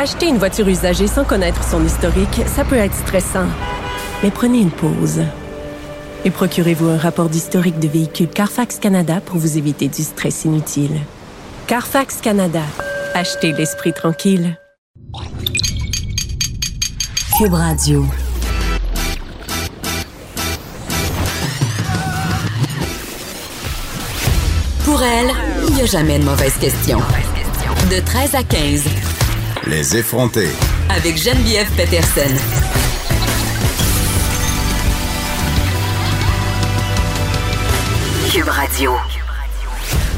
Acheter une voiture usagée sans connaître son historique, ça peut être stressant. Mais prenez une pause. Et procurez-vous un rapport d'historique de véhicule Carfax Canada pour vous éviter du stress inutile. Carfax Canada. Achetez l'esprit tranquille. Cube. Pour elle, il n'y a jamais de mauvaise question. De 13 à 15. Les effronter. Avec Geneviève Peterson. Cube Radio.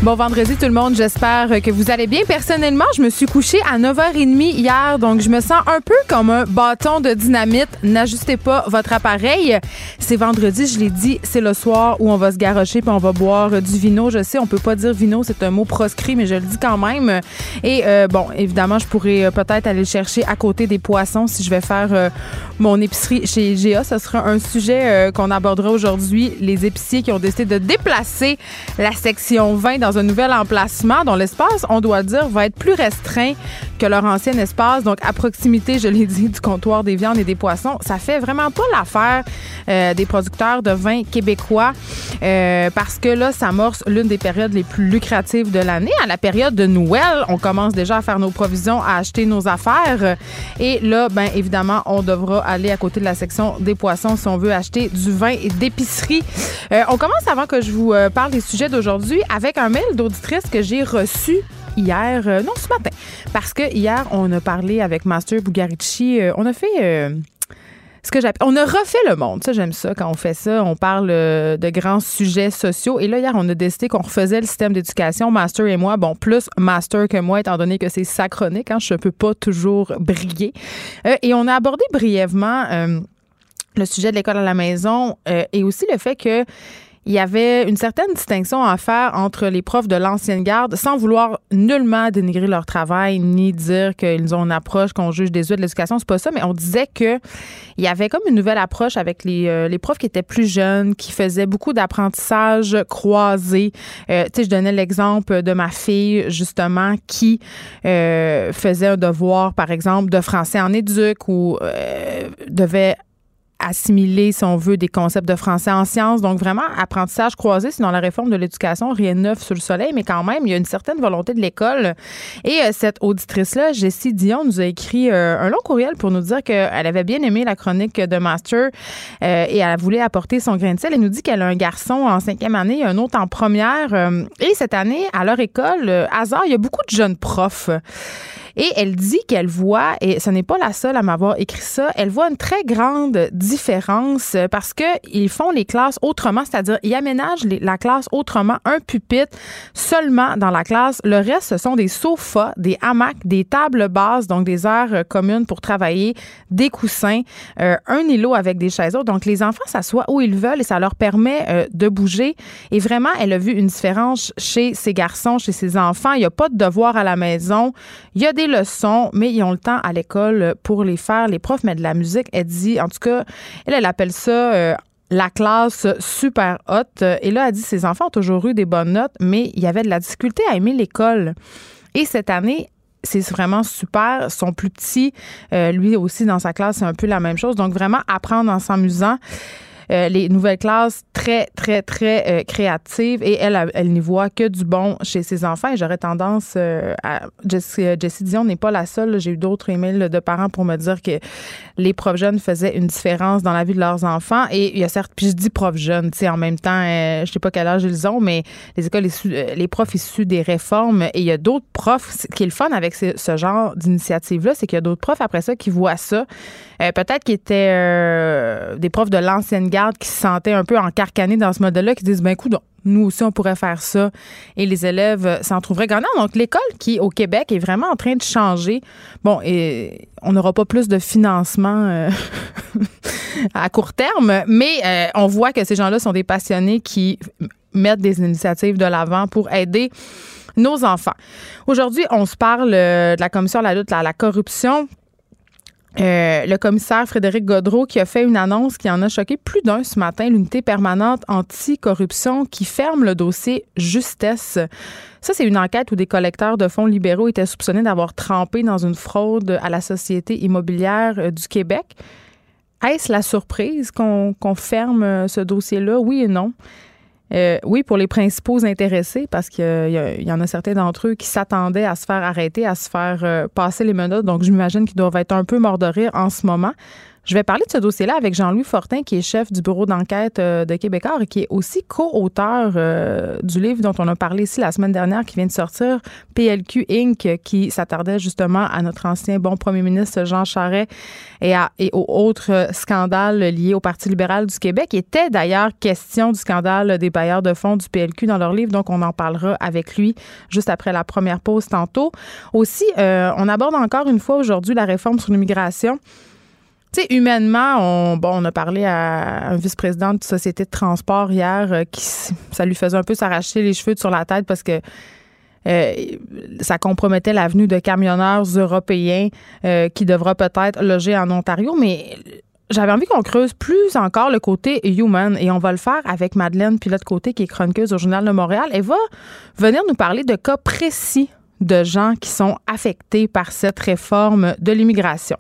Bon vendredi tout le monde, j'espère que vous allez bien. Personnellement, je me suis couchée à 9h30 hier, donc je me sens un peu comme un bâton de dynamite. N'ajustez pas votre appareil. C'est vendredi, je l'ai dit, c'est le soir où on va se garrocher puis on va boire du vino. Je sais, on peut pas dire vino, c'est un mot proscrit, mais je le dis quand même. Et euh, bon, évidemment, je pourrais euh, peut-être aller le chercher à côté des poissons si je vais faire euh, mon épicerie chez GA. Ce sera un sujet qu'on abordera aujourd'hui. Les épiciers qui ont décidé de déplacer la section 20 dans un nouvel emplacement dont l'espace, on doit dire, va être plus restreint que leur ancien espace. Donc, à proximité, je l'ai dit, du comptoir des viandes et des poissons. Ça fait vraiment pas l'affaire euh, des producteurs de vin québécois euh, parce que là, ça amorce l'une des périodes les plus lucratives de l'année. À la période de Noël, on commence déjà à faire nos provisions, à acheter nos affaires. Et là, ben évidemment, on devra aller à côté de la section des poissons si on veut acheter du vin et d'épicerie. Euh, on commence avant que je vous parle des sujets d'aujourd'hui avec un mail d'auditrice que j'ai reçu hier, euh, non, ce matin, parce que hier, on a parlé avec Master Bugarici. Euh, on a fait. Euh, ce que j'appelle. On a refait le monde. Ça, j'aime ça quand on fait ça. On parle de grands sujets sociaux. Et là, hier, on a décidé qu'on refaisait le système d'éducation, Master et moi. Bon, plus Master que moi, étant donné que c'est sacronique. Hein, je ne peux pas toujours briller. et on a abordé brièvement le sujet de l'école à la maison et aussi le fait que il y avait une certaine distinction à faire entre les profs de l'ancienne garde, sans vouloir nullement dénigrer leur travail ni dire qu'ils ont une approche qu'on juge des yeux de l'éducation. C'est pas ça, mais on disait que il y avait comme une nouvelle approche avec les, euh, les profs qui étaient plus jeunes, qui faisaient beaucoup d'apprentissage croisé. Euh, tu sais, je donnais l'exemple de ma fille justement qui euh, faisait un devoir, par exemple, de français en éduc ou devait assimiler, si on veut, des concepts de français en sciences. Donc, vraiment, apprentissage croisé, sinon la réforme de l'éducation, rien neuf sur le soleil, mais quand même, il y a une certaine volonté de l'école. Et euh, cette auditrice-là, Jessie Dion, nous a écrit euh, un long courriel pour nous dire qu'elle avait bien aimé la chronique de Master euh, et elle voulait apporter son grain de sel. Elle nous dit qu'elle a un garçon en cinquième année, un autre en première. et cette année, à leur école, hasard, il y a beaucoup de jeunes profs. Et elle dit qu'elle voit, et ce n'est pas la seule à m'avoir écrit ça, elle voit une très grande différence parce qu'ils font les classes autrement, c'est-à-dire ils aménagent la classe autrement, un pupitre seulement dans la classe. Le reste, ce sont des sofas, des hamacs, des tables basses, donc des aires communes pour travailler, des coussins, euh, un îlot avec des chaises autres. Donc les enfants s'assoient où ils veulent et ça leur permet euh, de bouger. Et vraiment, elle a vu une différence chez ses garçons, chez ses enfants. Il n'y a pas de devoir à la maison. Il y a leçons, mais ils ont le temps à l'école pour les faire. Les profs mettent de la musique. Elle dit, en tout cas, elle, elle appelle ça euh, la classe super haute. Et là, elle dit, ses enfants ont toujours eu des bonnes notes, mais il y avait de la difficulté à aimer l'école. Et cette année, c'est vraiment super. Son plus petit, euh, lui aussi dans sa classe, c'est un peu la même chose. Donc vraiment apprendre en s'amusant. Euh, les nouvelles classes très, très, très euh, créatives et elle, elle, n'y voit que du bon chez ses enfants. J'aurais tendance euh, à. Jessie, Jessie Dion n'est pas la seule. J'ai eu d'autres emails de parents pour me dire que les profs jeunes faisaient une différence dans la vie de leurs enfants. Et il y a certes, puis je dis profs jeunes, tu sais, en même temps, je sais pas quel âge ils ont, mais les écoles, les profs issus des réformes, et il y a d'autres profs, ce qui le fun avec ce genre d'initiative-là, c'est qu'il y a d'autres profs après ça qui voient ça euh, peut-être qu'ils étaient euh, des profs de l'ancienne garde qui se sentaient un peu encarcanés dans ce modèle-là, qui disent ben écoute, nous aussi on pourrait faire ça et les élèves euh, s'en trouveraient gagnants. Donc l'école qui au Québec est vraiment en train de changer. Bon, et on n'aura pas plus de financement à court terme, mais on voit que ces gens-là sont des passionnés qui mettent des initiatives de l'avant pour aider nos enfants. Aujourd'hui, on se parle de la commission de la lutte à la corruption Euh, le commissaire Frédéric Godreau qui a fait une annonce qui en a choqué plus d'un ce matin, l'unité permanente anti-corruption qui ferme le dossier Justesse. Ça, c'est une enquête où des collecteurs de fonds libéraux étaient soupçonnés d'avoir trempé dans une fraude à la Société immobilière euh, du Québec. Est-ce la surprise qu'on ferme euh, ce dossier-là? Oui et non. Euh, oui, pour les principaux intéressés, parce qu'il y, en a certains d'entre eux qui s'attendaient à se faire arrêter, à se faire euh, passer les menottes. Donc, je m'imagine qu'ils doivent être un peu morts de rire en ce moment. Je vais parler de ce dossier-là avec Jean-Louis Fortin, qui est chef du bureau d'enquête euh, de Québécois et qui est aussi co-auteur euh, du livre dont on a parlé ici la semaine dernière, qui vient de sortir, PLQ Inc., qui s'attardait justement à notre ancien bon premier ministre Jean Charest et, aux autres scandales liés au Parti libéral du Québec. Il était d'ailleurs question du scandale des bailleurs de fonds du PLQ dans leur livre, donc on en parlera avec lui juste après la première pause tantôt. Aussi, euh, on aborde encore une fois aujourd'hui la réforme sur l'immigration. Tu sais, humainement, on, bon, on a parlé à un vice-président de société de transport hier euh, qui ça lui faisait un peu s'arracher les cheveux sur la tête parce que euh, ça compromettait l'avenue de camionneurs européens euh, qui devra peut-être loger en Ontario, mais j'avais envie qu'on creuse plus encore le côté human et on va le faire avec Madeleine Pilote-Côté qui est chroniqueuse au Journal de Montréal. Elle va venir nous parler de cas précis de gens qui sont affectés par cette réforme de l'immigration.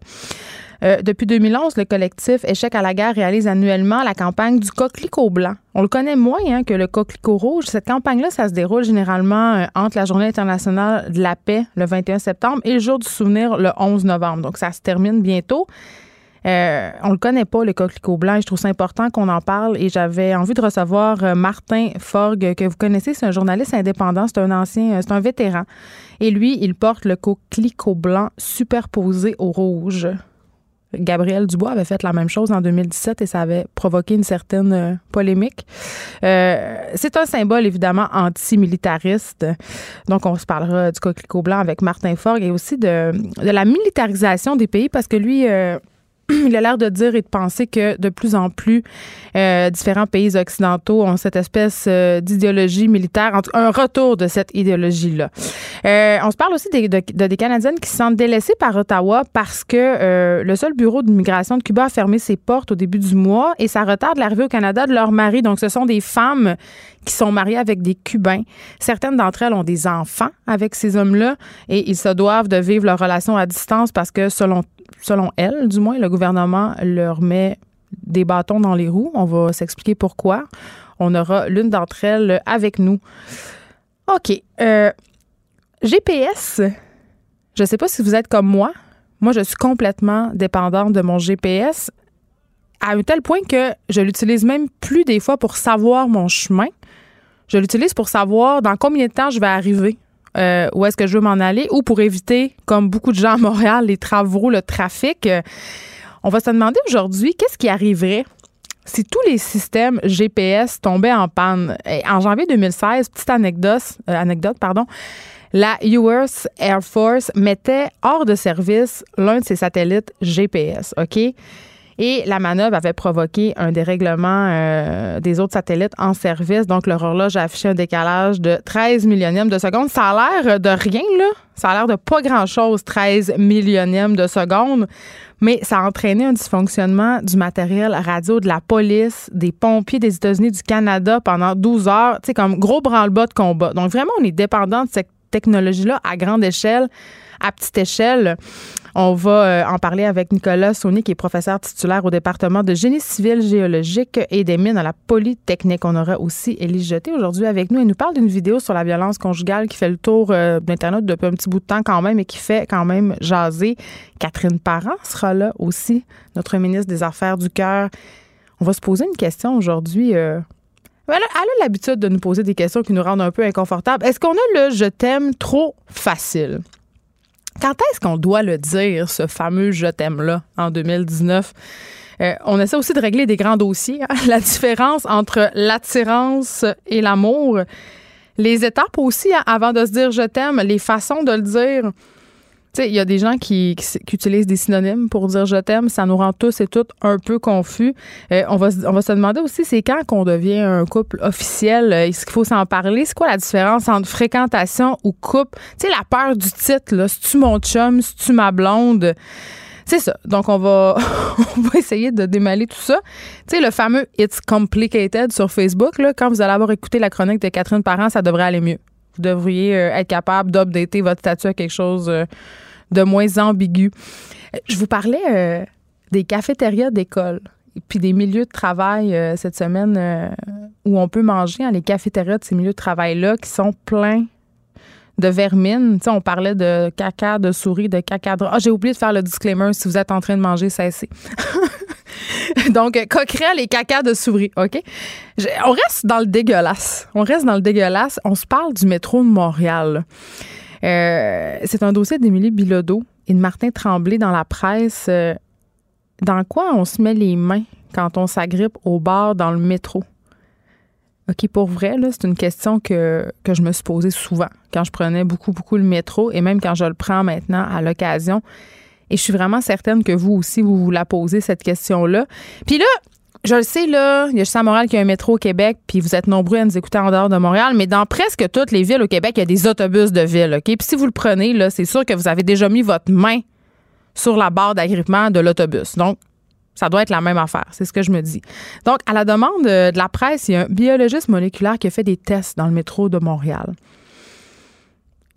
Euh, depuis 2011, le collectif Échec à la guerre réalise annuellement la campagne du coquelicot blanc. On le connaît moins hein, que le coquelicot rouge. Cette campagne-là, ça se déroule généralement euh, entre la Journée internationale de la paix, le 21 septembre, et le jour du souvenir, le 11 novembre. Donc, ça se termine bientôt. Euh, on le connaît pas, le coquelicot blanc, et je trouve ça important qu'on en parle. Et j'avais envie de recevoir euh, Martin Forgue, que vous connaissez, c'est un journaliste indépendant, c'est un ancien, c'est un vétéran. Et lui, il porte le coquelicot blanc superposé au rouge. Gabriel Dubois avait fait la même chose en 2017 et ça avait provoqué une certaine euh, polémique. Euh, c'est un symbole évidemment anti-militariste. Donc on se parlera du coquelicot blanc avec Martin Forgue et aussi de, de la militarisation des pays parce que lui, euh, il a l'air de dire et de penser que de plus en plus euh, différents pays occidentaux ont cette espèce euh, d'idéologie militaire, un retour de cette idéologie-là. Euh, on se parle aussi des, de, des Canadiennes qui se sentent délaissées par Ottawa parce que le seul bureau d'immigration de Cuba a fermé ses portes au début du mois et ça retarde l'arrivée au Canada de leur mari. Donc, ce sont des femmes qui sont mariées avec des Cubains. Certaines d'entre elles ont des enfants avec ces hommes-là et ils se doivent de vivre leur relation à distance parce que selon selon elles, du moins, le gouvernement leur met des bâtons dans les roues. On va s'expliquer pourquoi. On aura l'une d'entre elles avec nous. OK. Euh, GPS, je ne sais pas si vous êtes comme moi. Moi, je suis complètement dépendante de mon GPS à un tel point que je l'utilise même plus des fois pour savoir mon chemin. Je l'utilise pour savoir dans combien de temps je vais arriver euh, où est-ce que je veux m'en aller? Ou pour éviter, comme beaucoup de gens à Montréal, les travaux, le trafic. Euh, on va se demander aujourd'hui qu'est-ce qui arriverait si tous les systèmes GPS tombaient en panne? en janvier 2016, petite anecdote, euh, anecdote pardon, la US Air Force mettait hors de service l'un de ses satellites GPS, OK? Et la manœuvre avait provoqué un dérèglement euh, des autres satellites en service. Donc, leur horloge a affiché un décalage de 13 millionièmes de seconde. Ça a l'air de rien, là. Ça a l'air de pas grand-chose, 13 millionièmes de seconde. Mais ça a entraîné un dysfonctionnement du matériel radio de la police, des pompiers des États-Unis, du Canada pendant 12 heures. Tu comme gros branle-bas de combat. Donc, vraiment, on est dépendant de cette technologie-là à grande échelle à petite échelle. On va euh, en parler avec Nicolas Saunier, qui est professeur titulaire au département de génie civil géologique et des mines à la Polytechnique. On aura aussi Élie Jeté aujourd'hui avec nous. Elle nous parle d'une vidéo sur la violence conjugale qui fait le tour euh, d'Internet depuis un petit bout de temps quand même et qui fait quand même jaser. Catherine Parent sera là aussi, notre ministre des Affaires du Cœur. On va se poser une question aujourd'hui. Euh, elle a l'habitude de nous poser des questions qui nous rendent un peu inconfortables. Est-ce qu'on a le je t'aime trop facile? Quand est-ce qu'on doit le dire, ce fameux je t'aime-là, en 2019? Euh, on essaie aussi de régler des grands dossiers. Hein. La différence entre l'attirance et l'amour. Les étapes aussi, hein, avant de se dire je t'aime, les façons de le dire. Tu sais, il y a des gens qui, utilisent des synonymes pour dire je t'aime. Ça nous rend tous et toutes un peu confus. Euh, on, va, on va se demander aussi, c'est quand qu'on devient un couple officiel? Euh, est-ce qu'il faut s'en parler? C'est quoi la différence entre fréquentation ou couple? Tu sais, la peur du titre, là. C'est-tu mon chum? C'est-tu ma blonde? c'est ça. Donc, on va, on va essayer de démêler tout ça. Tu sais, le fameux It's Complicated sur Facebook, là, quand vous allez avoir écouté la chronique de Catherine Parent, ça devrait aller mieux. Vous devriez euh, être capable d'updater votre statut à quelque chose euh, de moins ambigu. Je vous parlais euh, des cafétérias d'école puis des milieux de travail cette semaine où on peut manger, les cafétérias de ces milieux de travail-là qui sont pleins de vermine. On parlait de caca de souris, de caca de... Ah, j'ai oublié de faire le disclaimer. Si vous êtes en train de manger, cessez. Donc, coquerelle et caca de souris, OK? On reste dans le dégueulasse. On reste dans le dégueulasse. On se parle du métro de Montréal. Euh, c'est un dossier d'Émilie Bilodeau et de Martin Tremblay dans la presse. Euh, dans quoi on se met les mains quand on s'agrippe au bar dans le métro? OK, pour vrai, c'est une question que, que je me suis posée souvent quand je prenais beaucoup, beaucoup le métro et même quand je le prends maintenant à l'occasion. Et je suis vraiment certaine que vous aussi, vous vous la posez, cette question-là. Puis là, je le sais, là, il y a juste à Montréal qui a un métro au Québec, puis vous êtes nombreux à nous écouter en dehors de Montréal, mais dans presque toutes les villes au Québec, il y a des autobus de ville, OK? Puis si vous le prenez, là, c'est sûr que vous avez déjà mis votre main sur la barre d'agrippement de l'autobus. Donc, ça doit être la même affaire, c'est ce que je me dis. Donc, à la demande de la presse, il y a un biologiste moléculaire qui a fait des tests dans le métro de Montréal.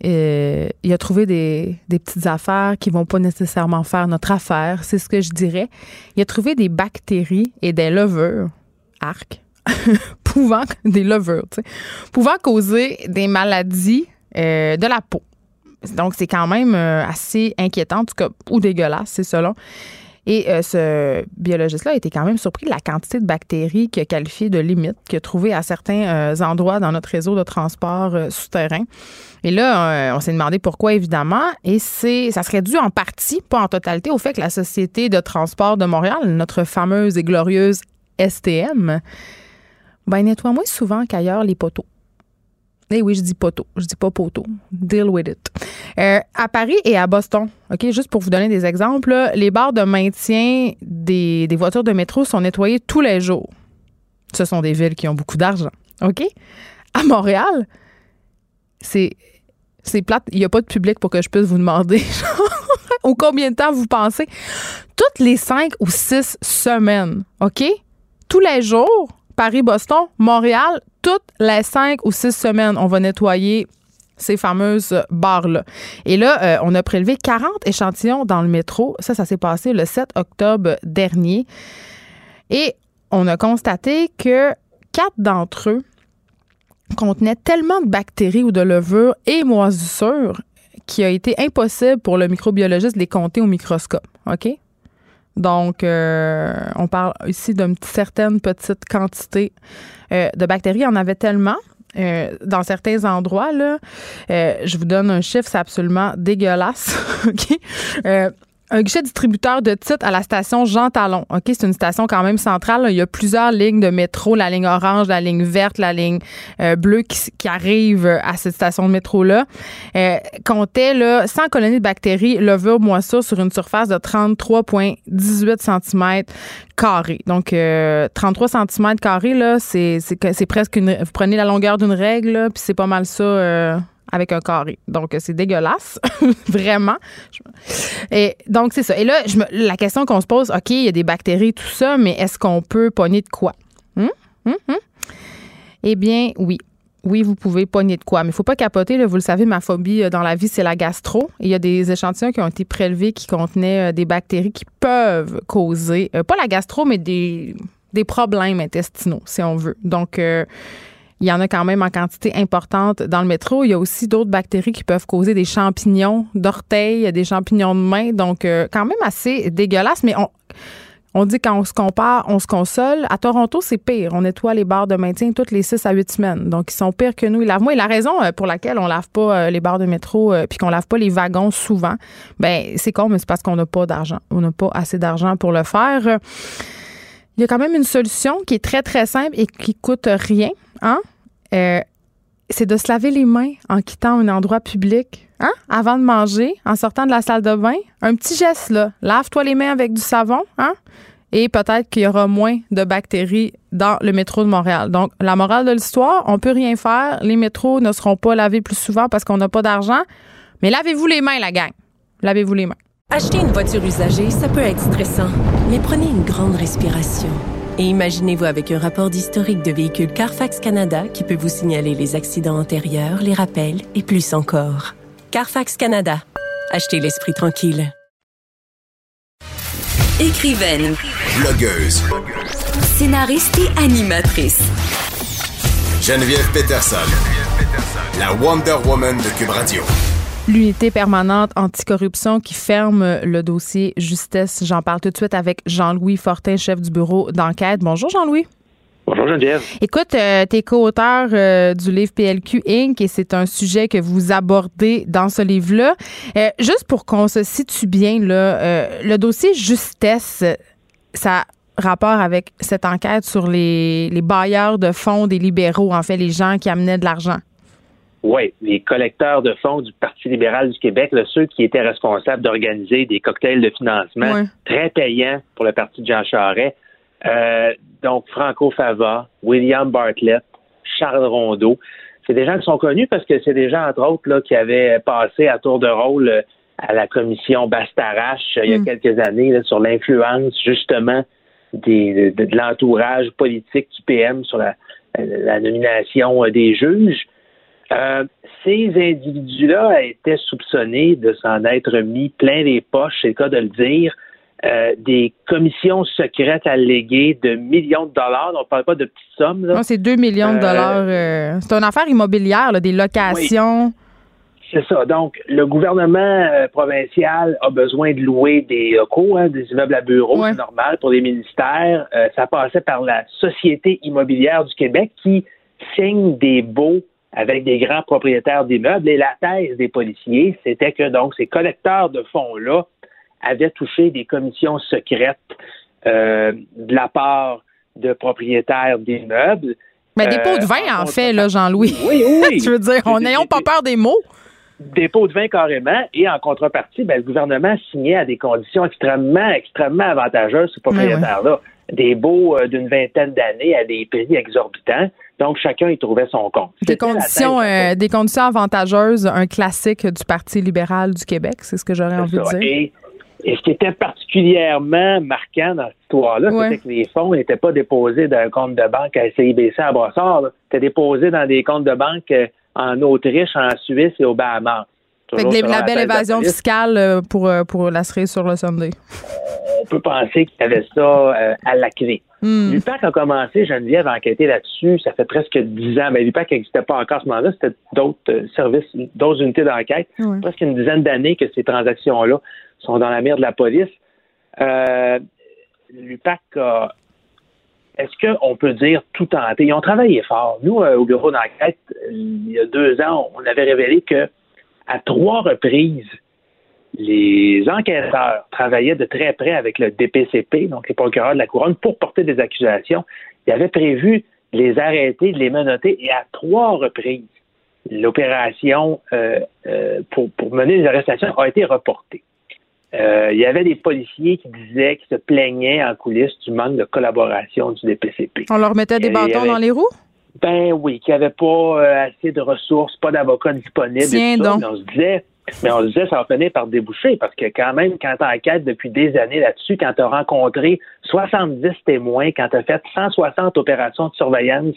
Il a trouvé des, petites affaires qui vont pas nécessairement faire notre affaire, c'est ce que je dirais. Il a trouvé des bactéries et des levures, arc, pouvant, des levures, pouvant causer des maladies euh, de la peau. Donc, c'est quand même euh, assez inquiétant, en tout cas, ou dégueulasse, c'est selon. Et euh, ce biologiste-là a été quand même surpris de la quantité de bactéries qu'il a qualifié de limite, qu'il a trouvé à certains euh, endroits dans notre réseau de transport euh, souterrain. Et là, on s'est demandé pourquoi, évidemment. Et c'est, ça serait dû en partie, pas en totalité, au fait que la Société de transport de Montréal, notre fameuse et glorieuse STM, ben, nettoie moins souvent qu'ailleurs les poteaux. Eh oui, je dis poteau, je dis pas poteau. Deal with it. Euh, à Paris et à Boston, OK, juste pour vous donner des exemples, les barres de maintien des, voitures de métro sont nettoyées tous les jours. Ce sont des villes qui ont beaucoup d'argent. OK? À Montréal, c'est c'est plate, il n'y a pas de public pour que je puisse vous demander ou combien de temps vous pensez. Toutes les cinq ou six semaines, OK? Tous les jours, Paris, Boston, Montréal, toutes les cinq ou six semaines, on va nettoyer ces fameuses barres-là. Et là, euh, on a prélevé 40 échantillons dans le métro. Ça, ça s'est passé le 7 octobre dernier. Et on a constaté que quatre d'entre eux contenaient tellement de bactéries ou de levures et moisissures qu'il a été impossible pour le microbiologiste de les compter au microscope. OK? Donc, euh, on parle ici d'une certaine petite quantité euh, de bactéries. Il y en avait tellement. Euh, dans certains endroits, là, je vous donne un chiffre, c'est absolument dégueulasse. un guichet distributeur de titres à la station Jean Talon. OK, c'est une station quand même centrale. Il y a plusieurs lignes de métro, la ligne orange, la ligne verte, la ligne euh, bleue qui, qui arrivent à cette station de métro-là. Euh, comptait là, 100 colonies de bactéries levure moisissure sur une surface de 33,18 cm carrés. Donc, 33 euh, cm carrés, là, c'est, presque une... Vous prenez la longueur d'une règle, puis c'est pas mal ça euh, avec un carré. Donc, c'est dégueulasse, vraiment. Et donc, c'est ça. Et là, je la question qu'on se pose, OK, il y a des bactéries, tout ça, mais est-ce qu'on peut pogner de quoi? Hum? Hum? Hum? Eh bien, oui. Oui, vous pouvez pogner de quoi, mais il ne faut pas capoter. Là, vous le savez, ma phobie euh, dans la vie, c'est la gastro. il y a des échantillons qui ont été prélevés qui contenaient euh, des bactéries qui peuvent causer, euh, pas la gastro, mais des, des problèmes intestinaux, si on veut. Donc, il y en a quand même en quantité importante dans le métro. Il y a aussi d'autres bactéries qui peuvent causer des champignons d'orteils, des champignons de main. Donc, euh, quand même assez dégueulasse. Mais on, on dit quand on se compare, on se console. À Toronto, c'est pire. On nettoie les barres de maintien toutes les 6 à 8 semaines. Donc, ils sont pires que nous. Ils lavent moins. Et la raison euh, pour laquelle on lave pas euh, les barres de métro puis qu'on lave pas les wagons souvent, ben c'est con, mais c'est parce qu'on n'a pas d'argent. On n'a pas assez d'argent pour le faire. Il y a quand même une solution qui est très, très simple et qui coûte rien. Hein? Euh, c'est de se laver les mains en quittant un endroit public, hein? Avant de manger, en sortant de la salle de bain. Un petit geste, là. Lave-toi les mains avec du savon, hein? Et peut-être qu'il y aura moins de bactéries dans le métro de Montréal. Donc, la morale de l'histoire, on peut rien faire. Les métros ne seront pas lavés plus souvent parce qu'on n'a pas d'argent. Mais lavez-vous les mains, la gang. Lavez-vous les mains. Acheter une voiture usagée, ça peut être stressant, mais prenez une grande respiration. Et imaginez-vous avec un rapport d'historique de véhicule Carfax Canada qui peut vous signaler les accidents antérieurs, les rappels et plus encore. Carfax Canada. Achetez l'esprit tranquille. Écrivaine, Blogueuse. scénariste et animatrice. Geneviève Peterson. La Wonder Woman de Cube Radio. L'unité permanente anticorruption qui ferme le dossier justesse. J'en parle tout de suite avec Jean-Louis Fortin, chef du bureau d'enquête. Bonjour Jean-Louis. Bonjour Geneviève. Écoute, euh, t'es co-auteur euh, du livre PLQ Inc. et c'est un sujet que vous abordez dans ce livre-là. Euh, juste pour qu'on se situe bien, là, euh, le dossier justesse, ça a rapport avec cette enquête sur les, les bailleurs de fonds des libéraux, en fait, les gens qui amenaient de l'argent. Oui, les collecteurs de fonds du Parti libéral du Québec, là, ceux qui étaient responsables d'organiser des cocktails de financement Ouais. très payants pour le Parti de Jean Charest. Euh, donc, Franco Fava, William Bartlett, Charles Rondeau. C'est des gens qui sont connus parce que c'est des gens, entre autres, là, qui avaient passé à tour de rôle euh, à la commission Bastarache euh, il y a Mm. quelques années là, sur l'influence, justement, des, de, de l'entourage politique du PM sur la, la nomination des juges. Euh, ces individus-là étaient soupçonnés de s'en être mis plein les poches, c'est le cas de le dire, euh, des commissions secrètes alléguées de millions de dollars. On ne parle pas de petites sommes. Là. Non, c'est 2 millions de Euh, dollars. c'est une affaire immobilière, là, des locations. C'est ça. Donc, le gouvernement provincial a besoin de louer des locaux, hein, des immeubles à bureaux, Ouais. c'est normal pour les ministères. Ça passait par la Société immobilière du Québec qui signe des baux avec des grands propriétaires d'immeubles. Et la thèse des policiers, c'était que donc ces collecteurs de fonds-là avaient touché des commissions secrètes euh, de la part de propriétaires d'immeubles. Mais des Euh, pots de vin, en en fait, là, Jean-Louis. Oui, oui, tu veux dire, on n'ayons pas peur des mots. des pots de vin carrément, et en contrepartie, ben, le gouvernement signait à des conditions extrêmement, extrêmement avantageuses ces propriétaires-là. Des baux euh, d'une vingtaine d'années à des prix exorbitants. Donc, chacun y trouvait son compte. Des conditions, euh, des conditions avantageuses, un classique du Parti libéral du Québec, c'est ce que j'aurais envie de dire. Et, et ce qui était particulièrement marquant dans cette histoire-là, Ouais. c'était que les fonds n'étaient pas déposés dans un compte de banque à CIBC à Brossard. C'était déposé dans des comptes de banque euh, en Autriche, en Suisse et aux Bahamas. Fait que les- la belle évasion fiscale euh, pour, pour la cerise sur le Sunday. on peut penser qu'il y avait ça euh, à la clé. Hmm. L'UPAC a commencé, Geneviève, à enquêter là-dessus. Ça fait presque dix ans. Mais l'UPAC n'existait pas encore à ce moment-là. C'était d'autres euh, services, d'autres unités d'enquête. Ouais. Presque une dizaine d'années que ces transactions-là sont dans la mire de la police. Euh, L'UPAC a. Est-ce qu'on peut dire tout tenter? Ils ont travaillé fort. Nous, euh, au bureau d'enquête, il y a deux ans, on avait révélé que à trois reprises, les enquêteurs travaillaient de très près avec le DPCP, donc les procureurs de la Couronne, pour porter des accusations. Ils avaient prévu de les arrêter, de les menotter, et à trois reprises, l'opération euh, euh, pour, pour mener les arrestations a été reportée. Euh, il y avait des policiers qui disaient, qui se plaignaient en coulisses du manque de collaboration du DPCP. On leur mettait des avait- bâtons dans les roues? Ben oui, qu'il n'y avait pas assez de ressources, pas d'avocats disponibles. Tiens et tout ça. donc. Mais on se disait, mais on se disait, ça va finir par déboucher parce que quand même, quand tu enquêtes depuis des années là-dessus, quand tu as rencontré 70 témoins, quand tu as fait 160 opérations de surveillance,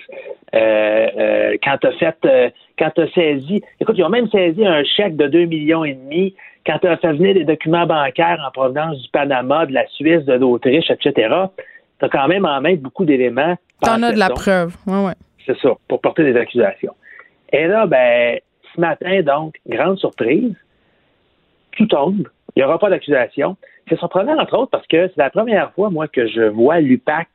euh, euh, quand tu as fait, euh, quand tu as saisi, écoute, ils ont même saisi un chèque de 2 millions et demi, quand tu as fait venir des documents bancaires en provenance du Panama, de la Suisse, de l'Autriche, etc. Tu as quand même en main beaucoup d'éléments. T'en as de la preuve. Ouais, ouais. c'est ça, pour porter des accusations. Et là, ben, ce matin, donc, grande surprise, tout tombe. Il n'y aura pas d'accusation. C'est surprenant, entre autres, parce que c'est la première fois, moi, que je vois l'UPAC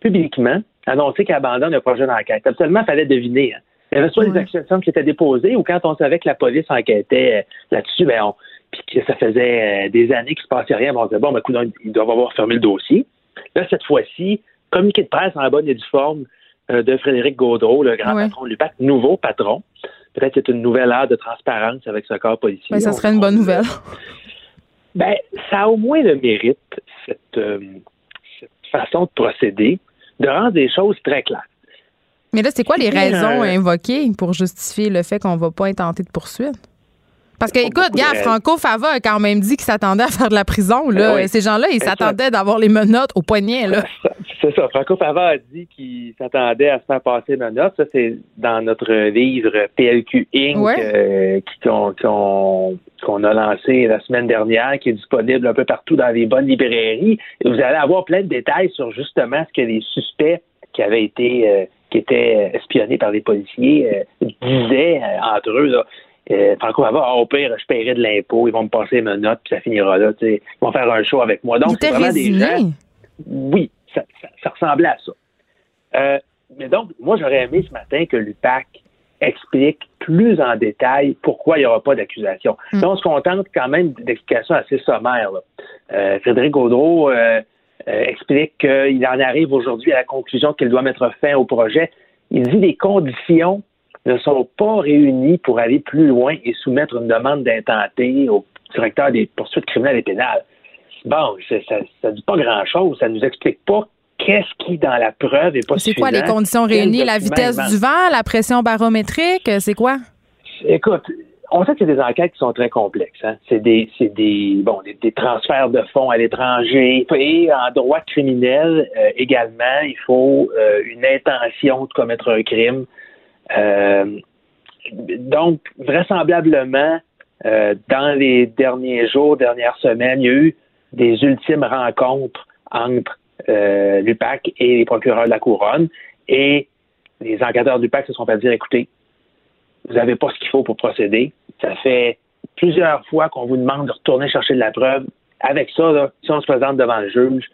publiquement annoncer qu'il abandonne le projet d'enquête. Absolument, il fallait deviner. hein. Il y avait soit des accusations qui étaient déposées ou quand on savait que la police enquêtait euh, là-dessus, ben, on, puis que ça faisait euh, des années qu'il ne se passait rien, ben, on disait, bon, ben, écoute, ils doivent avoir fermé le dossier. Là, cette fois-ci, communiqué de presse en bonne et due forme euh, de Frédéric Gaudreau, le grand patron de l'UPAC, nouveau patron. Peut-être que c'est une nouvelle ère de transparence avec ce corps policier. Ben, ça serait une on- bonne nouvelle. Ben, ça a au moins le mérite, cette, euh, cette façon de procéder, de rendre des choses très claires. Mais là, c'est quoi les raisons invoquées pour justifier le fait qu'on va pas intenter de poursuite? Parce que, écoute, gars, Franco Fava a quand même dit qu'il s'attendait à faire de la prison. Là. Ben Ces gens-là, ils s'attendaient d'avoir les menottes au poignet. Là. C'est ça. Franco Fava a dit qu'il s'attendait à se faire passer menottes. Ça, c'est dans notre livre PLQ Inc. Euh, qu'on a lancé la semaine dernière, qui est disponible un peu partout dans les bonnes librairies. Et vous allez avoir plein de détails sur justement ce que les suspects qui avaient été euh, qui étaient espionnés par les policiers euh, disaient entre eux. Là. Euh, Franco va ah, au pire, je paierai de l'impôt, ils vont me passer mes notes, puis ça finira là. Ils vont faire un show avec moi. Donc, c'est vraiment des gens. Oui, ça, ressemblait à ça. Euh, mais donc, moi, j'aurais aimé ce matin que l'UPAC explique plus en détail pourquoi il n'y aura pas d'accusation. Hmm. on se contente quand même d'explications assez sommaires. Euh, Frédéric Gaudreau euh, explique qu'il en arrive aujourd'hui à la conclusion qu'il doit mettre fin au projet. Il dit des conditions ne sont pas réunis pour aller plus loin et soumettre une demande d'intenté au directeur des poursuites criminelles et pénales. Bon, ça ne dit pas grand-chose. Ça ne nous explique pas qu'est-ce qui, dans la preuve, est pas C'est quoi les conditions réunies? La vitesse du vent, la pression barométrique, c'est quoi? Écoute, on sait que c'est des enquêtes qui sont très complexes. Hein. C'est des, des, bon, des, transferts de fonds à l'étranger. Et en droit criminel euh, également, il faut euh, une intention de commettre un crime. Euh, donc, vraisemblablement, euh, dans les derniers jours, dernières semaines, il y a eu des ultimes rencontres entre euh, l'UPAC et les procureurs de la Couronne. Et les enquêteurs de l'UPAC se sont fait dire, écoutez, vous n'avez pas ce qu'il faut pour procéder. Ça fait plusieurs fois qu'on vous demande de retourner chercher de la preuve. Avec ça, si on se présente devant le juge,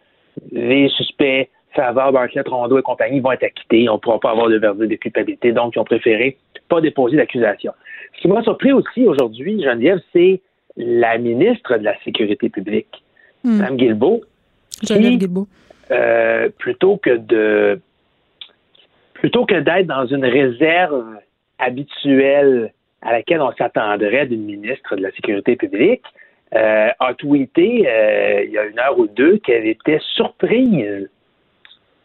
les suspects Favard, Bartlett, Rondeau et compagnie vont être acquittés. On ne pourra pas avoir de verdict de culpabilité, donc ils ont préféré pas déposer d'accusation. Ce qui m'a surpris aussi aujourd'hui, Geneviève, c'est la ministre de la Sécurité publique, hmm. Mme Guilbeault, qui, euh, plutôt que de plutôt que d'être dans une réserve habituelle à laquelle on s'attendrait d'une ministre de la Sécurité publique, euh, a tweeté euh, il y a une heure ou deux qu'elle était surprise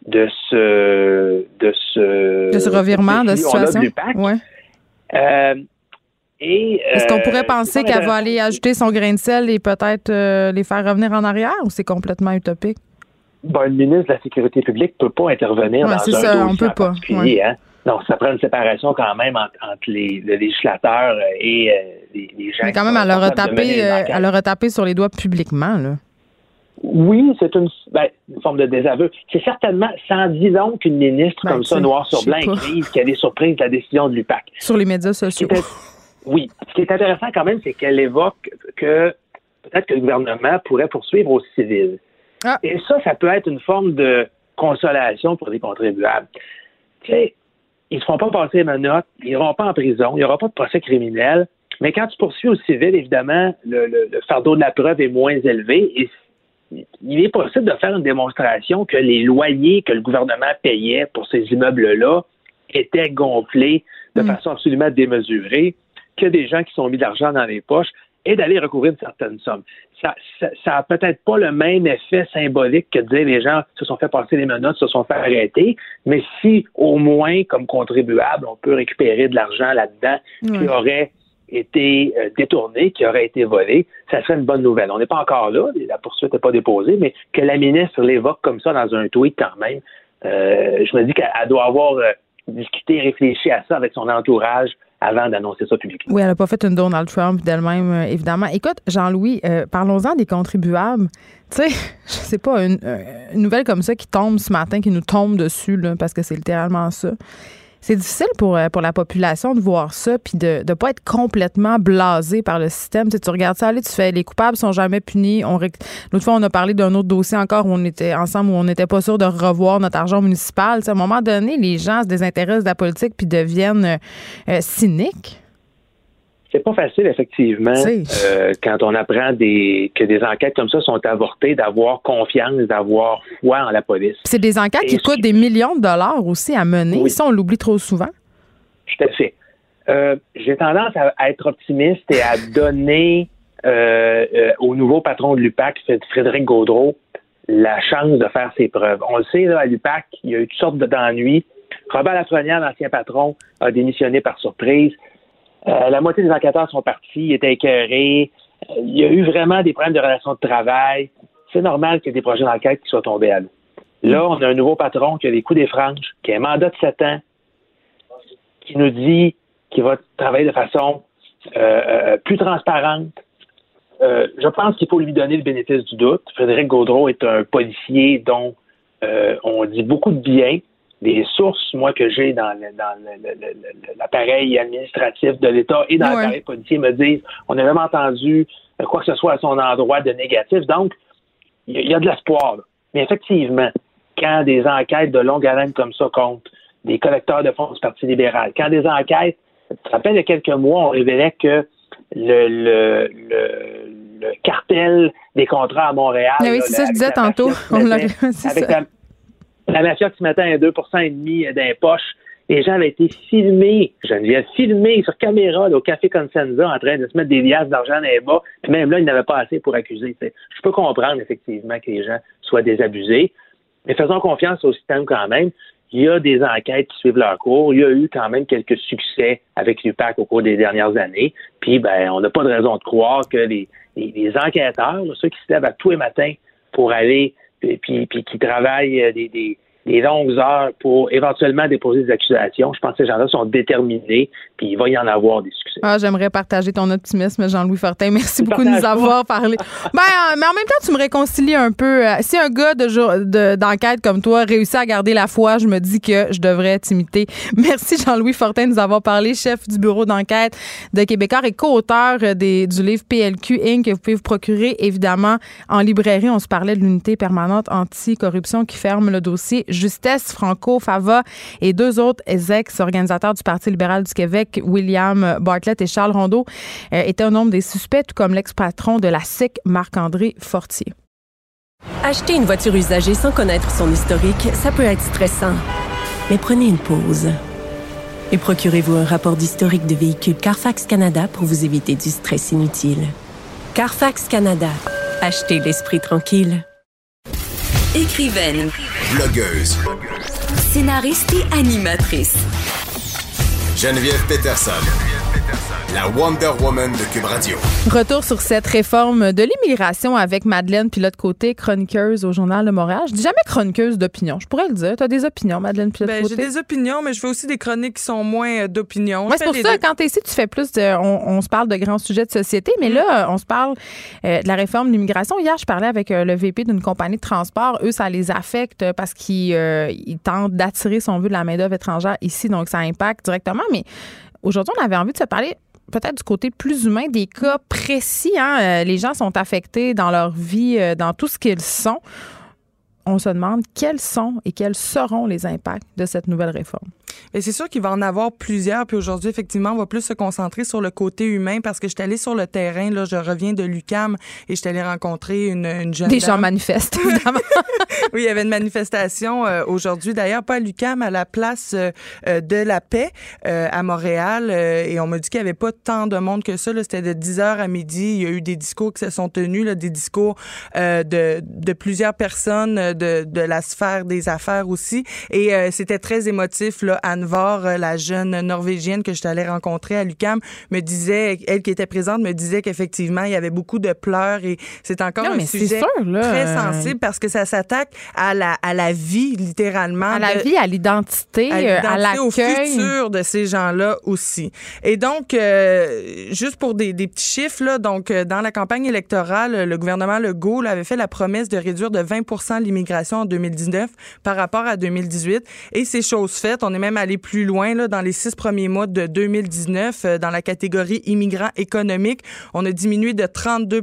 de ce de ce de ce revirement de, situation? Ouais. Euh, et est-ce qu'on pourrait euh, penser qu'elle va aller ajouter son grain de sel et peut-être euh, les faire revenir en arrière ou c'est complètement utopique? Bon, le ministre de la Sécurité publique ne peut pas intervenir dans un ça, on peut pas. Hein? Non, ça prend une séparation quand même entre, les, le législateur et les, les, gens. Mais quand même, elle leur, a tapé, elle leur a tapé sur les doigts publiquement. Là. Oui, c'est une, ben, une, forme de désaveu. C'est certainement, sans disons qu'une ministre ben, comme ça, noir sur blanc, écrive qu'elle est surprise de la décision de l'UPAC. Sur les médias sociaux. oui. Ce qui est intéressant quand même, c'est qu'elle évoque que peut-être que le gouvernement pourrait poursuivre au civil. Ah. Et ça, ça peut être une forme de consolation pour les contribuables. Tu sais, ils ne se font pas passer ma note, ils n'iront pas en prison, il n'y aura pas de procès criminel. Mais quand tu poursuis au civil, évidemment, le, le fardeau de la preuve est moins élevé et il est possible de faire une démonstration que les loyers que le gouvernement payait pour ces immeubles-là étaient gonflés de mm. façon absolument démesurée, que des gens qui sont mis de l'argent dans les poches et d'aller recouvrir une certaine somme. Ça, ça, a peut-être pas le même effet symbolique que de dire les gens se sont fait passer les menottes, se sont fait arrêter, mais si au moins, comme contribuable, on peut récupérer de l'argent là-dedans qui aurait été euh, détourné, qui aurait été volé, ça serait une bonne nouvelle. On n'est pas encore là, la poursuite n'est pas déposée, mais que la ministre l'évoque comme ça dans un tweet quand même, euh, je me dis qu'elle doit avoir euh, discuté, réfléchi à ça avec son entourage avant d'annoncer ça publiquement. Oui, elle n'a pas fait une Donald Trump d'elle-même, évidemment. Écoute, Jean-Louis, parlons-en des contribuables. Tu sais, je sais pas, une, nouvelle comme ça qui tombe ce matin, qui nous tombe dessus, parce que c'est littéralement ça. C'est difficile pour, euh, pour la population de voir ça puis de ne pas être complètement blasé par le système. Tu, tu regardes ça, tu fais les coupables sont jamais punis. L'autre fois, on a parlé d'un autre dossier encore où on était ensemble, où on n'était pas sûr de revoir notre argent municipal. à un moment donné, les gens se désintéressent de la politique puis deviennent euh, euh, cyniques c'est pas facile, effectivement, euh, quand on apprend des, que des enquêtes comme ça sont avortées, d'avoir confiance, d'avoir foi en la police. C'est des enquêtes qui coûtent des millions de dollars aussi à mener. Ça, on l'oublie trop souvent. Tout à fait. Euh, j'ai tendance à, être optimiste et à donner euh, au nouveau patron de l'UPAC, Frédéric Gaudreau, la chance de faire ses preuves. On le sait, là, à l'UPAC, il y a eu toutes sortes d'ennuis. Robert Lafrenière, l'ancien patron, a démissionné par surprise. Euh, la moitié des enquêteurs sont partis, ils étaient écœurés. Euh, il y a eu vraiment des problèmes de relations de travail. C'est normal qu'il y ait des projets d'enquête qui soient tombés à l'eau. Là, on a un nouveau patron qui a des coups des franges, qui a un mandat de 7 ans, qui nous dit qu'il va travailler de façon euh, plus transparente. je pense qu'il faut lui donner le bénéfice du doute. Frédéric Gaudreau est un policier dont on dit beaucoup de bien des sources, moi, que j'ai dans, l'appareil administratif de l'État et dans l'appareil policier me disent on n'a jamais entendu quoi que ce soit à son endroit de négatif. Donc, il y, a de l'espoir. Mais effectivement, quand des enquêtes de longue haleine comme ça comptent, des collecteurs de fonds du Parti libéral, quand des enquêtes, ça fait il y a quelques mois, on révélait que le, le, le, cartel des contrats à Montréal. Ah oui, c'est ça, je disais tantôt. On avec la, la mafia qui mettait un 2 et demi poches. Les gens avaient été filmés, Geneviève, filmés sur caméra au Café Consenza en train de se mettre des liasses d'argent dans les bas. Même là, ils n'avaient pas assez pour accuser. Je peux comprendre effectivement que les gens soient désabusés, mais faisons confiance au système quand même. Il y a des enquêtes qui suivent leur cours. Il y a eu quand même quelques succès avec l'UPAC au cours des dernières années. Puis, ben, on n'a pas de raison de croire que les, les enquêteurs, ceux qui se lèvent à tous les matins pour aller puis, puis, qui travaillent euh, des, des, des longues heures pour éventuellement déposer des accusations. Je pense que ces gens-là sont déterminés, puis il va y en avoir des succès. Ah, j'aimerais partager ton optimisme, Jean-Louis Fortin. Merci beaucoup de nous avoir parlé. ben, euh, mais en même temps, tu me réconcilies un peu. Euh, si un gars de d'enquête comme toi réussit à garder la foi, je me dis que je devrais t'imiter. Merci, Jean-Louis Fortin, de nous avoir parlé, chef du bureau d'enquête de Québécois et co-auteur euh, du livre PLQ Inc. que vous pouvez vous procurer, évidemment, en librairie. On se parlait de l'unité permanente anti-corruption qui ferme le dossier Justesse Franco Fava et deux autres ex-organisateurs du Parti libéral du Québec, William Bartlett et Charles Rondeau, euh, étaient au nombre des suspects, tout comme l'ex-patron de la SIC, Marc-André Fortier. Acheter une voiture usagée sans connaître son historique, ça peut être stressant. Mais prenez une pause. Et procurez-vous un rapport d'historique de véhicule Carfax Canada pour vous éviter du stress inutile. Carfax Canada. Achetez l'esprit tranquille. Écrivaine. Blogueuse. Scénariste et animatrice. Geneviève Peterson la Wonder Woman de Cube Radio. Retour sur cette réforme de l'immigration avec Madeleine, puis l'autre côté, chroniqueuse au Journal de Montréal. Je dis jamais chroniqueuse d'opinion. Je pourrais le dire. Tu as des opinions, Madeleine, puis ben, côté. J'ai des opinions, mais je fais aussi des chroniques qui sont moins euh, d'opinion. c'est pour ça, quand tu es ici, tu fais plus de. On, se parle de grands sujets de société, mais là, on se parle euh, de la réforme de l'immigration. Hier, je parlais avec euh, le VP d'une compagnie de transport. Eux, ça les affecte parce qu'ils tentent d'attirer, son vue de la main-d'œuvre étrangère ici, donc ça impacte directement. Mais aujourd'hui, on avait envie de se parler peut-être du côté plus humain des cas précis. Hein? Euh, les gens sont affectés dans leur vie, euh, dans tout ce qu'ils sont. On se demande quels sont et quels seront les impacts de cette nouvelle réforme. C'est sûr qu'il va en avoir plusieurs. Puis aujourd'hui, effectivement, on va plus se concentrer sur le côté humain parce que je suis allée sur le terrain. Là, je reviens de l'UCAM et je suis allée rencontrer une, une jeune. Des gens manifestent, évidemment. oui, il y avait une manifestation euh, aujourd'hui. D'ailleurs, pas à l'UCAM, à la place euh, euh, de la paix à Montréal. et on m'a dit qu'il n'y avait pas tant de monde que ça. C'était de 10h à midi. Il y a eu des discours qui se sont tenus, là, des discours de, de plusieurs personnes de, de la sphère des affaires aussi. Et c'était très émotif. Là, Anne Var, euh, la jeune Norvégienne que je t'allais rencontrer à l'UCAM, me disait, elle qui était présente, me disait qu'effectivement, il y avait beaucoup de pleurs et c'est encore un sujet très sensible parce que ça s'attaque à la, à la vie, littéralement. À la vie, à l'identité, à l'accueil. Au futur de ces gens-là aussi. Et donc, euh, juste pour des, des, petits chiffres, là, donc, euh, dans la campagne électorale, le gouvernement Legault là, avait fait la promesse de réduire de 20 l'immigration en 2019 par rapport à 2018. Et c'est chose faite. On est même aller plus loin là, dans les six premiers mois de 2019 euh, dans la catégorie immigrants économiques. On a diminué de 32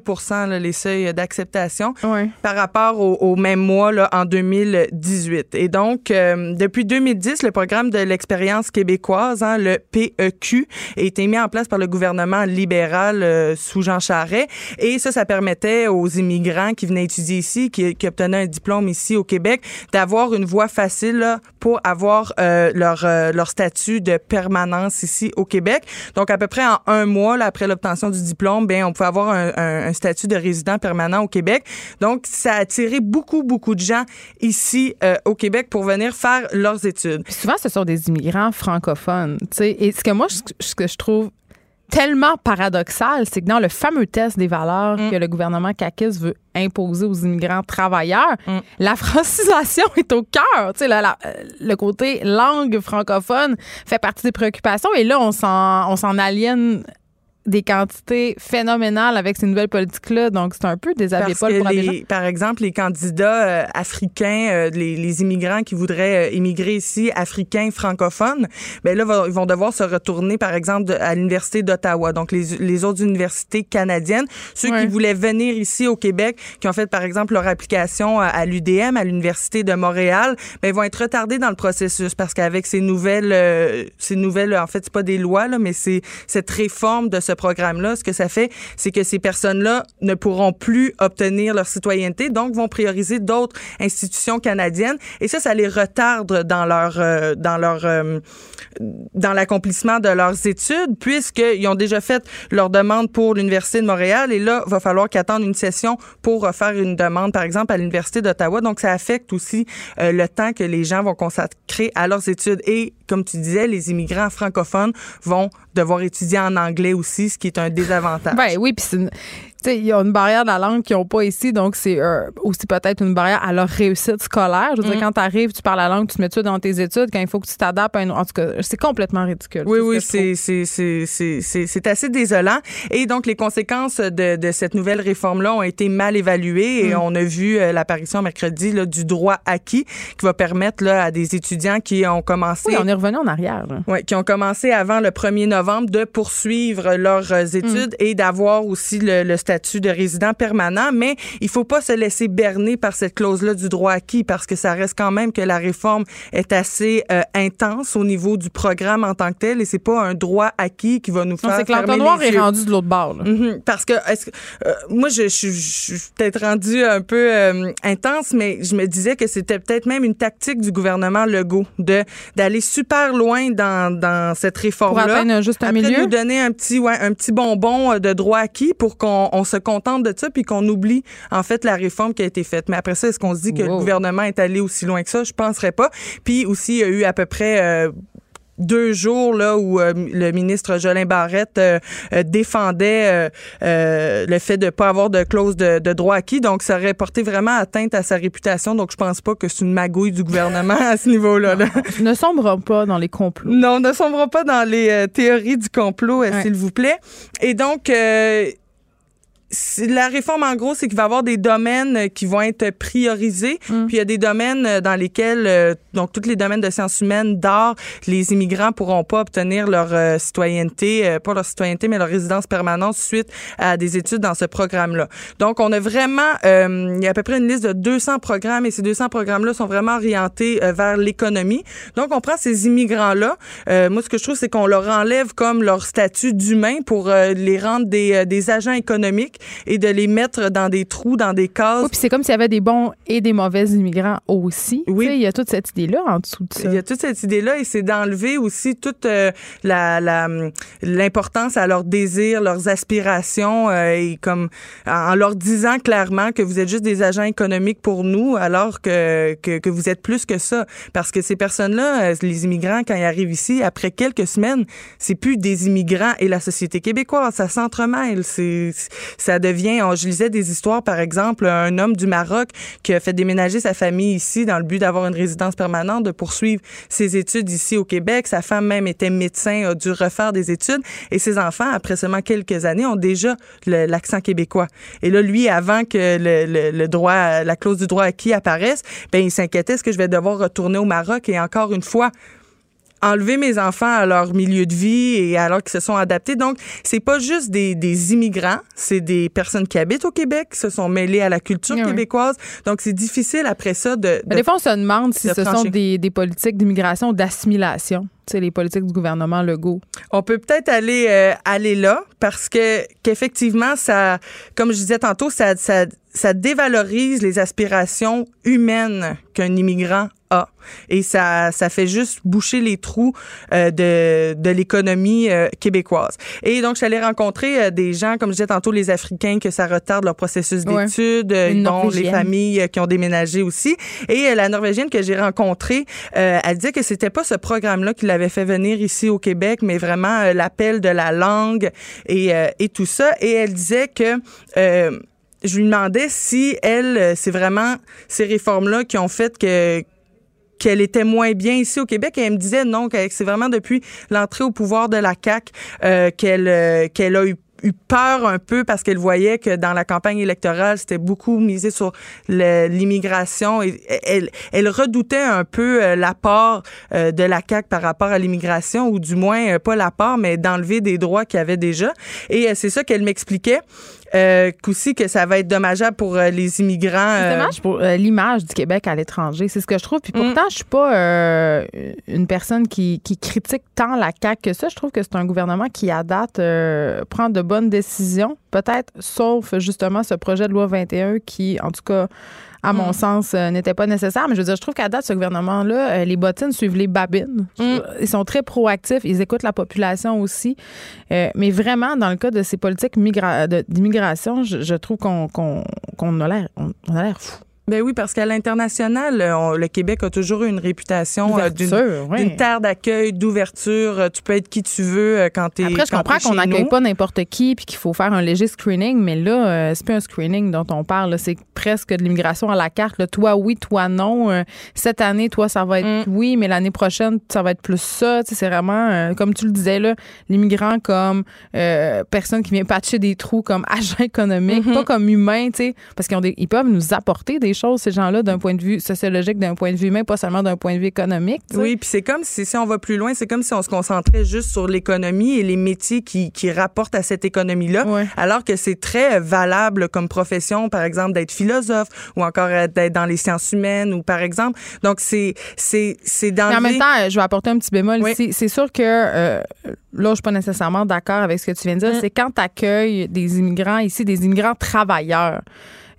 les seuils d'acceptation par rapport au, même mois là, en 2018. Et donc, euh, depuis 2010, le programme de l'expérience québécoise, hein, le PEQ, a été mis en place par le gouvernement libéral euh, sous Jean Charest. Et ça, ça permettait aux immigrants qui venaient étudier ici, qui, qui obtenaient un diplôme ici au Québec, d'avoir une voie facile là, pour avoir leur euh, leur, statut de permanence ici au Québec. Donc, à peu près en un mois après l'obtention du diplôme, ben, on pouvait avoir un, statut de résident permanent au Québec. Donc, ça a attiré beaucoup, beaucoup de gens ici euh, au Québec pour venir faire leurs études. souvent, ce sont des immigrants francophones. Et ce que moi, ce que je trouve tellement paradoxal, c'est que dans le fameux test des valeurs Mm. que le gouvernement CAQUIS veut imposer aux immigrants travailleurs, Mm. la francisation est au cœur. Tu sais, la- euh, le côté langue francophone fait partie des préoccupations et là, on s'en, on s'en aliène des quantités phénoménales avec ces nouvelles politiques-là. Donc, c'est un peu Parce Paul pour les, par exemple, les candidats euh, africains, euh, les, les immigrants qui voudraient euh, immigrer ici, africains, francophones, ben là, va- ils vont devoir se retourner, par exemple, de- à l'Université d'Ottawa, donc les, les autres universités canadiennes. Ceux Ouais. qui voulaient venir ici au Québec, qui ont fait, par exemple, leur application à, à l'UDM, à l'Université de Montréal, ben, ils vont être retardés dans le processus parce qu'avec ces nouvelles, euh, ces nouvelles, en fait, c'est pas des lois, là, mais c'est cette réforme de ce programme-là, ce que ça fait, c'est que ces personnes-là ne pourront plus obtenir leur citoyenneté, donc vont prioriser d'autres institutions canadiennes. Et ça, ça les retarde dans leur, euh, dans leur, euh, dans l'accomplissement de leurs études, puisqu'ils ont déjà fait leur demande pour l'Université de Montréal. Et là, va falloir qu'ils attendent une session pour euh, faire une demande, par exemple, à l'Université d'Ottawa. Donc, ça affecte aussi euh, le temps que les gens vont consacrer à leurs études. Et, comme tu disais, les immigrants francophones vont devoir étudier en anglais aussi, ce qui est un désavantage. Ben oui, sais, il y a une barrière de la langue qu'ils n'ont pas ici, donc c'est euh, aussi peut-être une barrière à leur réussite scolaire. Je veux Mm. dire, quand tu arrives, tu parles la langue, tu mets ça dans tes études, quand il faut que tu t'adaptes à une... En tout cas, c'est complètement ridicule. Oui, oui, c'est assez désolant. Et donc les conséquences de, de cette nouvelle réforme là ont été mal évaluées Mm. et on a vu euh, l'apparition mercredi là, du droit acquis qui va permettre là à des étudiants qui ont commencé Oui, on est revenu en arrière. Ouais, qui ont commencé avant le 1er novembre de poursuivre leurs euh, études et d'avoir aussi le, le statut de résident permanent. Mais il faut pas se laisser berner par cette clause-là du droit acquis parce que ça reste quand même que la réforme est assez euh, intense au niveau du programme en tant que tel et c'est pas un droit acquis qui va nous Non, faire c'est que l'entonnoir est rendu de l'autre bord. là. Mhm. Parce que, est-ce que euh, moi, je, je, je suis peut-être rendue un peu euh, intense, mais je me disais que c'était peut-être même une tactique du gouvernement Legault de d'aller super loin dans, dans cette Pour réforme-là. atteindre un juste Après, milieu. nous donner un petit, ouais, un petit bonbon de droit acquis pour qu'on on se contente de ça puis qu'on oublie, en fait, la réforme qui a été faite. Mais après ça, est-ce qu'on se dit que le gouvernement est allé aussi loin que ça? Je penserais pas. Puis aussi, il y a eu à peu près... euh, deux jours là où euh, le ministre Jolin Barrette euh, euh, défendait le fait de pas avoir de clause de, de droit acquis donc ça aurait porté vraiment atteinte à sa réputation donc je pense pas que c'est une magouille du gouvernement à ce niveau-là là. Ne sombre pas dans les complots. Non, ne sombrons pas dans les théories du complot, Ouais. s'il vous plaît. Et donc, la réforme, en gros, c'est qu'il va y avoir des domaines euh, qui vont être priorisés. Mm. Puis il y a des domaines euh, dans lesquels, euh, donc tous les domaines de sciences humaines, d'art, les immigrants pourront pas obtenir leur euh, citoyenneté, euh, pas leur citoyenneté, mais leur résidence permanente suite à des études dans ce programme-là. Donc, on a vraiment, euh, il y a à peu près une liste de 200 programmes et ces 200 programmes-là sont vraiment orientés vers l'économie. Donc, on prend ces immigrants-là. Euh, moi, ce que je trouve, c'est qu'on leur enlève comme leur statut d'humain pour les rendre des, euh, des agents économiques et de les mettre dans des trous, dans des cases. Oui, puis c'est comme s'il y avait des bons et des mauvais immigrants aussi. Oui. Il y a toute cette idée-là en dessous de ça. Il y a toute cette idée-là et c'est d'enlever aussi toute euh, la la- l'importance à leurs désirs, leurs aspirations euh, et comme en leur disant clairement que vous êtes juste des agents économiques pour nous alors que, que, que vous êtes plus que ça. Parce que ces personnes-là, euh, les immigrants, quand ils arrivent ici, après quelques semaines, c'est plus des immigrants et la société québécoise. Ça s'entremêle. C'est, ça devient, on- je lisais des histoires, par exemple, un homme du Maroc qui a fait déménager sa famille ici dans le but d'avoir une résidence permanente, de poursuivre ses études ici au Québec. Sa femme même était médecin, a dû refaire des études. Et ses enfants, après seulement quelques années, ont déjà l'accent québécois. Et là, lui, avant que le droit, la clause du droit acquis apparaisse, ben, il s'inquiétait, est-ce que je vais devoir retourner au Maroc? Et encore une fois, enlever mes enfants à leur milieu de vie et alors qu'ils se sont adaptés. Donc, c'est pas juste des, des immigrants, c'est des personnes qui habitent au Québec, qui se sont mêlées à la culture Ah oui. québécoise. Donc, c'est difficile après ça de... De- des fois, on se demande si de ce sont des, des politiques d'immigration ou d'assimilation. Sais, les politiques du gouvernement Legault. On peut peut-être aller euh, aller là parce que qu'effectivement ça comme je disais tantôt ça ça ça dévalorise les aspirations humaines qu'un immigrant A. Et ça, ça fait juste boucher les trous euh, de, de l'économie euh, québécoise. Et donc, j'allais rencontrer euh, des gens, comme je disais tantôt, les Africains, que ça retarde leur processus Ouais. d'études, bon, les familles qui ont déménagé aussi. Et la Norvégienne que j'ai rencontrée, elle disait que c'était pas ce programme-là qui l'avait fait venir ici au Québec, mais vraiment l'appel de la langue et, et tout ça. Et elle disait que... je lui demandais si elle, c'est vraiment ces réformes-là qui ont fait que qu'elle était moins bien ici au Québec. Et elle me disait non que c'est vraiment depuis l'entrée au pouvoir de la CAC qu'elle euh, qu'elle a eu eu peur un peu parce qu'elle voyait que dans la campagne électorale, c'était beaucoup misé sur l'immigration. Elle, elle redoutait un peu euh, l'apport euh, de la CAQ par rapport à l'immigration ou du moins euh, pas l'apport mais d'enlever des droits qu'il y avait déjà. Et euh, c'est ça qu'elle m'expliquait euh, qu'aussi que ça va être dommageable pour euh, les immigrants C'est euh, dommage pour euh, l'image du Québec à l'étranger. C'est ce que je trouve. Puis Mm. pourtant, je suis pas euh, une personne qui, qui critique tant la CAQ que ça. Je trouve que c'est un gouvernement qui, à date, euh, prend de bonnes décisions. Peut-être, sauf justement ce projet de loi 21 qui, en tout cas, à mon sens, euh, n'était pas nécessaire. Mais je veux dire, je trouve qu'à date, ce gouvernement-là, euh, les bottines suivent les babines. Ils sont très proactifs. Ils écoutent la population aussi. Euh, mais vraiment, dans le cas de ces politiques d'immigration, je, je trouve qu'on a l'air fou. Ben oui, parce qu'à l'international, euh, le Québec a toujours eu une réputation euh, d'une oui. terre d'accueil, d'ouverture. Euh, Tu peux être qui tu veux quand t'es Après, je comprends qu'on n'accueille pas n'importe qui puis qu'il faut faire un léger screening, mais là, c'est pas un screening dont on parle. C'est presque de l'immigration à la carte. là. Toi, oui, toi, non. Cette année, toi, ça va être Mm. oui, mais l'année prochaine, ça va être plus ça. Tu c'est vraiment, comme tu le disais, là, l'immigrant comme euh, personne qui vient patcher des trous, comme agent économique, Mm-hmm. pas comme humain, tu parce qu'ils peuvent nous apporter des choses, ces gens-là, d'un point de vue sociologique, d'un point de vue humain, pas seulement d'un point de vue économique. Oui, puis c'est comme si, si on va plus loin, c'est comme si on se concentrait juste sur l'économie et les métiers qui, qui rapportent à cette économie-là, alors que c'est très valable comme profession, par exemple, d'être philosophe ou encore euh, d'être dans les sciences humaines ou par exemple. Donc, c'est c'est c'est dans Mais en même temps, je vais apporter un petit bémol Oui. ici. C'est sûr que euh, là, je suis pas nécessairement d'accord avec ce que tu viens de Mm. dire. C'est quand tu accueilles des immigrants ici, des immigrants travailleurs.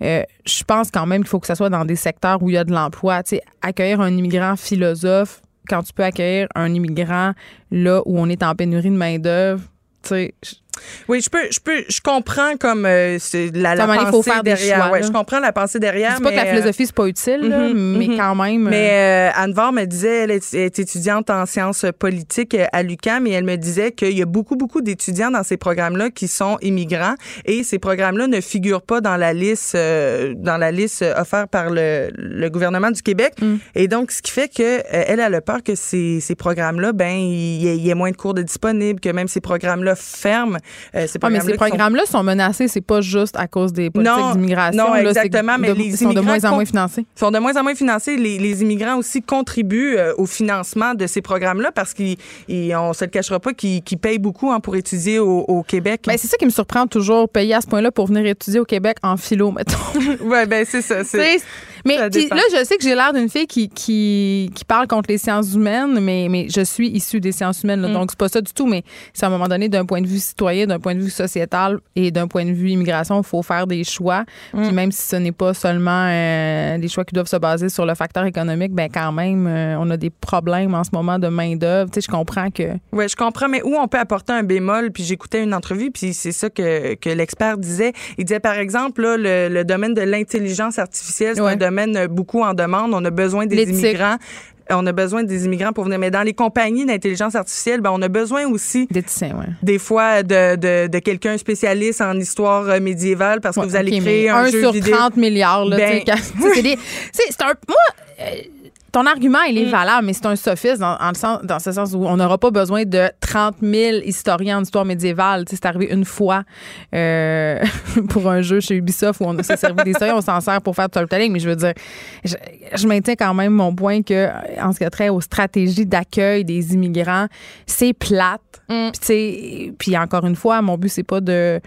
Euh, je pense quand même qu'il faut que ça soit dans des secteurs où il y a de l'emploi. Tu sais, accueillir un immigrant philosophe, quand tu peux accueillir un immigrant là où on est en pénurie de main-d'œuvre, tu sais, Oui, je peux, je peux, je comprends comme euh, la, la pensée il faut faire derrière. choix, ouais, je comprends la pensée derrière. je dis pas que la euh, philosophie, c'est pas utile, là, mhm, mais mhm. quand même. euh, Mais euh, Anne Var me disait, elle est, est étudiante en sciences politiques euh, à l'UQAM et elle me disait qu'il y a beaucoup, beaucoup d'étudiants dans ces programmes-là qui sont immigrants et ces programmes-là ne figurent pas dans la liste, euh, dans la liste offerte par le, le gouvernement du Québec. Mm. Et donc, ce qui fait que elle a le peur que ces, ces programmes-là, ben, il y, y ait moins de cours de disponibles, que même ces programmes-là ferment. Euh, ces Ah, mais programmes-là ces sont- programmes-là sont menacés, c'est pas juste à cause des politiques d'immigration. non, là, exactement, mais de- les sont de immigrants moins en moins financés. sont de moins en moins financés. Les, les immigrants aussi contribuent euh, au financement de ces programmes-là parce qu'ils, ils- on se le cachera pas, qu'ils, payent beaucoup hein, pour étudier au, au Québec. Ben, c'est ça qui me surprend toujours, payer à ce point-là pour venir étudier au Québec en philo, mettons. ouais, ben c'est ça. C'est, mais puis là, je sais que j'ai l'air d'une fille qui, qui, qui parle contre les sciences humaines, mais, mais je suis issue des sciences humaines, Mm. là, donc c'est pas ça du tout. Mais c'est à un moment donné, d'un point de vue citoyen, d'un point de vue sociétal et d'un point de vue immigration, il faut faire des choix. Mm. Puis même si ce n'est pas seulement euh, des choix qui doivent se baser sur le facteur économique, ben quand même, euh, on a des problèmes en ce moment de main-d'œuvre. Tu sais, je comprends que. Ouais, je comprends, mais où on peut apporter un bémol, puis j'écoutais une entrevue, puis c'est ça que, que l'expert disait. Il disait, par exemple, là, le, le domaine de l'intelligence artificielle, c'est Ouais. un domaine beaucoup en demande. On a besoin des immigrants. On a besoin des immigrants pour venir. Mais dans les compagnies d'intelligence artificielle, ben, on a besoin aussi D'éthicien, ouais. des fois de, de, de quelqu'un spécialiste en histoire euh, médiévale parce que Ouais, vous allez créer un, un jeu sur vidéo. 30 milliards. Là, Ben- des- c'est un. Moi, euh, ton argument, il est Mm. valable, mais c'est un sophisme dans, en le sens, dans ce sens où on n'aura pas besoin de 30 000 historiens d'histoire médiévale. Tu sais, c'est arrivé une fois euh, pour un jeu chez Ubisoft où on s'est servi des historiens, on s'en sert pour faire du storytelling, mais je veux dire, je, je maintiens quand même mon point que en ce qui a trait aux stratégies d'accueil des immigrants, c'est plate. Mm. Puis, tu sais, puis encore une fois, mon but, c'est pas de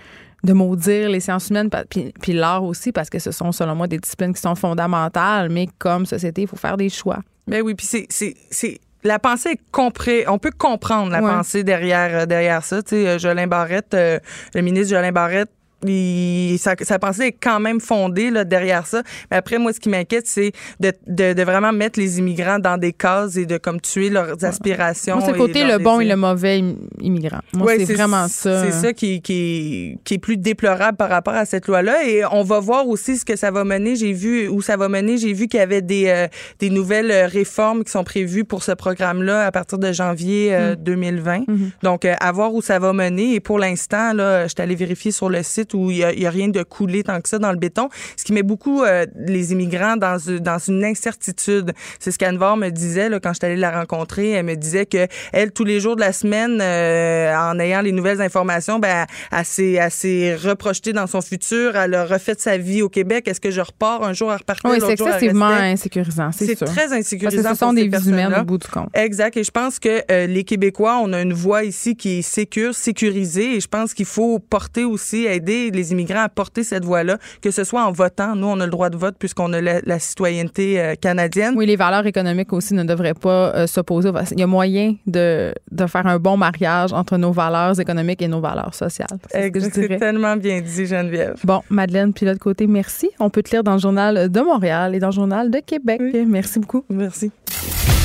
de maudire les sciences humaines, puis, puis l'art aussi, parce que ce sont, selon moi, des disciplines qui sont fondamentales, mais comme société, il faut faire des choix. Ben oui, puis c'est, c'est, c'est la pensée est compré, on peut comprendre la Ouais. pensée derrière euh, derrière ça. Tu sais, euh, Jolin Barrette, euh, le ministre Jolin Barrette il, sa, sa pensée est quand même fondée là, derrière ça. Mais après, moi, ce qui m'inquiète, c'est de, de, de vraiment mettre les immigrants dans des cases et de comme tuer leurs aspirations. C'est le côté le bon et le mauvais im- immigrant. Moi, Ouais, c'est vraiment ça. C'est ça qui, qui, qui est plus déplorable par rapport à cette loi-là. Et on va voir aussi ce que ça va mener. J'ai vu où ça va mener. J'ai vu qu'il y avait des, euh, des nouvelles euh, réformes qui sont prévues pour ce programme-là à partir de janvier euh, 2020. Donc, euh, à voir où ça va mener. Et pour l'instant, là, je suis allée vérifier sur le site où il y a, rien de coulé tant que ça dans le béton. Ce qui met beaucoup euh, les immigrants dans, dans une incertitude. C'est ce qu'Anne me disait là, quand je suis allée la rencontrer. Elle me disait que elle, tous les jours de la semaine, euh, en ayant les nouvelles informations, ben, elle s'est elle s'est reprojetée dans son futur. Elle a refait sa vie au Québec. Est-ce que je repars un jour à repartir? Oui, c'est excessivement insécurisant, c'est très Parce insécurisant. que ce sont des vies humaines au bout du compte. Exact. Et je pense que euh, les Québécois, on a une voix ici qui est sécure, sécurisée. Et je pense qu'il faut porter aussi, aider les immigrants à porter cette voix-là, que ce soit en votant. Nous, on a le droit de vote puisqu'on a la, la citoyenneté euh, canadienne. Oui, les valeurs économiques aussi ne devraient pas euh, s'opposer. Il y a moyen de, de faire un bon mariage entre nos valeurs économiques et nos valeurs sociales. C'est ce tellement bien dit, Geneviève. Bon, Madeleine, puis de l'autre côté, merci. On peut te lire dans le journal de Montréal et dans le journal de Québec. Merci beaucoup. Merci.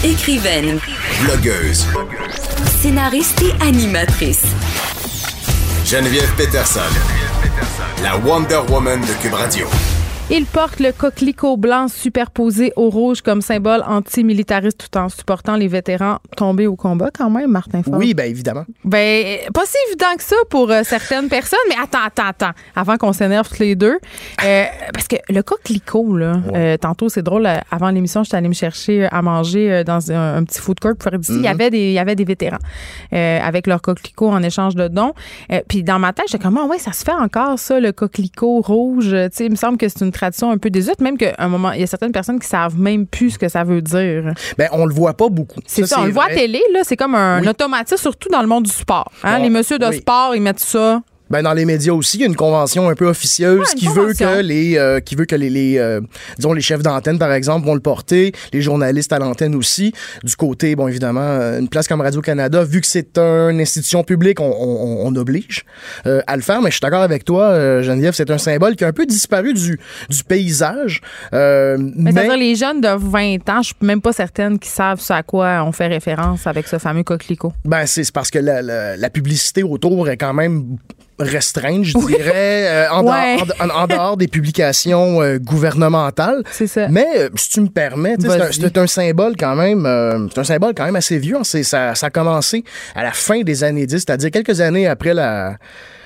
Écrivaine, Blogueuse. scénariste et animatrice. Geneviève Peterson. La Wonder Woman de Cube Radio. Il porte le coquelicot blanc superposé au rouge comme symbole antimilitariste tout en supportant les vétérans tombés au combat quand même, Martin Ford. Oui, bien évidemment. Ben, pas si évident que ça pour euh, certaines personnes, mais attends, attends, attends. Avant qu'on s'énerve tous les deux. euh, parce que le coquelicot, là, euh, tantôt, c'est drôle, avant l'émission, j'étais allée me chercher à manger dans un, un petit food court pour d'ici. Il y avait des, il y avait des vétérans avec leur coquelicot en échange de dons. Puis dans ma tête, j'étais comme, ah ouais, ça se fait encore, ça, le coquelicot rouge. Tu sais, il me semble que c'est une tradition un peu désuète, même qu'à un moment, il y a certaines personnes qui savent même plus ce que ça veut dire. Ben, on le voit pas beaucoup. C'est ça, on le voit à télé, là, c'est comme un Oui. automatisme, surtout dans le monde du sport. Hein? Ah, les messieurs de oui. sport, ils mettent ça. Ben, dans les médias aussi, il y a une convention un peu officieuse Ouais, une qui veut que les euh, qui veut que les, les euh, disons les chefs d'antenne par exemple vont le porter, les journalistes à l'antenne aussi. Du côté bon évidemment euh, une place comme Radio Canada vu que c'est une institution publique, on, on, on oblige euh, à le faire. Mais je suis d'accord avec toi, euh, Geneviève, c'est un symbole qui a un peu disparu du du paysage. Euh, Mais, c'est-à-dire, les jeunes de 20 ans, je suis même pas certaine qu'ils savent ce à quoi on fait référence avec ce fameux coquelicot. Ben, c'est c'est parce que la, la- la publicité autour est quand même restreinte, je dirais, euh, en, Ouais. dehors, en- en dehors des publications euh, gouvernementales. C'est ça. Mais euh, si tu me permets, c'est un- symbole quand même, euh, c'est un symbole quand même assez vieux. hein. Ça, ça a commencé à la fin des années 10, c'est-à-dire quelques années après la.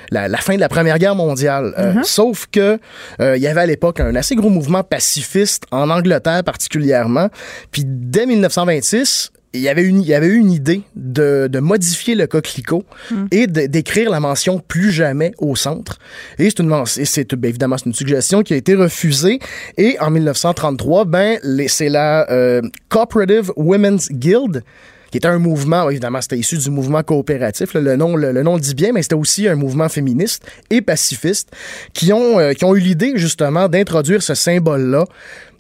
La, la fin de la Première Guerre mondiale. Euh, Mm-hmm. Sauf que euh, il y avait à l'époque un assez gros mouvement pacifiste en Angleterre particulièrement. Puis dès 1926, il y avait une, il y avait eu une idée de, de modifier le coquelicot et de- d'écrire la mention plus jamais au centre. Et c'est une, et c'est ben, évidemment c'est une suggestion qui a été refusée. Et en 1933, ben c'est la euh, Cooperative Women's Guild qui était un mouvement, évidemment, c'était issu du mouvement coopératif. là, le, nom, le, le nom le dit bien, mais c'était aussi un mouvement féministe et pacifiste qui ont, euh, qui ont eu l'idée, justement, d'introduire ce symbole-là,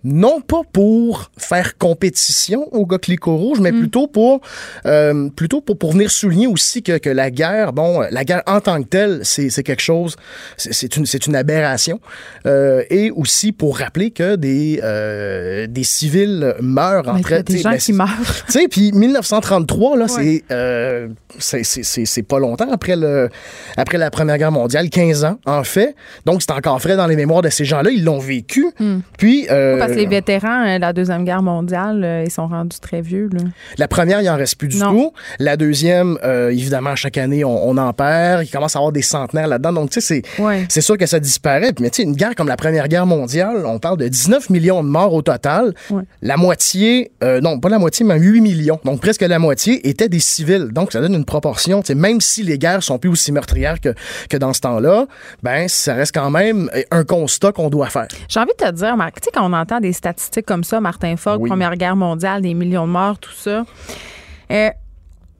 non pas pour faire compétition au coquelicot rouge, mais plutôt pour euh, plutôt pour, pour venir souligner aussi que, que la guerre, bon, la guerre en tant que telle, c'est c'est quelque chose, c'est une, c'est une aberration. Euh, et aussi pour rappeler que des, euh, des civils meurent en traite. des gens qui meurent. Tu sais, puis 1933, là, c'est, euh, c'est, c'est, pas longtemps après, le, après la Première Guerre mondiale, 15 ans, en fait. Donc, c'est encore frais dans les mémoires de ces gens-là. Ils l'ont vécu. Puis, euh, Parce que les vétérans euh, de la Deuxième Guerre mondiale, euh, ils sont rendus très vieux. Là. la première, il en reste plus du Non. tout. La deuxième, euh, évidemment, chaque année, on, on en perd. Il commence à avoir des centenaires là-dedans. Donc, tu sais, c'est, Ouais. sûr que ça disparaît. Mais tu sais, une guerre comme la Première Guerre mondiale, on parle de 19 millions de morts au total. Ouais. La moitié, euh, non, pas la moitié, mais 8 millions. Donc, presque la moitié étaient des civils. Donc, ça donne une proportion. Tu sais, même si les guerres sont plus aussi meurtrières que, que dans ce temps-là, ben, ça reste quand même un constat qu'on doit faire. J'ai envie de te dire, Marc, tu sais, quand on entend des statistiques comme ça, Martin Fogg, Oui. Première Guerre mondiale, des millions de morts, tout ça, euh,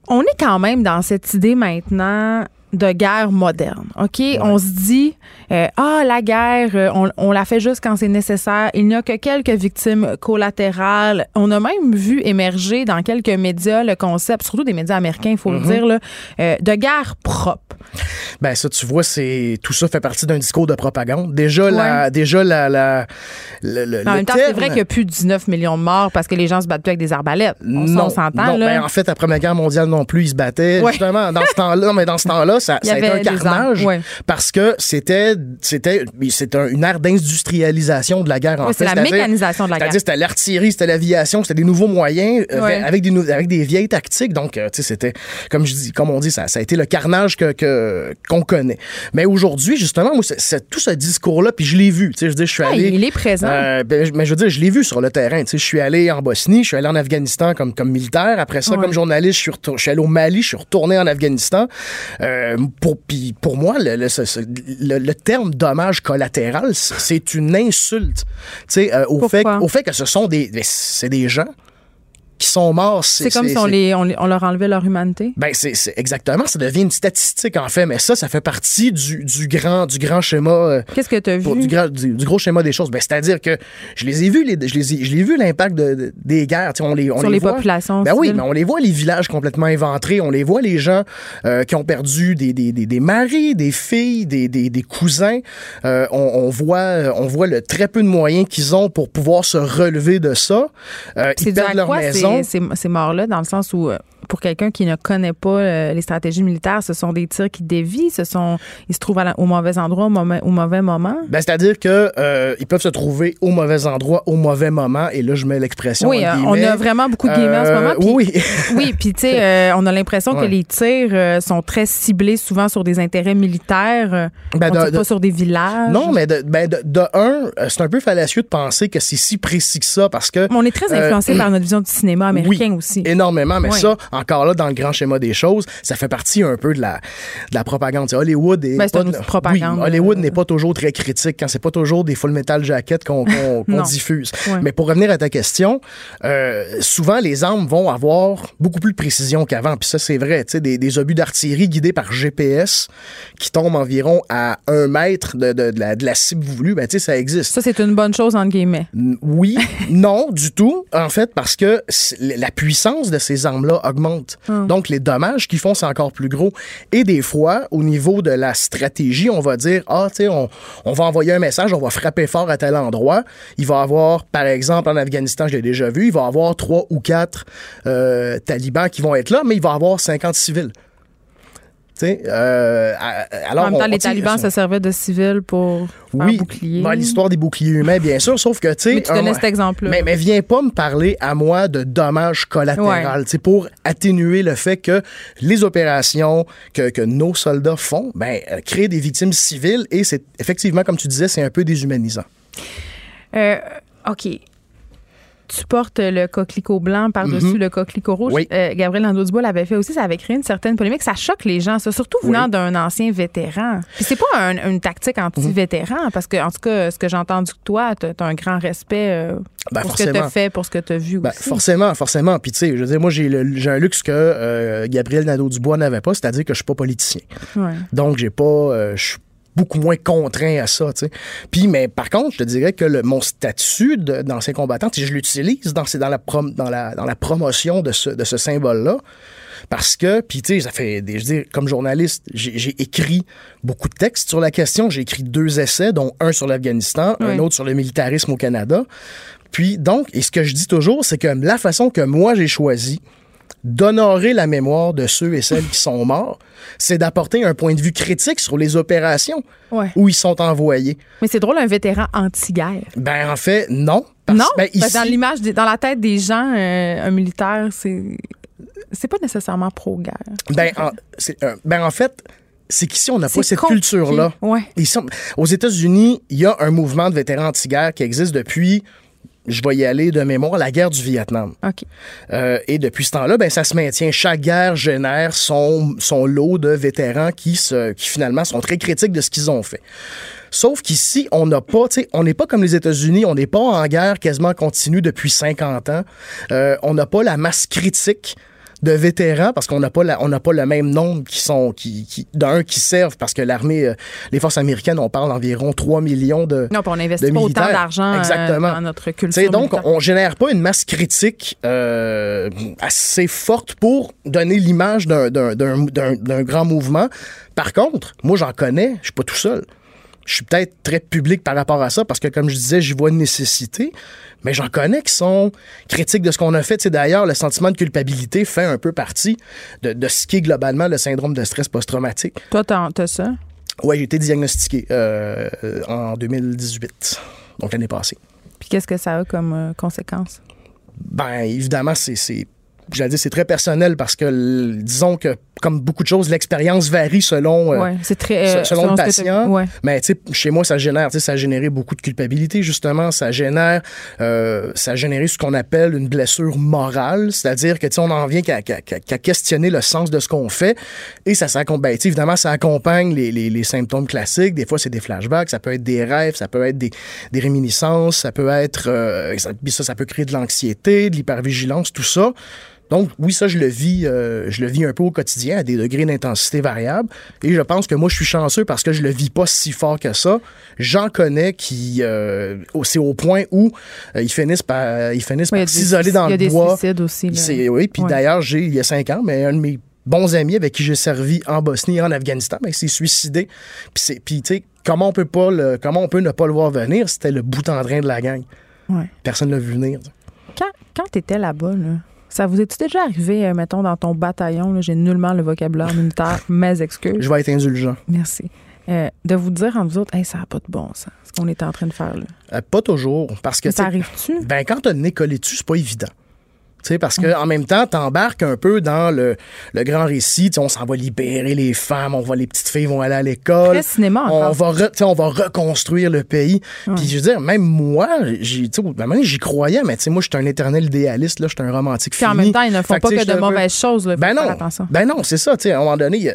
on est quand même dans cette idée maintenant de guerre moderne. OK? On se dit, euh, ah, la guerre, euh, on, on la fait juste quand c'est nécessaire. Il n'y a que quelques victimes collatérales. On a même vu émerger dans quelques médias le concept, surtout des médias américains, il faut le dire, là, euh, de guerre propre. Ben ça, tu vois, c'est tout ça fait partie d'un discours de propagande. Déjà, la, déjà la, la, le, le- En même temps, c'est vrai qu'il y a plus de 19 millions de morts parce que les gens se battent plus avec des arbalètes. On, non, on s'entend, non, là. ben, en fait, la Première Guerre mondiale non plus, ils se battaient. Ouais. Justement, dans ce temps-là, mais dans ce temps-là, ça, Il y ça a été avait un carnage ouais. parce que c'était, c'était, c'était un- une ère d'industrialisation de la guerre. En fait, c'est la mécanisation de la guerre. C'était l'artillerie, c'était l'aviation, c'était des nouveaux moyens euh, Ouais. avec des avec des vieilles tactiques. Donc, euh, tu sais, c'était comme je dis, comme on dit, ça, ça a été le carnage que qu'on connaît. Mais aujourd'hui, justement, moi, c'est, tout ce discours-là, puis je l'ai vu. Tu sais, je dire, je suis Ah, allé. il est présent. Euh, ben, mais je veux dire, je l'ai vu sur le terrain. Tu sais, je suis allé en Bosnie, je suis allé en Afghanistan comme, comme militaire. Après ça, comme journaliste, je suis, je suis allé au Mali, je suis retourné en Afghanistan. Euh, pour, puis pour moi, le, le- ce- ce- le- le terme dommage collatéral, c'est une insulte. Tu sais, euh, au, Pourquoi? fait, au fait que ce sont des, c'est des gens qui sont morts. C'est comme si on, les, on, les- on leur enlevait leur humanité. ben c'est exactement, ça devient une statistique en fait, mais ça, ça fait partie du, du grand du grand schéma euh, Qu'est-ce que tu as vu? du, gra- du- du gros schéma des choses. Ben, c'est-à-dire que je les ai vus, les, je les ai, je vu l'impact de- de- des guerres. On les, on Sur les voit. populations Ben oui, mais on les voit les villages complètement éventrés, on les voit les gens euh, qui ont perdu des, des, des, des maris, des filles, des, cousins. Euh, on, on voit on voit le très peu de moyens qu'ils ont pour pouvoir se relever de ça. Ils perdent leur quoi maison. Ces, ces, ces morts-là, dans le sens où, euh, pour quelqu'un qui ne connaît pas euh, les stratégies militaires, ce sont des tirs qui dévient, ce sont, ils se trouvent à la- au mauvais endroit, au mauvais, au mauvais moment. Ben, c'est-à-dire que euh, ils peuvent se trouver au mauvais endroit, au mauvais moment, et là je mets l'expression. Oui, euh, on a vraiment beaucoup de guillemets en ce Euh, moment. puis- oui. oui, puis tu sais, on a l'impression que les tirs sont très ciblés souvent sur des intérêts militaires, Ben, on de- tire de- pas sur des villages. Non, mais de, ben de, de un, c'est un peu fallacieux de penser que c'est si précis que ça parce que. Mais on est très influencé par notre vision du cinéma américain oui, aussi. Énormément, mais ça, encore là, dans le grand schéma des choses, ça fait partie un peu de la, de la propagande. Hollywood est Ben, pas propagande. Oui, Hollywood Euh, n'est pas toujours très critique quand c'est pas toujours des full metal jackets qu'on diffuse. Ouais. Mais pour revenir à ta question, euh, souvent les armes vont avoir beaucoup plus de précision qu'avant. Puis ça, c'est vrai. Des, des obus d'artillerie guidés par GPS qui tombent environ à un mètre de, de- de la, de la cible voulue, ben, ça existe. Ça, c'est une bonne chose, entre guillemets. Oui, non, du tout. En fait, parce que la puissance de ces armes-là augmente. Donc, les dommages qu'ils font, c'est encore plus gros. Et des fois, au niveau de la stratégie, on va dire, ah, tu sais, on, on va envoyer un message, on va frapper fort à tel endroit. Il va avoir, par exemple, en Afghanistan, je l'ai déjà vu, il va avoir trois ou quatre euh, talibans qui vont être là, mais il va avoir 50 civils. Tu euh, alors, en même temps, on- les tu talibans se servaient de civils pour faire oui, bouclier. ben, l'histoire des boucliers humains, bien sûr, sauf que, tu sais... Mais tu donnais cet exemple-là. Mais, mais viens pas me parler à moi de dommages collatéraux. Ouais. C'est pour atténuer le fait que les opérations que, que nos soldats font, ben, euh, créent des victimes civiles et c'est effectivement, comme tu disais, c'est un peu déshumanisant. Euh, OK. Tu portes le coquelicot blanc par-dessus le coquelicot rouge. Mhm. Oui. Euh, Gabriel Nadeau-Dubois l'avait fait aussi. Ça avait créé une certaine polémique. Ça choque les gens, ça, surtout venant Oui. d'un ancien vétéran. Puis c'est pas un- une tactique anti-vétéran, parce que, en tout cas, ce que j'ai entendu de toi, tu as un grand respect euh, Ben, pour ce que tu fait, pour ce que tu as vu Ben, aussi. forcément, forcément. Puis, tu sais, je veux dire, moi, j'ai un luxe que euh, Gabriel Nadeau-Dubois n'avait pas, c'est-à-dire que je suis pas politicien. Ouais. Donc, j'ai pas. je suis beaucoup moins contraint à ça, tu sais. Puis, mais par contre, je te dirais que le- mon statut d'ancien combattant, je l'utilise dans, dans, la prom- dans, la, dans la promotion de ce, de ce symbole-là. Parce que, puis tu sais, ça fait, des, je veux dire, comme journaliste, j'ai écrit beaucoup de textes sur la question. J'ai écrit deux essais, dont un sur l'Afghanistan, un autre sur le militarisme au Canada. Puis donc, et ce que je dis toujours, c'est que la façon que moi j'ai choisi d'honorer la mémoire de ceux et celles qui sont morts, c'est d'apporter un point de vue critique sur les opérations Ouais. où ils sont envoyés. Mais c'est drôle, un vétéran anti-guerre. Ben en fait, non. Parce- non, ben, dans l'image, dans la tête des gens, euh, un militaire, c'est c'est pas nécessairement pro-guerre. ben, en, euh, ben, en fait, c'est qu'ici, on n'a pas cette culture-là. Ouais. Ici, on- aux États-Unis, il y a un mouvement de vétérans anti-guerre qui existe depuis, je vais y aller de mémoire, la guerre du Vietnam. OK. Euh, et depuis ce temps-là, ben, ça se maintient. Chaque guerre génère son, son lot de vétérans qui, se, qui finalement sont très critiques de ce qu'ils ont fait. Sauf qu'ici, on n'a pas, tu sais, on n'est pas comme les États-Unis, on n'est pas en guerre quasiment continue depuis 50 ans. Euh, on n'a pas la masse critique de vétérans parce qu'on n'a pas la- on n'a pas le même nombre qui sont qui, qui d'un qui servent parce que l'armée euh, les forces américaines on parle d'environ 3 millions de Non, puis on n'investit de pas autant d'argent euh, dans notre Tu culture. sais, donc, militaire. on génère pas une masse critique euh, assez forte pour donner l'image d'un- d'un d'un- d'un- d'un grand mouvement. Par contre, moi, j'en connais, je suis pas tout seul. Je suis peut-être très public par rapport à ça parce que, comme je disais, j'y vois une nécessité, mais j'en connais qui sont critiques de ce qu'on a fait. Sais, D'ailleurs, le sentiment de culpabilité fait un peu partie de, de ce qui est globalement le syndrome de stress post-traumatique. Toi, t'as t'as ça? Oui, j'ai été diagnostiqué euh, euh, en 2018, donc l'année passée. Puis qu'est-ce que ça a comme euh, conséquence? Ben, évidemment, c'est. J'allais dire, c'est très personnel parce que, disons que, comme beaucoup de choses, l'expérience varie selon, euh, ouais, c'est très. euh, se- selon le patient. Ouais. Mais tu sais, chez moi, ça génère, tu sais, ça a généré beaucoup de culpabilité, justement. Ça génère, euh, ça a généré ce qu'on appelle une blessure morale, c'est-à-dire que, tu sais, on en vient qu'à qu'à- qu'à- qu'à questionner le sens de ce qu'on fait. Et ça s'accompagne, ben, évidemment, ça accompagne les, les- les symptômes classiques. Des fois, c'est des flashbacks, ça peut être des rêves, ça peut être des, des réminiscences, ça peut être, euh, ça, ça peut créer de l'anxiété, de l'hypervigilance, tout ça. Donc, oui, ça, je le vis, euh, je le vis un peu au quotidien à des degrés d'intensité variables. Et je pense que moi, je suis chanceux parce que je le vis pas si fort que ça. J'en connais qui, euh, au- c'est au point où euh, ils finissent par, ils finissent Ouais, par s'isoler dans Il y a le des bois. suicides aussi. là. Oui, puis Ouais. d'ailleurs, j'ai, il y a cinq ans, mais un de mes bons amis avec qui j'ai servi en Bosnie et en Afghanistan, ben, il s'est suicidé. Puis, c'est, puis tu sais, comment on peut pas le, comment on peut ne pas le voir venir? C'était le bout en train de la gang. Ouais. Personne ne l'a vu venir. Quand, quand tu étais là-bas, là, ça vous est-tu déjà arrivé, euh, mettons, dans ton bataillon, j'ai nullement le vocabulaire militaire, mes excuses. Je vais être indulgent. Merci. Euh, de vous dire entre vous autres, hey, ça n'a pas de bon sens, ce qu'on est en train de faire là. Euh, pas toujours, parce que Ça arrive-tu? Ben, quand le nez collé dessus, c'est pas évident. Tu sais, parce que en même temps, t'embarques un peu dans le, le grand récit. On s'en va libérer les femmes, on va, les petites filles vont aller à l'école. On va, re- tu sais, on va reconstruire le pays. Puis je veux dire, même moi, j'y croyais, mais tu sais, moi, je suis un éternel idéaliste, là, je suis un romantique Puis en même temps, ils ne font Fait pas que de mauvaises choses. Là, Ben non, ben non, c'est ça, tu sais, à un moment donné,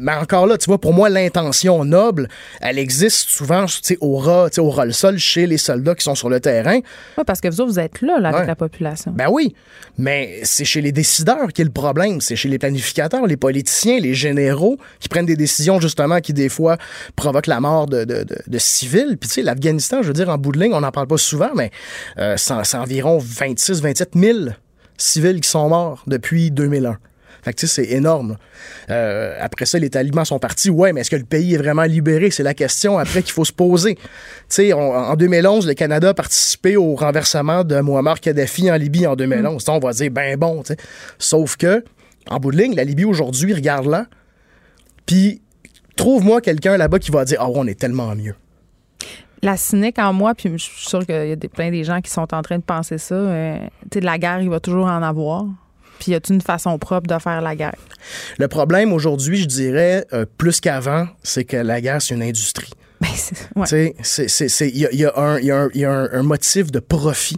mais encore là, tu vois, pour moi, l'intention noble, elle existe souvent, tu sais, au ras, tu sais, au ras le sol chez les soldats qui sont sur le terrain. Ouais, parce que vous autres, vous êtes là, là avec Ouais. la population. Ben oui, mais c'est chez les décideurs qui est le problème. C'est chez les planificateurs, les politiciens, les généraux qui prennent des décisions justement qui des fois provoquent la mort de, de- de- de civils. Puis tu sais, l'Afghanistan, je veux dire, en bout de ligne, on n'en parle pas souvent, mais euh, c'est environ 26-27 000 civils qui sont morts depuis 2001. Fait que c'est énorme. Euh, après ça, les talibans sont partis. Ouais, mais est-ce que le pays est vraiment libéré? C'est la question après qu'il faut se poser. On- en 2011, le Canada a participé au renversement de Muammar Kadhafi en Libye en 2011. Ça, On va dire, ben bon, tu sais. Sauf que, en bout de ligne, la Libye aujourd'hui, regarde là, puis trouve-moi quelqu'un là-bas qui va dire, ah, ouais, on est tellement mieux. La cynique en moi, puis je suis sûre qu'il y a des, plein des gens qui sont en train de penser ça. euh, tu sais, de la guerre, il va toujours en avoir. Puis y a une façon propre de faire la guerre? Le problème aujourd'hui, je dirais, euh, plus qu'avant, c'est que la guerre, c'est une industrie. Ben, ouais. Il y a, il y a un- y a un- y a un- un motif de profit.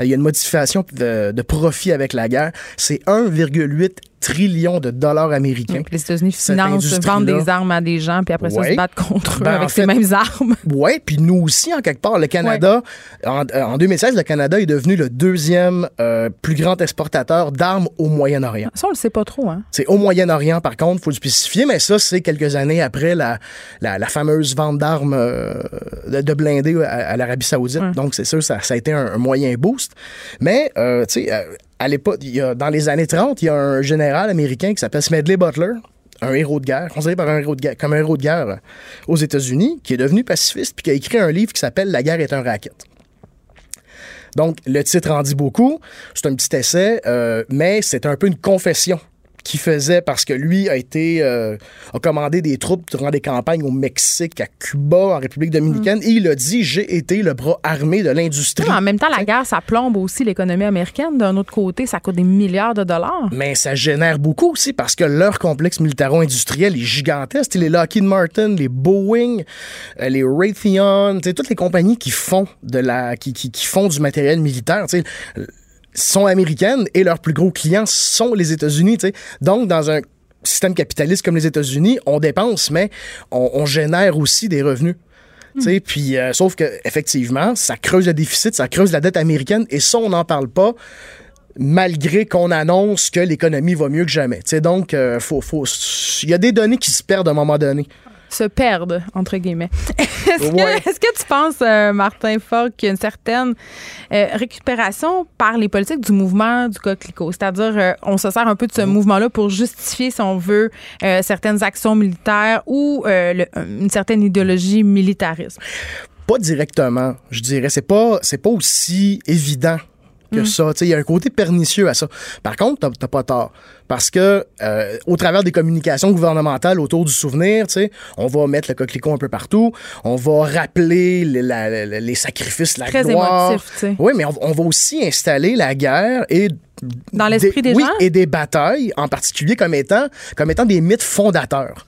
Il y a une modification de, de profit avec la guerre. C'est 1,8 trillion de dollars américains. Donc, les États-Unis financent, vendent des armes à des gens, puis après ça, Ouais. se battent contre eux Ben, en avec ces mêmes armes. Oui, puis nous aussi, en quelque part, le Canada, en, euh, en 2016, le Canada est devenu le deuxième euh, plus grand exportateur d'armes au Moyen-Orient. Ça, on le sait pas trop, hein? C'est au Moyen-Orient, par contre, il faut le spécifier, mais ça, c'est quelques années après la, la, la fameuse vente d'armes euh, de, de blindés à, à l'Arabie Saoudite. Donc, c'est sûr, ça, ça a été un, un moyen boost. Mais, euh, tu sais, euh, à l'époque, dans les années 30, il y a un général américain qui s'appelle Smedley Butler, un héros de guerre, considéré par un héros de guerre, comme un héros de guerre euh, aux États-Unis, qui est devenu pacifiste puis qui a écrit un livre qui s'appelle La guerre est un racket. Donc, le titre en dit beaucoup. C'est un petit essai, euh, mais c'est un peu une confession qu'il faisait parce que lui a été euh, a commandé des troupes durant des campagnes au Mexique, à Cuba, en République dominicaine, et il a dit j'ai été le bras armé de l'industrie. En même temps, la guerre, ça plombe aussi l'économie américaine. D'un autre côté, ça coûte des milliards de dollars. Mais ça génère beaucoup aussi parce que leur complexe militaro-industriel est gigantesque. Les Lockheed Martin, les Boeing, euh, les Raytheon, toutes les compagnies qui font de la qui, qui, qui font du matériel militaire, sont américaines et leurs plus gros clients sont les États-Unis. tu sais. Donc, dans un système capitaliste comme les États-Unis, on dépense, mais on, on génère aussi des revenus. Tu sais, Puis, euh, sauf que effectivement, ça creuse le déficit, ça creuse la dette américaine, et ça, on n'en parle pas malgré qu'on annonce que l'économie va mieux que jamais. Tu sais, donc, euh, faut, faut, il y a des données qui se perdent à un moment donné. Se perdent, entre guillemets. Est-ce Ouais. que, tu penses, euh, Martin Fogg, qu'il y a une certaine euh, récupération par les politiques du mouvement du coquelicot? C'est-à-dire, euh, on se sert un peu de ce mouvement-là pour justifier, si on veut, certaines actions militaires ou le- une certaine idéologie militariste. Pas directement, je dirais. C'est pas, c'est pas aussi évident que Mm. ça. Il y a un côté pernicieux à ça. Par contre, t'as- pas tort. Parce que euh, au travers des communications gouvernementales autour du souvenir, on va mettre le coquelicot un peu partout. On va rappeler les, la- la- les sacrifices, la Très gloire. émotif. Oui, mais on, on va aussi installer la guerre et Dans l'esprit des gens? et des batailles en particulier comme étant comme étant des mythes fondateurs.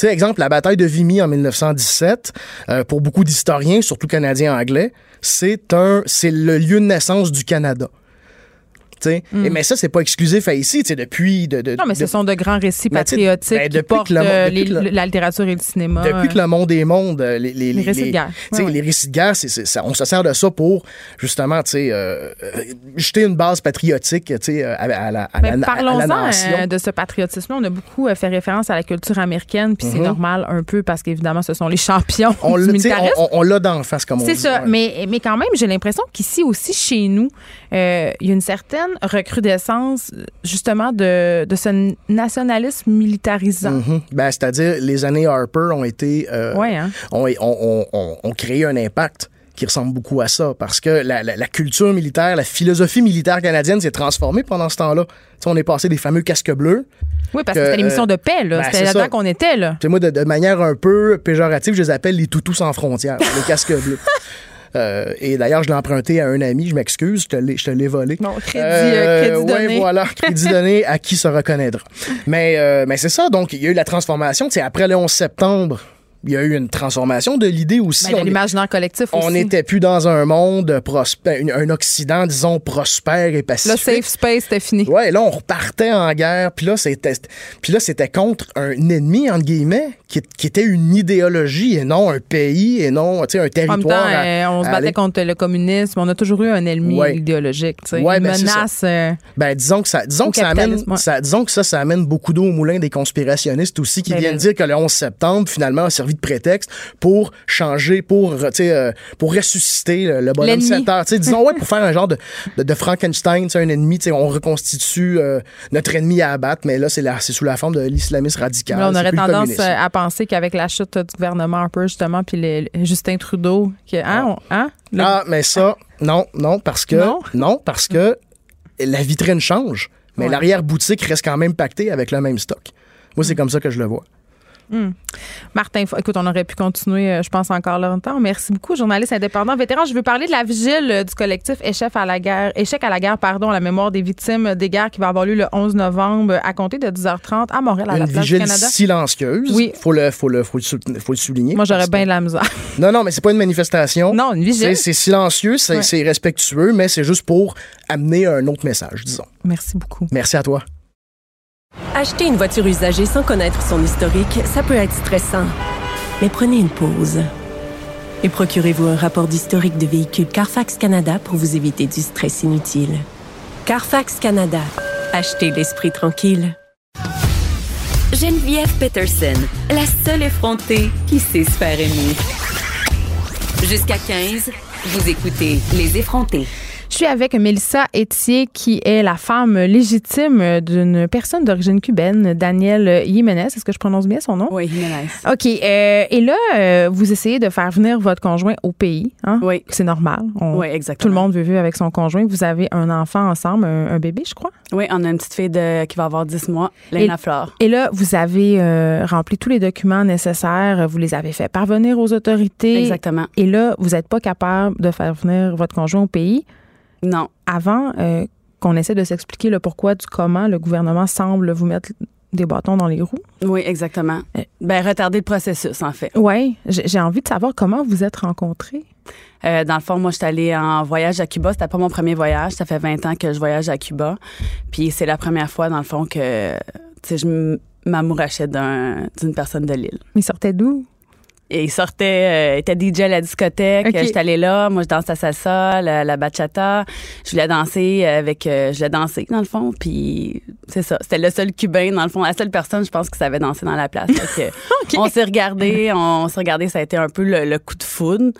Tu exemple, la bataille de Vimy en 1917, euh, pour beaucoup d'historiens, surtout canadiens anglais, c'est un, c'est le lieu de naissance du Canada. Et mais ça, c'est pas exclusif à ici. Depuis, de, de-. Non, mais ce sont de grands récits patriotiques ben, qui portent la littérature et le cinéma. depuis que euh, le monde est monde, euh, les, les, Les récits de guerre. Ouais, ouais. les récits de guerre, c'est, c'est- ça- on se sert de ça pour justement, euh, jeter une base patriotique, à, à la, à Ben, la- à la Parlons-en nation. de ce patriotisme-là. On a beaucoup fait référence à la culture américaine, puis c'est Mhm. normal un peu parce qu'évidemment, ce sont les champions on, l'a- d'en face, comme on C'est dit. ça, ouais. mais, mais quand même, j'ai l'impression qu'ici aussi, chez nous, il y a une certaine recrudescence justement de, de ce nationalisme militarisant. Mhm. Ben, c'est-à-dire, les années Harper ont été. euh, Ouais, hein? ont, ont- ont- ont- ont créé un impact qui ressemble beaucoup à ça parce que la, la- la culture militaire, la philosophie militaire canadienne s'est transformée pendant ce temps-là. On est passé des fameux casques bleus. Oui, parce que, que, c'était l'émission euh, de paix, là. ben, c'était là-dedans qu'on était, là. Tu sais, moi, de, de manière un peu péjorative, je les appelle les toutous sans frontières, les casques bleus. Euh, et d'ailleurs, je l'ai emprunté à un ami, je m'excuse, je te l'ai- je te l'ai volé. Bon, crédit, euh, crédit ouais, donné. voilà, crédit donné à qui se reconnaîtra. Mais, euh, mais c'est ça, donc il y a eu la transformation. Tu sais, après le 11 septembre, il y a eu une transformation de l'idée aussi. Ben, On- l'imaginaire collectif on aussi. n'était plus dans un monde prospère, un Occident, disons, prospère et Le pacifique. safe space, c'était fini. Ouais, là, on repartait en guerre, puis là, c'était, puis là, c'était contre un ennemi, entre guillemets, qui, qui était une idéologie et non un pays et non, tu sais, un En même temps, territoire. à- euh, on se battait aller- contre le communisme. On a toujours eu un ennemi Ouais. idéologique, tu sais. Ouais, une ben, c'est ça. menace. euh, Ben, disons que ça, disons que ça amène, capitalisme, ouais. ça, disons que ça, ça amène beaucoup d'eau au moulin des conspirationnistes aussi qui Ben, viennent ben- dire que le 11 septembre, finalement, a servi de prétexte pour changer, pour, sais, euh, pour ressusciter le, le bonhomme L'ennemi. 7 heures. Tu sais, disons, ouais, pour faire un genre de, de, de Frankenstein, un ennemi, on reconstitue euh, notre ennemi à abattre, mais là, c'est sous la forme de l'islamisme radical. Là, on aurait tendance euh, à penser qu'avec la chute du gouvernement un peu, justement, puis le- le Justin Trudeau, que, hein, on- hein? Le- Ah, mais ça, non, non, parce que, Non? parce que la vitrine change, mais Ouais. l'arrière-boutique reste quand même pactée avec le même stock. Moi, Mm. c'est comme ça que je le vois. Martin, Fo- écoute, on aurait pu continuer, euh, je pense, encore longtemps. Merci beaucoup, journaliste indépendant, vétéran. Je veux parler de la vigile euh, du collectif Échec à la guerre, Échec à la guerre, pardon, à la mémoire des victimes des guerres qui va avoir lieu le 11 novembre à compter de 10h30 à Montréal, à la Une place du vigile Canada. silencieuse. Oui. Faut le, faut le, faut le, sou- faut le souligner. Moi, j'aurais bien de la misère. Non, non, mais c'est pas une manifestation. non, une vigile. c'est silencieux, c'est Ouais. c'est respectueux, mais c'est juste pour amener un autre message, disons. Merci beaucoup. Merci à toi. Acheter une voiture usagée sans connaître son historique, ça peut être stressant. Mais prenez une pause. Et procurez-vous un rapport d'historique de véhicule Carfax Canada pour vous éviter du stress inutile. Carfax Canada. Achetez l'esprit tranquille. Geneviève Peterson, la seule effrontée qui sait se faire aimer. Jusqu'à 15, vous écoutez Les effrontés. Je suis avec Mélissa Etier, qui est la femme légitime d'une personne d'origine cubaine, Daniel Jiménez. Est-ce que je prononce bien son nom? Oui, Jiménez. OK. euh, et là, euh, vous essayez de faire venir votre conjoint au pays. Hein? Oui. C'est normal. On- Oui, Tout le exactement. monde veut vivre avec son conjoint. Vous avez un enfant ensemble, un, un bébé, je crois. Oui, on a une petite fille de, qui va avoir 10 mois, Léna Flore. Et là, vous avez euh, rempli tous les documents nécessaires. Vous les avez fait parvenir aux autorités. Exactement. Et là, vous n'êtes pas capable de faire venir votre conjoint au pays. Non. Avant euh, qu'on essaie de s'expliquer le pourquoi du comment, le gouvernement semble vous mettre des bâtons dans les roues. Oui, exactement. Euh. Ben, retarder le processus, en fait. Oui, j'ai envie de savoir comment vous êtes rencontrés. Euh, dans le fond, moi, je suis allée en voyage à Cuba. C'était pas mon premier voyage. Ça fait 20 ans que je voyage à Cuba. Puis c'est la première fois, dans le fond, que je m'amourachais d'un- d'une personne de l'île. Ils sortaient d'où? Il sortait, euh, était DJ à la discothèque. J'étais allée là. Moi, je dansais la salsa, la, la bachata. Je voulais danser avec, euh, je voulais danser dans le fond. Puis c'est ça. C'était le seul cubain dans le fond, la seule personne, je pense, qui savait danser dans la place. On s'est regardé, on, s'est regardé. Ça a été un peu le, le coup de foudre.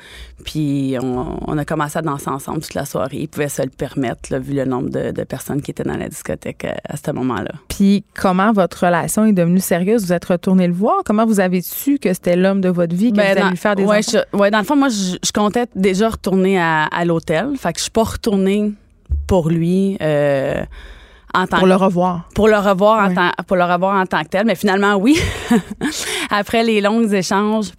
Puis on, on a commencé à danser ensemble toute la soirée. Il pouvait se le permettre, là, vu le nombre de, de personnes qui étaient dans la discothèque euh, à ce moment-là. Puis comment votre relation est devenue sérieuse? Vous êtes retourné le voir? Comment vous avez su que c'était l'homme de votre vie, que Ben, vous dans, lui faire des ouais, enfants? je- ouais, dans le fond, moi, je, je comptais déjà retourner à, à l'hôtel. Fait que je suis pas retournée pour lui euh, en tant Pour le revoir. pour le revoir en tant pour le revoir en tant que tel. Mais finalement, oui. Après les longs échanges.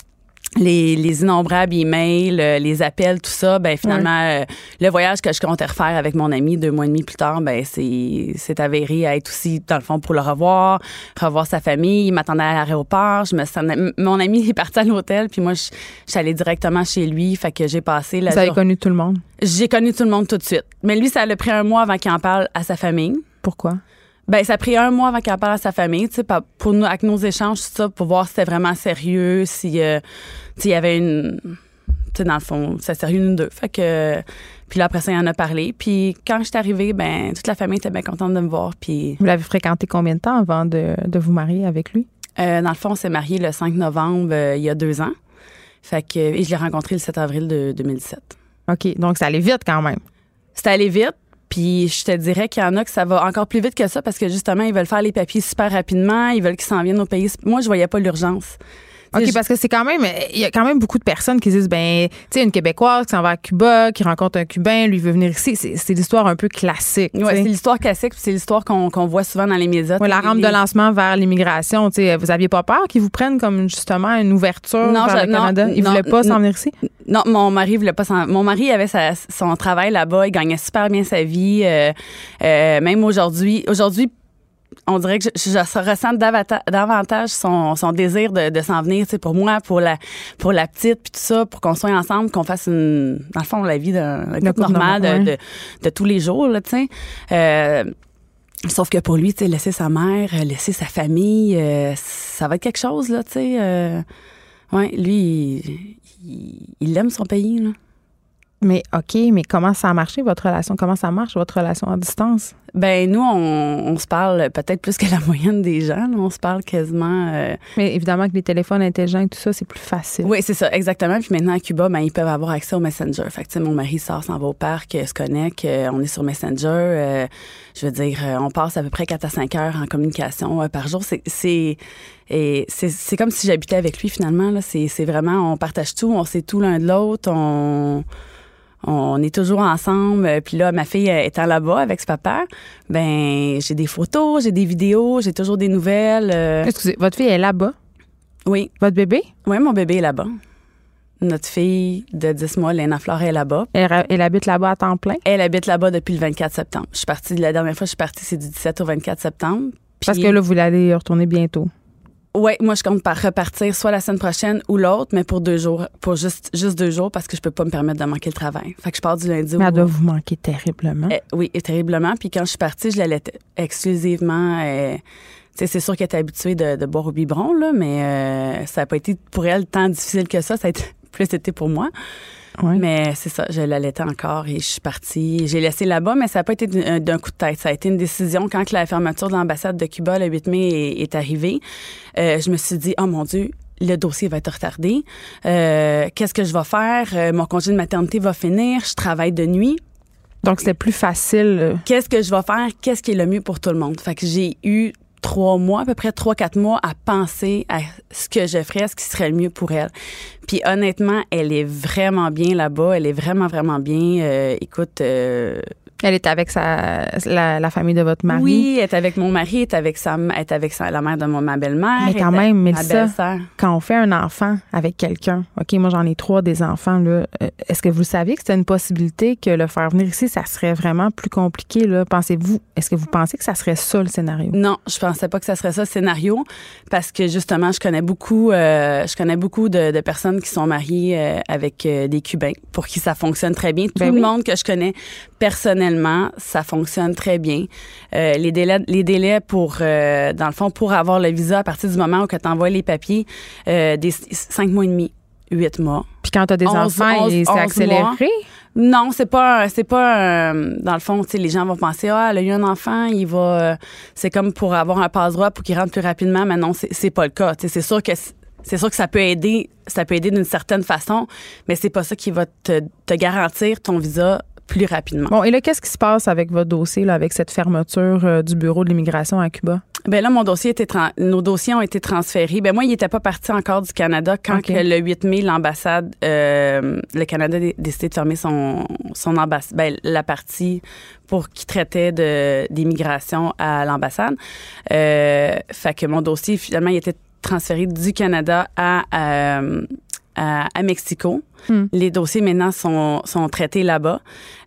Les, les innombrables emails, euh, les appels, tout ça, ben finalement, euh, le voyage que je comptais refaire avec mon ami deux mois et demi plus tard, ben c'est c'est avéré à être aussi dans le fond pour le revoir, revoir sa famille. Il m'attendait à l'aéroport. Je me sentais- mon ami est parti à l'hôtel, puis moi je, je suis allée directement chez lui, fait que j'ai passé la Vous avez jour- connu tout le monde? J'ai connu tout le monde tout de suite. Mais lui, ça a pris un mois avant qu'il en parle à sa famille. Pourquoi? Ben, ça a pris un mois avant qu'il en parle à sa famille, tu sais, pour nous, avec nos échanges, tout ça, pour voir si c'était vraiment sérieux, si, euh, tu il y avait une, tu sais, dans le fond, c'est sérieux nous deux. Fait que, puis là, après ça, il en a parlé. Puis quand je suis arrivée, ben, toute la famille était bien contente de me voir. Puis, Vous l'avez fréquenté combien de temps avant de, de vous marier avec lui? euh, dans le fond, on s'est mariés le 5 novembre, euh, il y a deux ans. Fait que, et je l'ai rencontré le 7 avril de 2017. OK. Donc, ça allait vite quand même. C'est allé vite. Puis je te dirais qu'il y en a que ça va encore plus vite que ça parce que justement, ils veulent faire les papiers super rapidement, ils veulent qu'ils s'en viennent au pays. Moi, je voyais pas l'urgence. OK, je- parce que c'est quand même, il y a quand même beaucoup de personnes qui disent, ben, tu sais, une Québécoise qui s'en va à Cuba, qui rencontre un Cubain, lui veut venir ici. C'est l'histoire un peu classique. sais. c'est l'histoire classique, c'est l'histoire qu'on qu'on voit souvent dans les médias. Ouais, la Les- rampe de lancement vers l'immigration, tu sais, vous aviez pas peur qu'ils vous prennent comme justement une ouverture Non, vers je- le non, Canada? Ils non, voulaient pas s'en venir ici? Non, mon mari voulait pas s'en- Mon mari avait sa- son travail là-bas, il gagnait super bien sa vie. euh, euh, même aujourd'hui, aujourd'hui, on dirait que je, je ressens davantage son, son désir de, de s'en venir, tu sais, pour moi, pour la, pour la petite, puis tout ça, pour qu'on soit ensemble, qu'on fasse une, dans le fond, la vie d'un couple normal de, normal, ouais. de, de tous les jours, là, tu sais. Euh, Sauf que pour lui, tu sais, laisser sa mère, laisser sa famille, euh, ça va être quelque chose, là, tu sais. euh, ouais, lui, il- il, il aime son pays, là. Mais OK, mais comment ça a marché, votre relation? Comment ça marche, votre relation à distance? Ben, nous, on, on se parle peut-être plus que la moyenne des gens, là. On se parle quasiment. euh, Mais évidemment que les téléphones intelligents et tout ça, c'est plus facile. Oui, c'est ça, exactement. Puis maintenant, à Cuba, ben, ils peuvent avoir accès au Messenger. Fait que, tu sais, mon mari sort, s'en va au parc, euh, se connecte, euh, on est sur Messenger. euh, je veux dire, on passe à peu près 4 à 5 heures en communication par jour. C'est, et c'est, comme si j'habitais avec lui, finalement. C'est vraiment, on partage tout, on sait tout l'un de l'autre, on... On est toujours ensemble. Euh, Puis là, ma fille étant là-bas avec ce papa, ben j'ai des photos, j'ai des vidéos, j'ai toujours des nouvelles. euh, Excusez, votre fille est là-bas? oui, Votre bébé? oui, mon bébé est là-bas. Notre fille de 10 mois, Léna Flore, est là-bas. Elle, elle habite là-bas à temps plein? Elle habite là-bas depuis le 24 septembre. Je suis partie, la dernière fois, je suis partie, c'est du 17 au 24 septembre. Parce que là, vous allez y retourner bientôt. Ouais, moi, je compte par repartir soit la semaine prochaine ou l'autre, mais pour deux jours, pour juste, juste deux jours parce que je peux pas me permettre de manquer le travail. Fait que je pars du lundi Mais au elle doit vous manquer terriblement. Eh, oui, et terriblement. Puis quand je suis partie, je l'allaitais exclusivement. euh, c'est sûr qu'elle était habituée de, de boire au biberon, là, mais euh, ça n'a pas été pour elle tant difficile que ça. Ça a été plus été pour moi. Ouais. Mais c'est ça, je l'allaitais encore et je suis partie. J'ai laissé là-bas, mais ça n'a pas été d'un d'un coup de tête. Ça a été une décision quand la fermeture de l'ambassade de Cuba le 8 mai est, est arrivée. Euh, je me suis dit, oh mon Dieu, le dossier va être retardé. Euh, Qu'est-ce que je vais faire? Euh, mon congé de maternité va finir. Je travaille de nuit Donc, c'était plus facile. euh, qu'est-ce que je vais faire, qu'est-ce qui est le mieux pour tout le monde? Fait que j'ai eu trois mois, à peu près trois, quatre mois à penser à ce que je ferais, ce qui serait le mieux pour elle. Puis honnêtement, elle est vraiment bien là-bas. Elle est vraiment, vraiment bien. Euh, écoute, euh, Elle est avec sa, la, la famille de votre mari. oui, elle est avec mon mari, elle est avec, sa, elle est avec sa, la mère de mon, ma belle-mère. Mais quand même, Mélissa. Quand on fait un enfant avec quelqu'un, OK, moi j'en ai trois des enfants, là, euh, est-ce que vous saviez que c'était une possibilité que le faire venir ici, ça serait vraiment plus compliqué, là? Pensez-vous, est-ce que vous pensez que ça serait ça le scénario? Non, je pensais pas que ça serait ça le scénario parce que justement, je connais beaucoup, euh, je connais beaucoup de, de personnes qui sont mariées euh, avec euh, des Cubains pour qui ça fonctionne très bien. Tout Ben le oui. monde que je connais personnellement, ça fonctionne très bien. Euh, les délais, les délais pour, euh, dans le fond, pour avoir le visa à partir du moment où tu envoies les papiers, euh, des cinq mois et demi. huit mois. Puis quand tu as des enfants, c'est accéléré? mois. Non, c'est pas, c'est pas, euh, dans le fond, tu les gens vont penser, ah, elle a eu un enfant, il va, euh, c'est comme pour avoir un passe-droit pour qu'il rentre plus rapidement, mais non, c'est, pas le cas. C'est sûr que, c'est sûr que ça peut aider, ça peut aider d'une certaine façon, mais c'est pas ça qui va te, te garantir ton visa plus rapidement. Bon, et là, qu'est-ce qui se passe avec votre dossier, là, avec cette fermeture euh, du bureau de l'immigration à Cuba? Ben là, mon dossier était, nos dossiers ont été transférés. Ben moi, il n'était pas parti encore du Canada quand que le 8 mai, l'ambassade, euh, le Canada a dé- décidé de fermer son, son ambassade, ben, la partie pour qui traitait de d'immigration à l'ambassade. Euh, fait que mon dossier, finalement, il était transféré du Canada à, euh, à, à Mexico. Hmm. Les dossiers maintenant sont, sont traités là-bas.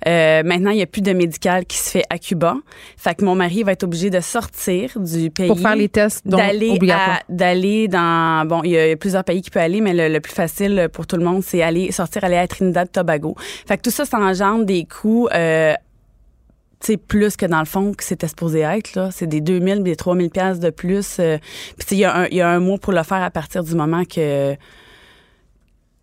Euh, maintenant, il n'y a plus de médical qui se fait à Cuba. Fait que mon mari va être obligé de sortir du pays Pour faire les tests donc, d'aller à- d'aller dans bon il y a plusieurs pays qui peuvent aller mais le, le plus facile pour tout le monde c'est aller sortir aller à Trinidad Tobago fait que tout ça ça engendre des coûts euh, sais, plus que dans le fond que c'était supposé être là c'est des 2000 des 3000 pièces de plus euh, puis tu sais, il y a un y a un mois pour le faire à partir du moment que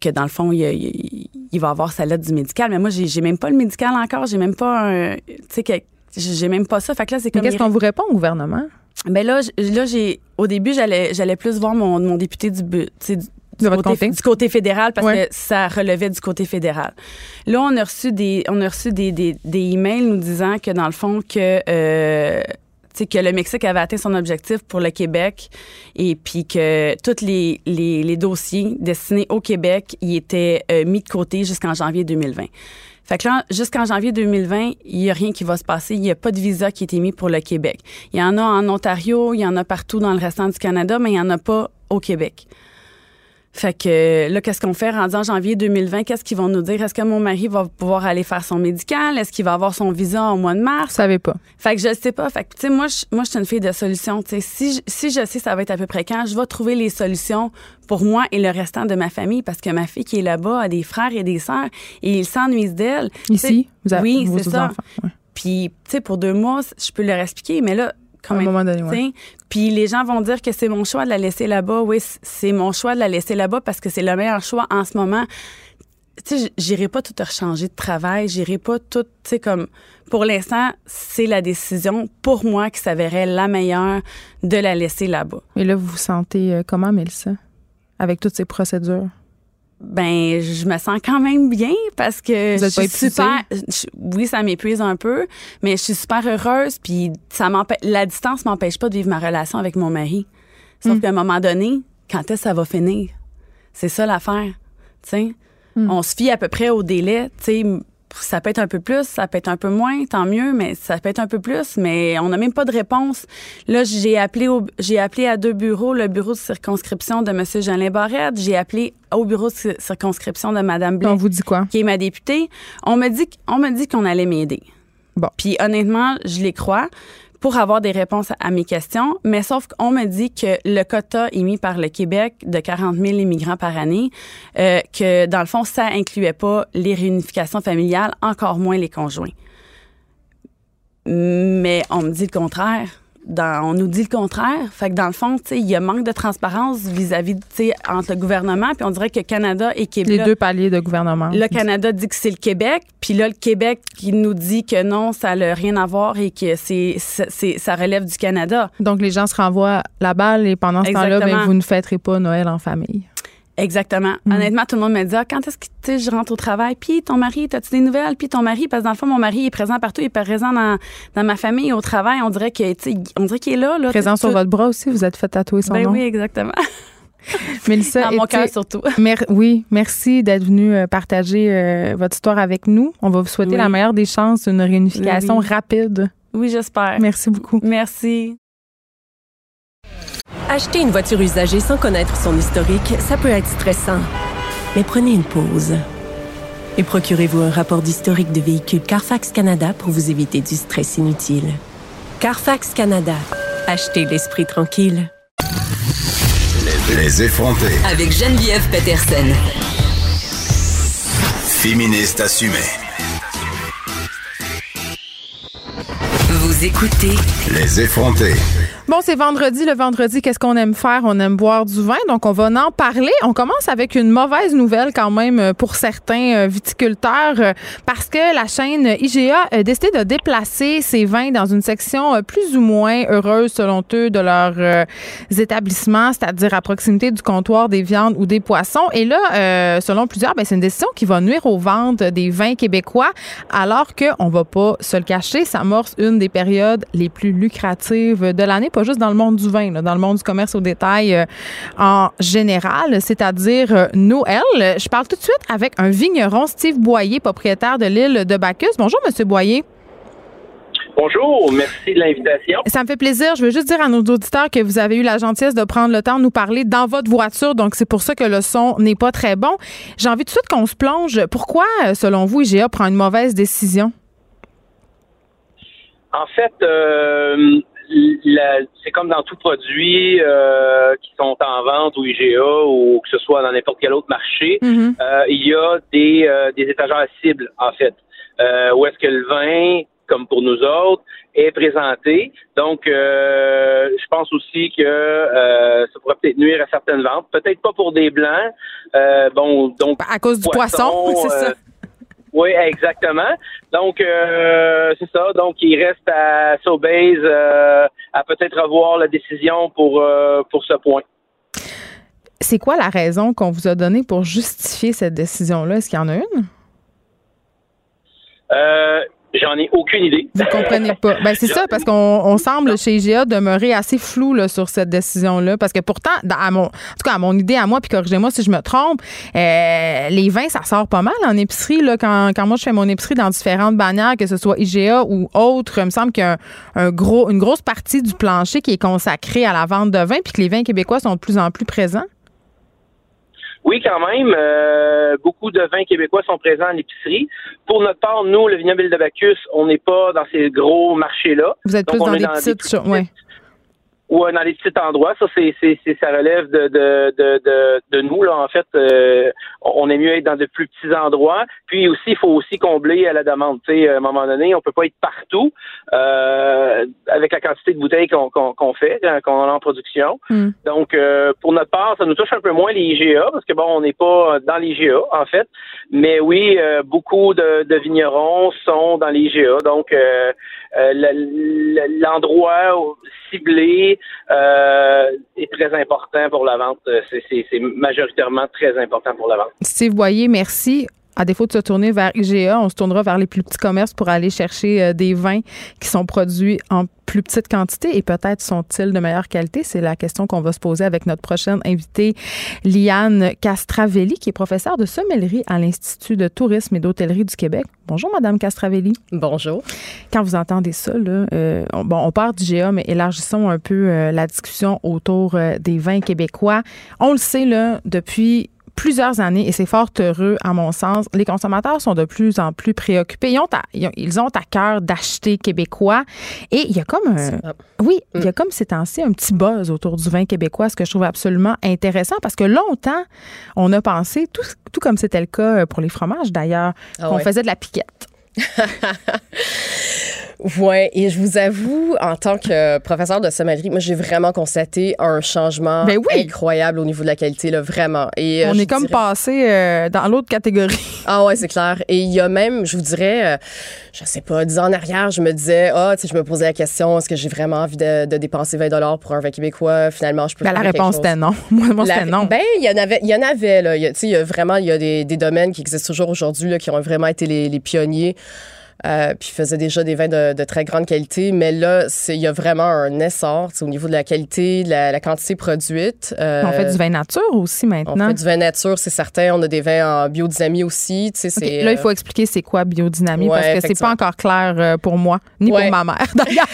que dans le fond, il, va avoir sa lettre du médical. Mais moi, j'ai j'ai même pas le médical encore. J'ai même pas un. Tu sais, que- j'ai même pas ça. Fait que là, c'est Mais qu'est-ce qu'on vous répond au gouvernement? Ben là, là j'ai au début j'allais j'allais plus voir mon, mon député du sais, du, De votre côté, du côté fédéral parce Ouais. que ça relevait du côté fédéral. Là, on a reçu des on a reçu des, des, des emails nous disant que dans le fond que euh, tu sais, que le Mexique avait atteint son objectif pour le Québec et puis que tous les, les, les dossiers destinés au Québec y étaient euh, mis de côté jusqu'en janvier 2020. Fait que là, jusqu'en janvier 2020, il n'y a rien qui va se passer. Il n'y a pas de visa qui a été mis pour le Québec. Il y en a en Ontario, il y en a partout dans le restant du Canada, mais il n'y en a pas au Québec. Fait que là, qu'est-ce qu'on fait? Rendu en janvier 2020? Qu'est-ce qu'ils vont nous dire? Est-ce que mon mari va pouvoir aller faire son médical? Est-ce qu'il va avoir son visa au mois de mars? savez pas. Fait que je sais pas. Fait que, tu sais, moi, je, moi, je suis une fille de solutions. Tu sais, si, je- si je sais ça va être à peu près quand, je vais trouver les solutions pour moi et le restant de ma famille parce que ma fille qui est là-bas a des frères et des sœurs et ils s'ennuient d'elle. Ici, vous avez oui, c'est ça. enfants. Ouais. Puis, tu sais, pour deux mois, je peux leur expliquer, mais là, À un moment donné, ouais. Puis les gens vont dire que c'est mon choix de la laisser là-bas. Oui, c'est mon choix de la laisser là-bas parce que c'est le meilleur choix en ce moment. Tu sais, j'irai pas tout rechanger de travail, j'irai pas tout, tu sais, comme, pour l'instant, c'est la décision pour moi qui s'avérait la meilleure de la laisser là-bas. Et là, vous vous sentez euh, comment, Mélissa? Avec toutes ces procédures? Ben, je me sens quand même bien parce que je suis super. je- oui, ça m'épuise un peu, mais je suis super heureuse. Puis ça m'empêche. La distance m'empêche pas de vivre ma relation avec mon mari. Sauf Hmm. qu'à un moment donné, quand est-ce que ça va finir? C'est ça l'affaire. Tu sais, Hmm. on se fie à peu près au délai. Tu sais, ça peut être un peu plus, ça peut être un peu moins, tant mieux, mais ça peut être un peu plus, mais on n'a même pas de réponse. Là, j'ai appelé au- j'ai appelé à deux bureaux, le bureau de circonscription de M. Jeanlin Barrette, j'ai appelé au bureau de cir- circonscription de Mme Puis on Blais, vous dit quoi? qui est ma députée. On me dit, on me dit qu'on allait m'aider. Bon. Puis honnêtement, je les crois pour avoir des réponses à mes questions, mais sauf qu'on me dit que le quota émis par le Québec de 40 000 immigrants par année, euh, que dans le fond, ça incluait pas les réunifications familiales, encore moins les conjoints. Mais on me dit le contraire. Dans- on nous dit le contraire. Fait que dans le fond, tu sais, il y a manque de transparence vis-à-vis, sais, entre le gouvernement, puis on dirait que Canada et Les Québec. deux paliers de gouvernement. Le Canada dit que c'est le Québec, puis là, le Québec qui nous dit que non, ça n'a rien à voir et que c'est, ça relève du Canada. Donc, les gens se renvoient la balle et pendant ce temps-là, ben, vous ne fêterez pas Noël en famille. Exactement. Mm. Honnêtement, tout le monde me dit ah, quand est-ce que je rentre au travail? Puis ton mari, as-tu des nouvelles? Puis ton mari, parce que dans le fond, mon mari est présent partout, il est présent dans, dans ma famille, au travail. On dirait que, tu sais, on dirait qu'il est là. là Présent sur votre bras aussi, vous êtes fait tatouer son Ben nom. oui, exactement. Mélissa, Dans mon cœur surtout. Mer- oui, merci d'être venu euh, partager euh, votre histoire avec nous. On va vous souhaiter Oui. la meilleure des chances, une réunification Oui. rapide. Oui, j'espère. Merci beaucoup. Merci. Acheter une voiture usagée sans connaître son historique, ça peut être stressant. Mais prenez une pause. Et procurez-vous un rapport d'historique de véhicule Carfax Canada pour vous éviter du stress inutile. Carfax Canada. Achetez l'esprit tranquille. Les effrontés. Avec Geneviève Peterson. Féministe assumée. Vous écoutez Les effrontés. Bon, c'est vendredi. Le vendredi, qu'est-ce qu'on aime faire? On aime boire du vin. Donc, on va en parler. On commence avec une mauvaise nouvelle quand même euh, pour certains euh, viticulteurs euh, parce que la chaîne IGA a décidé de déplacer ses vins dans une section plus ou moins heureuse, selon eux, de leurs établissements, c'est-à-dire à proximité du comptoir des viandes ou des poissons. Et là, selon plusieurs, ben, c'est une décision qui va nuire aux ventes des vins québécois alors qu'on va pas se le cacher, ça amorce une des périodes les plus lucratives de l'année pas juste dans le monde du vin, dans le monde du commerce au détail euh, en général, c'est-à-dire euh, Noël. Je parle tout de suite avec un vigneron, Steve Boyer, propriétaire de l'île de Bacchus. Bonjour, Monsieur Boyer. Bonjour, merci de l'invitation. Ça me fait plaisir. Je veux juste dire à nos auditeurs que vous avez eu la gentillesse de prendre le temps de nous parler dans votre voiture, donc c'est pour ça que le son n'est pas très bon. J'ai envie tout de suite qu'on se plonge. Pourquoi, selon vous, IGA prend une mauvaise décision? En fait, euh, c'est comme dans tout produit euh, qui sont en vente ou IGA ou que ce soit dans n'importe quel autre marché, mm-hmm. euh, il y a des, euh, des étagères cibles, en fait. où est-ce que le vin, comme pour nous autres, est présenté. Donc, je pense aussi que ça pourrait peut-être nuire à certaines ventes. Peut-être pas pour des blancs. bon, donc à cause du poisson, c'est ça. Oui, exactement. Donc, euh, c'est ça. Donc, il reste à Sobeys euh, à peut-être revoir la décision pour, euh, pour ce point. C'est quoi la raison qu'on vous a donnée pour justifier cette décision-là? Est-ce qu'il y en a une? J'en ai aucune idée. Vous comprenez pas. Ben, c'est ça, parce qu'on semble chez IGA demeurer assez flou là, sur cette décision-là. Parce que pourtant, à mon, en tout cas, à mon idée, à moi, puis corrigez-moi si je me trompe, euh, les vins, ça sort pas mal en épicerie. Là, quand, quand moi, je fais mon épicerie dans différentes bannières, que ce soit IGA ou autre, il me semble qu'il y a un, gros, une grosse partie du plancher qui est consacrée à la vente de vin, puis que les vins québécois sont de plus en plus présents. Oui, quand même. Euh, beaucoup de vins québécois sont présents en épicerie. Pour notre part, nous, le vignoble de Bacchus, on n'est pas dans ces gros marchés-là. Vous êtes plus dans, des petites, ouais ou dans les petits endroits. Ça, c'est, c'est, ça relève de, de, de, de, nous. Là, en fait, euh, on est mieux être dans de plus petits endroits. Puis aussi, il faut aussi combler à la demande. Tu sais, à un moment donné, on peut pas être partout euh, avec la quantité de bouteilles qu'on, qu'on, fait, hein, qu'on a en production. Hmm. Donc, euh, pour notre part, ça nous touche un peu moins les IGA parce que bon, on n'est pas dans les IGA, en fait. Mais oui, beaucoup de, de vignerons sont dans les IGA. Donc, l'endroit ciblé euh, est très important pour la vente. C'est majoritairement très important pour la vente. Steve Boyer, merci. À défaut de se tourner vers IGA, on se tournera vers les plus petits commerces pour aller chercher euh, des vins qui sont produits en plus petite quantité et peut-être sont-ils de meilleure qualité? C'est la question qu'on va se poser avec notre prochaine invitée, Liane Castravelli, qui est professeure de sommellerie à l'Institut de tourisme et d'hôtellerie du Québec. Bonjour, Madame Castravelli. Bonjour. Quand vous entendez ça, là, euh, on, bon, on part d'IGA, mais élargissons un peu euh, la discussion autour des vins québécois. On le sait, là, depuis plusieurs années, et c'est fort heureux à mon sens, les consommateurs sont de plus en plus préoccupés. Ils ont à, ils ont à cœur d'acheter québécois. Et il y a comme un... Oui, il y a mm. comme ces temps-ci un petit buzz autour du vin québécois, ce que je trouve absolument intéressant parce que longtemps, on a pensé, tout, tout comme c'était le cas pour les fromages d'ailleurs, ah qu'on faisait de la piquette. Ouais, et je vous avoue, en tant que professeur de sommellerie, moi, j'ai vraiment constaté un changement ben incroyable au niveau de la qualité, là, vraiment. Et, euh, On est comme passé euh, dans l'autre catégorie. Ah ouais, c'est clair. Et il y a même, je vous dirais, euh, je sais pas, dix ans en arrière, je me disais, ah, tu sais, je me posais la question, est-ce que j'ai vraiment envie de, dépenser 20 pour un vin québécois? Finalement, je peux ben, La réponse était non. Moi, c'était non. Ben, il y en avait, il y en avait, là. Tu sais, il y a vraiment, il y a des, des, domaines qui existent toujours aujourd'hui, là, qui ont vraiment été les, les pionniers. Euh, puis faisait déjà des vins de, très grande qualité. Mais là, il y a vraiment un essor au niveau de la qualité, de la, quantité produite. Euh, on fait du vin nature aussi maintenant. On fait du vin nature, c'est certain. On a des vins en biodynamie aussi. Okay. Là, il faut euh, expliquer c'est quoi biodynamie parce que c'est pas encore clair pour moi, ni pour ma mère d'ailleurs.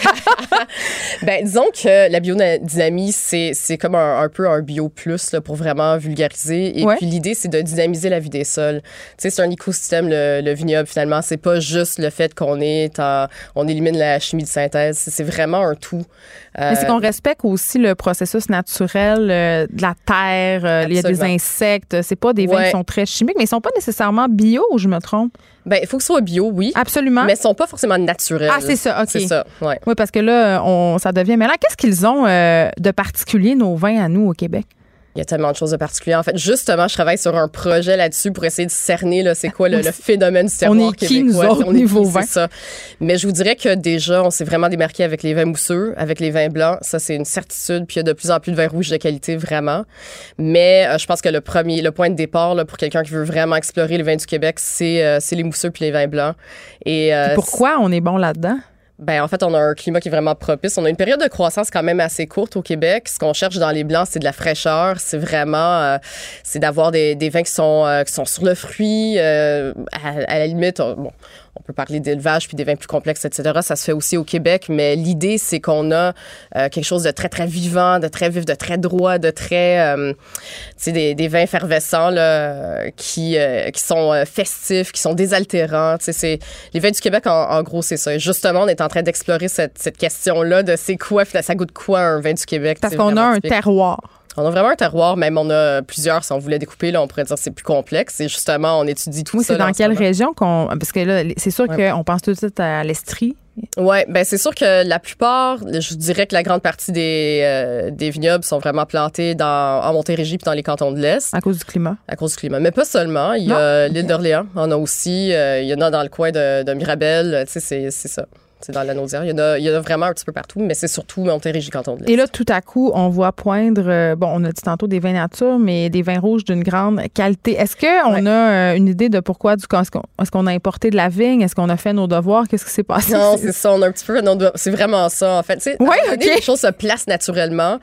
ben, disons que la biodynamie, c'est comme un, peu un bio plus là, pour vraiment vulgariser. Et puis l'idée, c'est de dynamiser la vie des sols. C'est un écosystème, le, le vignoble, finalement. C'est pas juste le fait qu'on est en, on élimine la chimie de synthèse. C'est vraiment un tout. Mais c'est Euh, qu'on respecte aussi le processus naturel euh, de la terre. euh, il y a des insectes. C'est pas des vins Ouais. qui sont très chimiques, mais ils sont pas nécessairement bio, ou je me trompe? ben, il faut que ce soit bio, oui. Absolument. Mais ils sont pas forcément naturels. Ah, c'est ça, OK. C'est ça, ouais. Oui, parce que là, on, ça devient mêlant. Qu'est-ce qu'ils ont euh, de particulier, nos vins à nous au Québec? Il y a tellement de choses de particulier. En fait, justement, je travaille sur un projet là-dessus pour essayer de cerner là, c'est quoi le, le phénomène du terroir On est qui, québécois. nous autres, On est niveau qui, vin? c'est ça. Mais je vous dirais que déjà, on s'est vraiment démarqué avec les vins mousseux, avec les vins blancs. Ça, c'est une certitude. Puis il y a de plus en plus de vins rouges de qualité, vraiment. Mais euh, je pense que le premier, le point de départ là, pour quelqu'un qui veut vraiment explorer les vins du Québec, c'est euh, c'est les mousseux puis les vins blancs. Et euh, pourquoi on est bon là-dedans? Ben, en fait, on a un climat qui est vraiment propice. On a une période de croissance quand même assez courte au Québec. Ce qu'on cherche dans les blancs, c'est de la fraîcheur. C'est vraiment, euh, c'est d'avoir des, des vins qui sont, euh, qui sont sur le fruit. euh, à, à la limite, on, bon, on peut parler d'élevage puis des vins plus complexes, etc. Ça se fait aussi au Québec. Mais l'idée, c'est qu'on a euh, quelque chose de très, très vivant, de très vif, de très droit, de très, euh, tu sais, des, des vins effervescents, là, qui, euh, qui sont euh, festifs, qui sont désaltérants. Tu sais, c'est, les vins du Québec, en, en gros, c'est ça. Et justement, on est en train d'explorer cette, cette question-là de c'est quoi, ça goûte quoi un vin du Québec? Parce qu'on a un typique. terroir. On a vraiment un terroir, même on a plusieurs, si on voulait découper, là, on pourrait dire que c'est plus complexe. Et justement, on étudie tout Oui, ça. c'est dans quelle région qu'on. Parce que là, c'est sûr Ouais. qu'on pense tout de suite à l'Estrie. Oui, ben c'est sûr que la plupart, je dirais que la grande partie des, euh, des vignobles sont vraiment plantés dans, en Montérégie puis dans les cantons de l'Est À cause du climat. à cause du climat. Mais pas seulement. Il y a l'île d'Orléans, on a aussi. euh, il y en a dans le coin de, de Mirabel. Tu sais, c'est ça. C'est dans la Naudière. Il y, en a, il y en a vraiment un petit peu partout, mais c'est surtout Montérégie, canton de l'Est. Et là, tout à coup, on voit poindre, euh, bon, on a dit tantôt des vins nature, mais des vins rouges d'une grande qualité. Est-ce qu'on Ouais. a euh, une idée de pourquoi, du est-ce qu'on est-ce qu'on a importé de la vigne? Est-ce qu'on a fait nos devoirs? Qu'est-ce qui s'est passé? Non, c'est ça. On a un petit peu. non, C'est vraiment ça, en fait. Ok. Les choses se placent naturellement.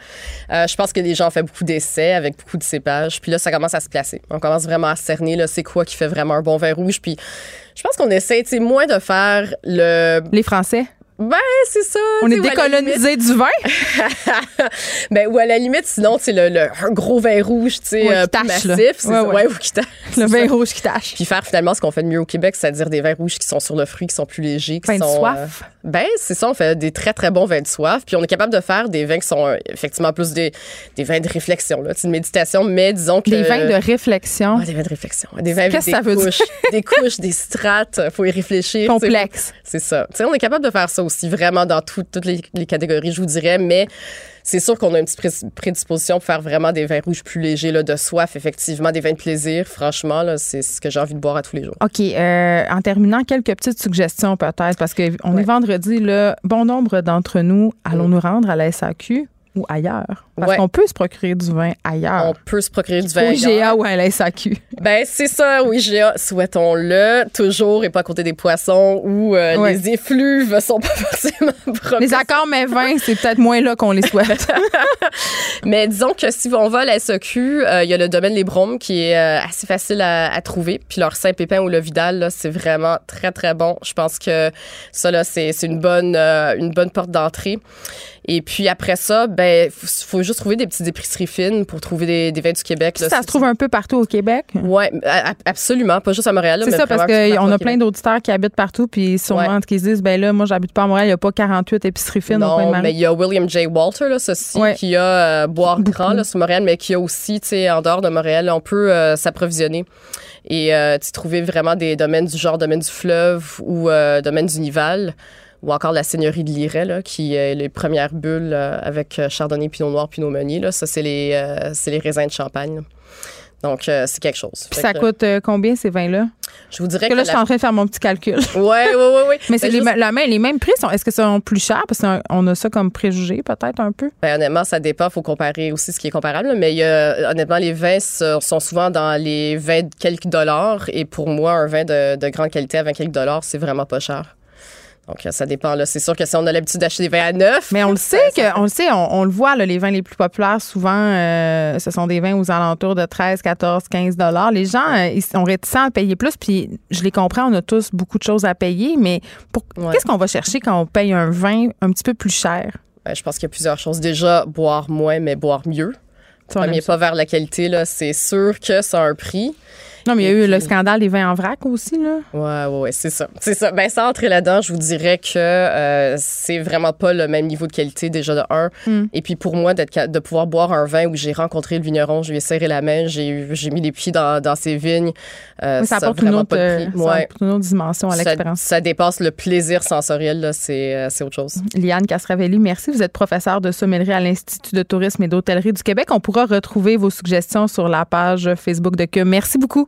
Euh, je pense que les gens ont fait beaucoup d'essais avec beaucoup de cépages. Puis là, ça commence à se placer. On commence vraiment à cerner, là, c'est quoi qui fait vraiment un bon vin rouge. Puis je pense qu'on essaie, tu moins de faire le. Les Français? Ben, c'est ça. On est décolonisé du vin? ben, ou à la limite, sinon, c'est le, le- un gros vin rouge, tu sais, Ouais, euh, là. massif. c'est Ouais, ça. ouais. Ouais, ou qui tache. Le vin ça. rouge qui tâche. Puis faire finalement ce qu'on fait de mieux au Québec, c'est-à-dire des vins rouges qui sont sur le fruit, qui sont plus légers, qui Vin de sont. soif. euh, ben, c'est ça, on fait des très, très bons vins de soif. Puis on est capable de faire des vins qui sont euh, effectivement plus des, des vins de réflexion, là, de méditation, mais disons que. Des vins de réflexion. Des vins de réflexion. Des vins avec Qu'est-ce des que ça veut dire? couches, des couches, des strates. Faut y réfléchir. Complexes. C'est ça. Tu sais, on est capable de faire ça aussi, vraiment dans tout- toutes les, les catégories, je vous dirais, mais c'est sûr qu'on a une petite pré- prédisposition pour faire vraiment des vins rouges plus légers, là, de soif, effectivement, des vins de plaisir. Franchement, c'est ce que j'ai envie de boire à tous les jours. OK. euh, en terminant, quelques petites suggestions peut-être, parce qu'on Ouais. est vendredi, là. Bon nombre d'entre nous allons nous rendre à la SAQ ou ailleurs. Parce Ouais. qu'on peut se procurer du vin ailleurs. On peut se procurer du Au vin. IGA ailleurs. ou à la SAQ. Ben, c'est ça, oui, GA. Souhaitons-le. Toujours et pas à côté des poissons où euh, Ouais. les effluves sont pas forcément propices. Les accords mais vins, c'est peut-être moins là qu'on les souhaite. Mais disons que si on va à la euh, il y a le domaine Les Bromes qui est euh, assez facile à, à trouver. Puis leur Saint-Pépin ou le Vidal, c'est vraiment très, très bon. Je pense que ça, là, c'est une bonne, une bonne porte d'entrée. Et puis après ça, ben, faut, faut juste trouver des petites épiceries fines pour trouver des, des vins du Québec. là. ça se trouve un peu partout au Québec. Ouais, a- absolument. Pas juste à Montréal. C'est ça, parce qu'on a au plein Québec. d'auditeurs qui habitent partout, puis sûrement qui se disent, ben là, moi, j'habite pas à Montréal, il n'y a pas 48 épiceries fines au coin de Non, Marie. mais il y a William J. Walter, là, ceci, Ouais. qui a euh, Boire. Grand, là, sur Montréal, mais qui a aussi, tu sais, en dehors de Montréal, on peut euh, s'approvisionner et euh, trouver vraiment des domaines du genre domaine du fleuve ou euh, domaine du Nival ou encore la seigneurie de Liret, là, qui est les premières bulles euh, avec euh, Chardonnay, Pinot Noir, Pinot Meunier. Là. Ça, c'est les, euh, les raisins de Champagne. là. Donc, euh, c'est quelque chose. Puis ça que, coûte euh, combien ces vins-là? Je vous dirais Parce que là, que je suis en train de faire mon petit calcul. ouais, ouais, ouais. Mais c'est Ben, les, les mêmes prix. Est-ce que sont plus chers? Parce qu'on a ça comme préjugé, peut-être un peu. Ben, honnêtement, ça dépend. Il faut comparer aussi ce qui est comparable. Mais honnêtement, les vins sont sont souvent dans les 20 quelques dollars. Et pour moi, un vin de, de grande qualité à 20 quelques dollars, c'est vraiment pas cher. Donc, ça dépend. Là. C'est sûr que si on a l'habitude d'acheter des vins à neuf. Mais on le sait, que, on le sait, on, on le voit, là, les vins les plus populaires, souvent, euh, ce sont des vins aux alentours de 13, 14, 15 dollars. Les gens, euh, ils sont réticents à payer plus, puis je les comprends, on a tous beaucoup de choses à payer, mais pour, Ouais. qu'est-ce qu'on va chercher quand on paye un vin un petit peu plus cher? Ben, je pense qu'il y a plusieurs choses. Déjà, boire moins, mais boire mieux. Premier pas vers la qualité, là, c'est sûr que ça a un prix. Non, mais il y a eu le scandale des vins en vrac aussi, là. Ouais, ouais, ouais, c'est ça. C'est ça. Ben, sans entrer là-dedans, je vous dirais que euh, c'est vraiment pas le même niveau de qualité, déjà de un. Mm. Et puis pour moi, d'être, de pouvoir boire un vin où j'ai rencontré le vigneron, je lui ai serré la main, j'ai, j'ai mis les pieds dans, dans ses vignes. euh, ça apporte une autre, pas de prix. ça Ouais. apporte une autre dimension à Ça, l'expérience. ça dépasse le plaisir sensoriel, là, c'est, euh, c'est autre chose. Liane Casravelli, merci. Vous êtes professeure de sommellerie à l'Institut de tourisme et d'hôtellerie du Québec. On pourra retrouver vos suggestions sur la page Facebook de Que. Merci beaucoup.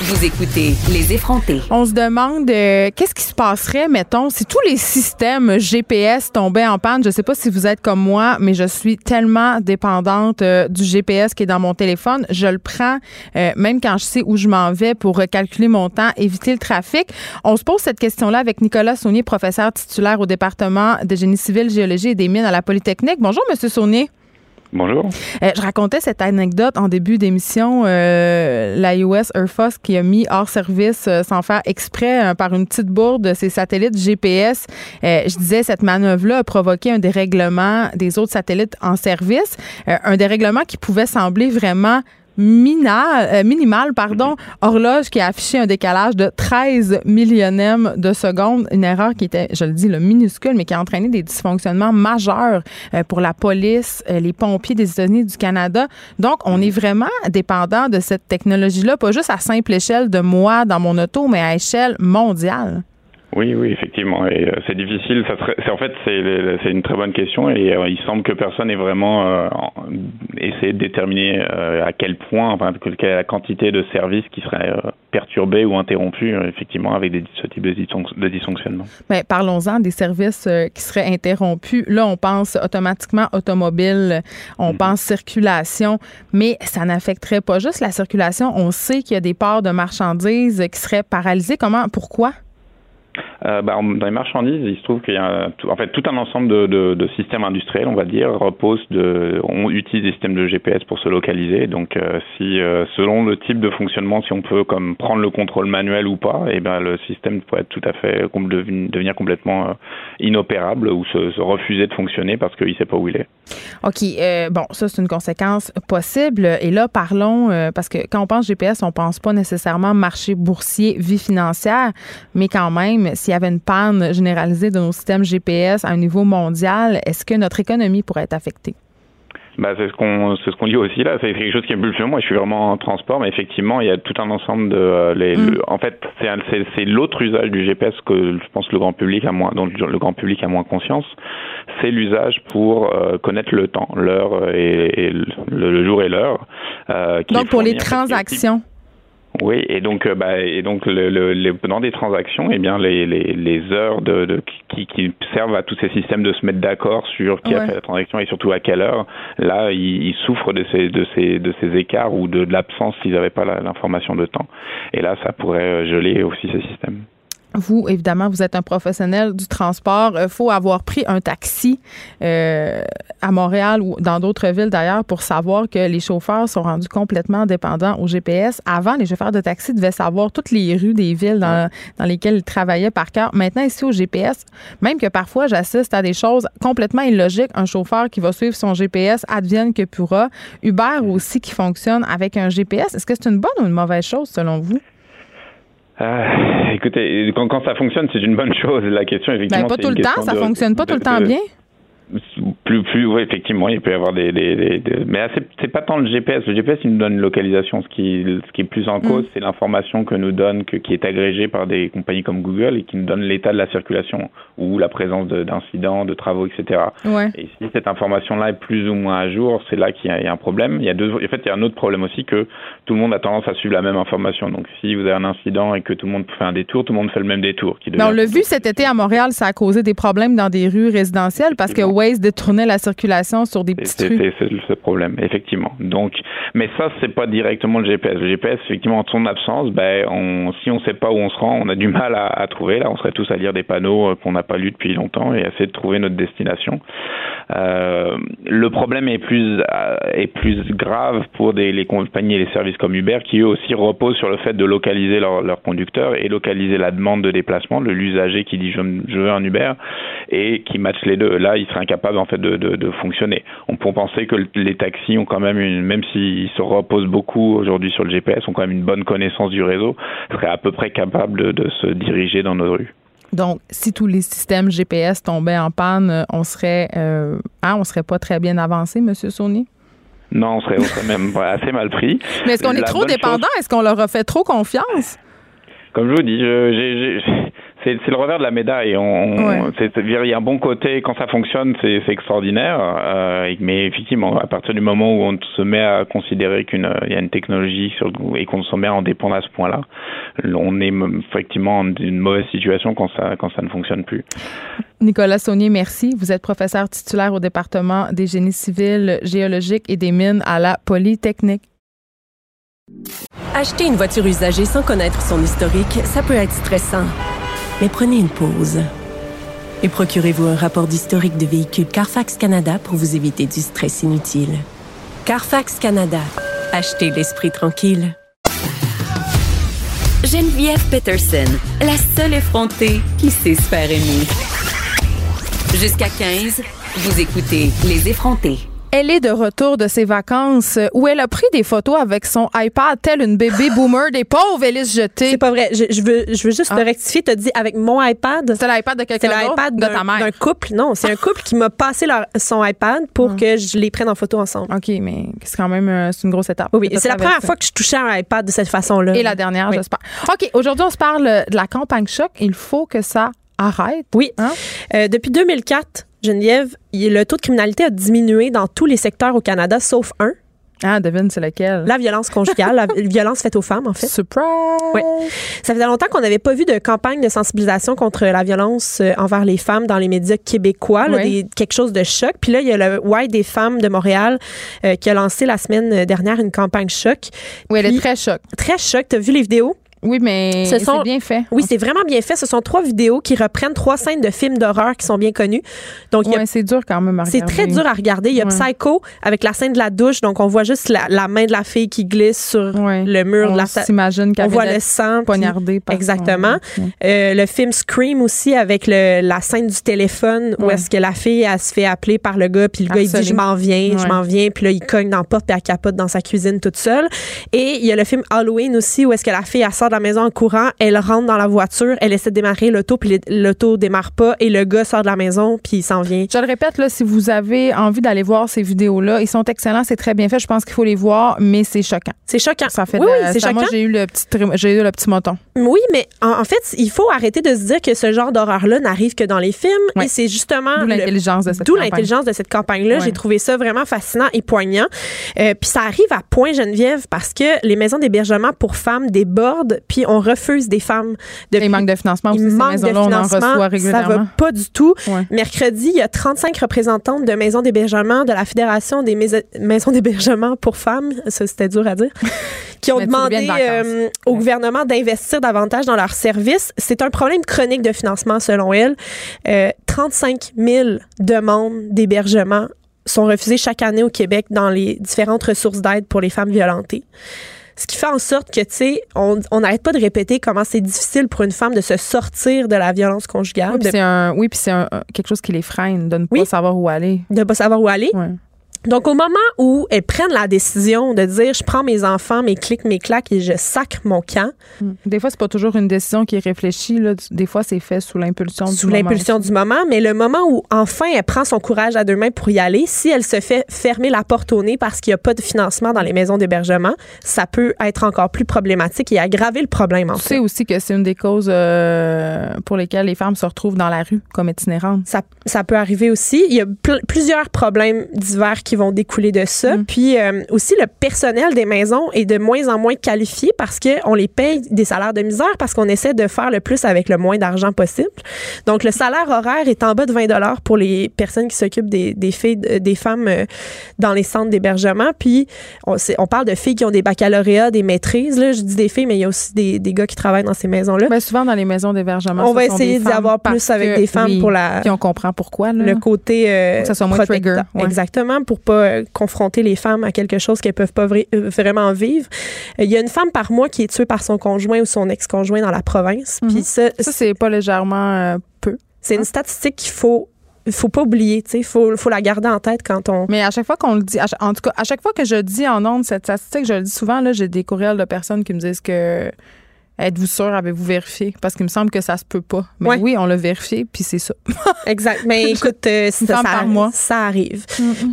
vous écoutez Les effrontés. On se demande euh, qu'est-ce qui se passerait, mettons, si tous les systèmes GPS tombaient en panne? Je sais pas si vous êtes comme moi, mais je suis tellement dépendante euh, du GPS qui est dans mon téléphone. Je le prends euh, même quand je sais où je m'en vais pour calculer mon temps, éviter le trafic. On se pose cette question-là avec Nicolas Saunier, professeur titulaire au département de génie civil, géologie et des mines à la Polytechnique. Bonjour, Monsieur Saunier. Euh, je racontais cette anecdote en début d'émission. Euh, la US Air Force qui a mis hors service euh, sans faire exprès euh, par une petite bourde ses satellites GPS. Euh, je disais cette manœuvre-là a provoqué un dérèglement des autres satellites en service, un dérèglement qui pouvait sembler vraiment euh, minimal, pardon, horloge qui a affiché un décalage de 13 millionièmes de seconde, une erreur qui était, je le dis, le minuscule, mais qui a entraîné des dysfonctionnements majeurs euh, pour la police, euh, les pompiers des États-Unis, du Canada. Donc, on est vraiment dépendant de cette technologie-là, pas juste à simple échelle de moi dans mon auto, mais à échelle mondiale. Oui, oui, effectivement. Et euh, c'est difficile. Ça serait, c'est en fait, c'est, une très bonne question et euh, il semble que personne n'ait vraiment euh, essayé de déterminer à quel point, enfin, que- quelle est la quantité de services qui seraient perturbés ou interrompus, effectivement, avec des, ce type de, de dysfonctionnement. Mais parlons-en des services qui seraient interrompus. Là, on pense automatiquement automobile, on pense circulation, mais ça n'affecterait pas juste la circulation. On sait qu'il y a des ports de marchandises qui seraient paralysés. Comment? Pourquoi? Euh, bah, dans les marchandises, il se trouve qu'il y a tout, en fait tout un ensemble de, systèmes industriels, on va dire, repose de, on utilise des systèmes de GPS pour se localiser. Donc, euh, si euh, selon le type de fonctionnement, si on peut comme prendre le contrôle manuel ou pas, et ben le système pourrait être tout à fait devenir complètement inopérable ou se, se refuser de fonctionner parce qu'il sait pas où il est. OK. bon, ça, c'est une conséquence possible. Et là, parlons, parce que quand on pense GPS, on pense pas nécessairement marché boursier, vie financière, mais quand même, s'il y avait une panne généralisée de nos systèmes GPS à un niveau mondial, est-ce que notre économie pourrait être affectée? Bah, c'est ce qu'on c'est ce qu'on dit aussi là. C'est quelque chose qui est plus Moi, je suis vraiment en transport, mais effectivement, il y a tout un ensemble de euh, les. Mm. le- en fait, c'est c'est c'est l'autre usage du GPS que je pense le grand public a moins dont le grand public a moins conscience. C'est l'usage pour euh, connaître le temps, l'heure euh, et, et le, le jour et l'heure. euh, qui Donc, pour les fait, qui est aussi- transactions. Oui, et donc, euh, bah, et donc le, le, dans des transactions, eh bien, les, les, les heures de, de, qui, qui servent à tous ces systèmes de se mettre d'accord sur qui Ouais. a fait la transaction et surtout à quelle heure, là, ils, ils souffrent de ces, de ces, de ces écarts ou de, de l'absence s'ils n'avaient pas l'information de temps. Et là, ça pourrait geler aussi ces systèmes. Vous, évidemment, vous êtes un professionnel du transport. Il faut avoir pris un taxi euh, à Montréal ou dans d'autres villes d'ailleurs pour savoir que les chauffeurs sont rendus complètement dépendants au GPS. Avant, les chauffeurs de taxi devaient savoir toutes les rues des villes dans, dans lesquelles ils travaillaient par cœur. Maintenant, ici au GPS, même que parfois j'assiste à des choses complètement illogiques. Un chauffeur qui va suivre son GPS, advienne que pourra. Uber aussi qui fonctionne avec un GPS. Est-ce que c'est une bonne ou une mauvaise chose selon vous? Euh, écoutez, quand, quand ça fonctionne, c'est une bonne chose. La question, effectivement, Ben, pas tout le temps, ça de- fonctionne pas de- tout le temps de- bien. Plus, plus, oui, effectivement, il peut y avoir des, des, des- des- mais c'est, pas tant le GPS. Le GPS, il nous donne une localisation. Ce qui, ce qui est plus en cause, c'est l'information que nous donne, que, qui est agrégée par des compagnies comme Google et qui nous donne l'état de la circulation ou la présence de- d'incidents, de travaux, etc. Ouais. Et si cette information-là est plus ou moins à jour, c'est là qu'il y a, il y a un problème. Il y a deux, en fait, il y a un autre problème aussi que tout le monde a tendance à suivre la même information. Donc, si vous avez un incident et que tout le monde fait un détour, tout le monde fait le même détour. Qui Mais on l'a vu cet été à Montréal, ça a causé des problèmes dans des rues résidentielles parce que Waze détournait la circulation sur des petits C'est trucs. c'est- le problème, effectivement. Donc, mais ça, c'est pas directement le GPS. Le GPS, effectivement, en son absence, ben, on, si on sait pas où on se rend, on a du mal à, à trouver. Là, on serait tous à lire des panneaux euh, qu'on n'a pas lus depuis longtemps et à essayer de trouver notre destination. Euh, le problème est plus euh, est plus grave pour des, les compagnies et les services comme Uber qui eux aussi reposent sur le fait de localiser leurs leur conducteurs et localiser la demande de déplacement, de l'usager qui dit je, je veux un Uber et qui match les deux. Là, il serait incapable en fait de, de, de fonctionner. On peut penser que les taxis ont quand même une, même s'ils se reposent beaucoup aujourd'hui sur le GPS, ont quand même une bonne connaissance du réseau, seraient à peu près capables de, de se diriger dans nos rues. Donc, si tous les systèmes GPS tombaient en panne, on serait, euh, hein, on serait pas très bien avancé, Monsieur Saunier? Non, on serait, on serait même assez mal pris. Mais est-ce qu'on est trop dépendant? chose- Est-ce qu'on leur a fait trop confiance? Comme je vous dis, je- c'est c'est le revers de la médaille. On, on- Ouais. c'est- c'est- il y a un bon côté quand ça fonctionne, c'est c'est extraordinaire. euh, mais effectivement, à partir du moment où on se met à considérer qu'il y a une technologie sur et qu'on se met à en dépendre à ce point-là, on est effectivement dans une mauvaise situation quand ça quand ça ne fonctionne plus. Nicolas Saunier, merci. Vous êtes professeur titulaire au département des génies civils, géologiques et des mines à la Polytechnique. Acheter une voiture usagée sans connaître son historique, ça peut être stressant. Mais prenez une pause. Et procurez-vous un rapport d'historique de véhicule Carfax Canada pour vous éviter du stress inutile. Carfax Canada. Achetez l'esprit tranquille. Geneviève Peterson, la seule effrontée qui sait se faire aimer. Jusqu'à 15, vous écoutez Les effrontés. Elle est de retour de ses vacances euh, où elle a pris des photos avec son iPad, telle une bébé boomer des pauvres Élise Jeté. C'est pas vrai. Je, je veux, je veux juste Ah. te rectifier. Tu as dit avec mon iPad? C'est l'iPad de C'est quelqu'un d'autre, l'iPad de ta mère. d'un couple. Non, c'est un couple qui m'a passé leur- son iPad pour Ah. que je les prenne en photo ensemble. OK, mais c'est quand même euh, c'est une grosse étape. Oui, C'est la première fois que je touchais un iPad de cette façon-là. Et la dernière, Oui. j'espère. OK, aujourd'hui, on se parle euh, de la campagne choc. Il faut que ça arrête. Oui. Hein? Euh, depuis 2004, Geneviève, le taux de criminalité a diminué dans tous les secteurs au Canada, sauf un, Ah, devine, c'est lequel? la violence conjugale, la violence faite aux femmes, en fait. Surprise! Oui. Ça faisait longtemps qu'on n'avait pas vu de campagne de sensibilisation contre la violence euh, envers les femmes dans les médias québécois, là, Oui. des- quelque chose de choc. Puis là, il y a le White des femmes de Montréal euh, qui a lancé la semaine dernière une campagne choc. Oui, elle Puis- est très choc. Très choc. T'as vu les vidéos? Oui, mais Ce c'est sont- bien fait. Oui, c'est vraiment bien fait. Ce sont trois vidéos qui reprennent trois scènes de films d'horreur qui sont bien connues. Donc, y a Ouais, c'est dur quand même à C'est très dur à regarder. Il y a Ouais. Psycho avec la scène de la douche. Donc, on voit juste la, la main de la fille qui glisse sur Ouais. le mur On de la salle. s'imagine qu'elle On voit le sang. puis- Exactement. Euh, le film Scream aussi avec le, la scène du téléphone où Ouais. est-ce que la fille elle se fait appeler par le gars puis le gars il dit je m'en viens, je Ouais. m'en viens puis là il cogne dans la porte puis elle capote dans sa cuisine toute seule. Et il y a le film Halloween aussi où est-ce que la fille elle sort la maison en courant, elle rentre dans la voiture, elle essaie de démarrer l'auto puis l'auto démarre pas et le gars sort de la maison puis il s'en vient. Je le répète, là, si vous avez envie d'aller voir ces vidéos-là, ils sont excellents, c'est très bien fait. Je pense qu'il faut les voir, mais c'est choquant. C'est choquant. Ça fait oui, oui, c'est choquant. Moi, j'ai eu le petit, j'ai eu le petit moton. Oui, mais en, en fait, il faut arrêter de se dire que ce genre d'horreur-là n'arrive que dans les films. Ouais. Et c'est justement. D'où l'intelligence de cette D'où l'intelligence de cette campagne-là. J'ai trouvé ça vraiment fascinant et poignant. Euh, puis ça arrive à point, Geneviève, parce que les maisons d'hébergement pour femmes débordent, puis on refuse des femmes. De Il manque de financement il. Ces maisons-là, on en Ça va pas du tout. Ouais. Mercredi, il y a 35 représentantes de maisons d'hébergement de la Fédération des mais- maisons d'hébergement pour femmes, ça c'était dur à dire, qui ont demandé euh, au Ouais. gouvernement d'investir davantage dans leurs services. C'est un problème chronique de financement selon elle. Euh, 35 000 demandes d'hébergement sont refusées chaque année au Québec dans les différentes ressources d'aide pour les femmes violentées. Ce qui fait en sorte que, tu sais, on n'arrête pas de répéter comment c'est difficile pour une femme de se sortir de la violence conjugale, Oui, puis c'est un, oui, puis c'est un- un- quelque chose qui les freine, de ne pas Oui. savoir où aller. de pas savoir où aller. Ouais. Donc, au moment où elles prennent la décision de dire, je prends mes enfants, mes clics, mes claques et je sacre mon camp, Mm. Des fois, c'est pas toujours une décision qui est réfléchie. Là. Des fois, c'est fait sous l'impulsion du sous moment. l'impulsion du moment, mais le moment où enfin elle prend son courage à deux mains pour y aller, si elle se fait fermer la porte au nez parce qu'il n'y a pas de financement dans les maisons d'hébergement, ça peut être encore plus problématique et aggraver le problème, en Tu fait. sais aussi que c'est une des causes euh, pour lesquelles les femmes se retrouvent dans la rue comme itinérantes. Ça, ça peut arriver aussi. Il y a pl- plusieurs problèmes divers qui qui vont découler de ça. Mm. Puis euh, aussi, le personnel des maisons est de moins en moins qualifié parce qu'on les paye des salaires de misère parce qu'on essaie de faire le plus avec le moins d'argent possible. Donc, le salaire horaire est en bas de 20 dollars pour les personnes qui s'occupent des, des filles, des femmes euh, dans les centres d'hébergement. Puis, on, parle de filles qui ont des baccalauréats, des maîtrises. Là, je dis des filles, mais il y a aussi des, des gars qui travaillent dans ces maisons-là. Ben, souvent dans les maisons d'hébergement. On va essayer d'y avoir plus avec que- des femmes oui, pour la- Puis on comprend pourquoi. Là. le côté euh, que ça soit moins trigger, ouais. Exactement, pour pas euh, confronter les femmes à quelque chose qu'elles peuvent pas euh, vraiment vivre. Il y a une femme par mois qui est tuée par son conjoint ou son ex-conjoint dans la province. Puis ça, Ça, c'est pas légèrement euh, peu. c'est une statistique qu'il faut faut pas oublier, tu sais, faut faut la garder en tête quand on Mais à chaque fois qu'on le dit, en tout cas, à chaque fois que je dis en ondes cette statistique, je le dis souvent, là, j'ai des courriels de personnes qui me disent que êtes-vous sûr, avez-vous vérifié? Parce qu'il me semble que ça se peut pas. Mais Ouais. oui, on l'a vérifié, puis c'est ça. Exact. Mais écoute, euh, ça, ça- par mois. ça arrive.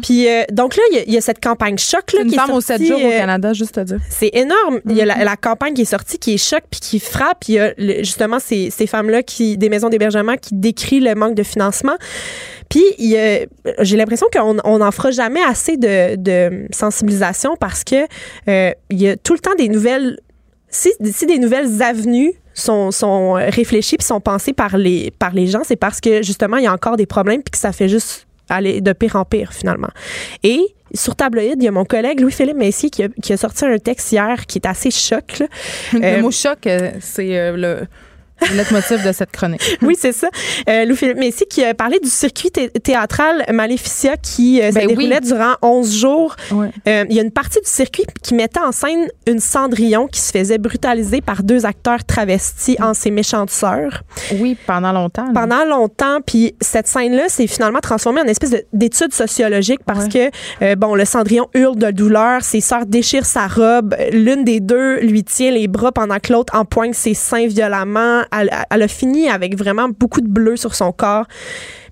Puis euh, donc là, il y a- il y, a cette campagne choc là, Une qui femme est aux sortie, 7 jours au euh, Canada, juste à dire. C'est énorme. Il y a Mm-hmm. la, la campagne qui est sortie qui est choc puis qui frappe. Il y a le- justement ces, ces femmes-là qui des maisons d'hébergement qui décrient le manque de financement. Puis j'ai l'impression qu'on on n'en fera jamais assez de, de sensibilisation parce que euh, il y a tout le temps des nouvelles. Si, si des nouvelles avenues sont, sont réfléchies puis sont pensées par les, par les gens, c'est parce que justement il y a encore des problèmes puis que ça fait juste aller de pire en pire finalement. Et sur Tabloïd, il y a mon collègue Louis-Philippe Messier qui a, qui a sorti un texte hier qui est assez choc. là. Le Euh, mot choc, euh, c'est euh, le, le leitmotiv de cette chronique. oui, c'est ça. Euh, Louis-Philippe Messier qui a parlé du circuit thé- théâtral Maléficia qui euh, Ben se déroulait oui. durant 11 jours. Euh, il y a une partie du circuit qui mettait en scène une Cendrillon qui se faisait brutaliser par deux acteurs travestis en ses méchantes sœurs. Oui, pendant longtemps. pendant longtemps. Puis cette scène-là s'est finalement transformée en espèce de- d'étude sociologique parce que, euh, bon, le Cendrillon hurle de douleur, ses sœurs déchirent sa robe, l'une des deux lui tient les bras pendant que l'autre empoigne ses seins violemment. Elle, elle a fini avec vraiment beaucoup de bleu sur son corps.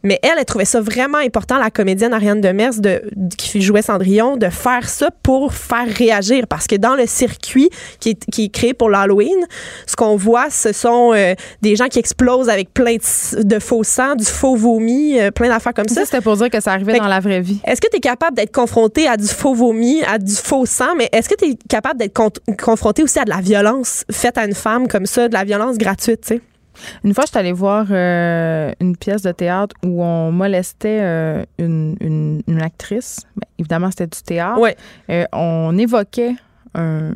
Mais elle, elle trouvait ça vraiment important, la comédienne Ariane Demers, de, de- qui jouait Cendrillon, de faire ça pour faire réagir. Parce que dans le circuit qui est, qui est créé pour l'Halloween, ce qu'on voit, ce sont euh, des gens qui explosent avec plein de, de faux sang, du faux vomi, euh, plein d'affaires comme ça. Ça, c'était pour dire que ça arrivait Fait dans la vraie vie. Est-ce que tu es capable d'être confronté à du faux vomi, à du faux sang, mais est-ce que tu es capable d'être con- confronté aussi à de la violence faite à une femme comme ça, de la violence gratuite, tu sais? Une fois, je suis allée voir euh, une pièce de théâtre où on molestait euh, une, une- une actrice. Ben, évidemment, c'était du théâtre. Ouais. Euh, on évoquait un,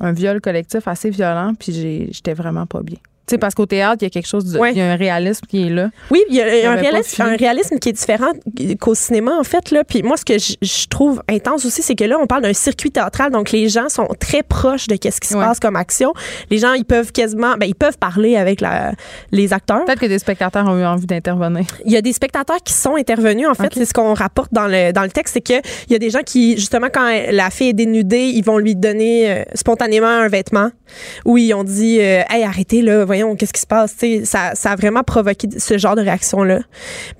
un viol collectif assez violent, puis j'étais vraiment pas bien. Tu sais, parce qu'au théâtre, il y a quelque chose, de- Ouais. il y a un réalisme qui est là. Oui, il y a, un, réalisme, fini. un réalisme qui est différent qu'au cinéma, en fait. Là. Puis moi, ce que je, je trouve intense aussi, c'est que là, on parle d'un circuit théâtral, donc les gens sont très proches de ce qui se Ouais. passe comme action. Les gens, ils peuvent quasiment, ben, ils peuvent parler avec la, les acteurs. Peut-être que des spectateurs ont eu envie d'intervenir. Il y a des spectateurs qui sont intervenus. En fait, c'est ce qu'on rapporte dans le, dans le texte, c'est que il y a des gens qui, justement, quand la fille est dénudée, ils vont lui donner euh, spontanément un vêtement. Où ils ont dit, euh, hey, arrêtez là, voyons, qu'est-ce qui se passe? Ça, ça a vraiment provoqué ce genre de réaction-là.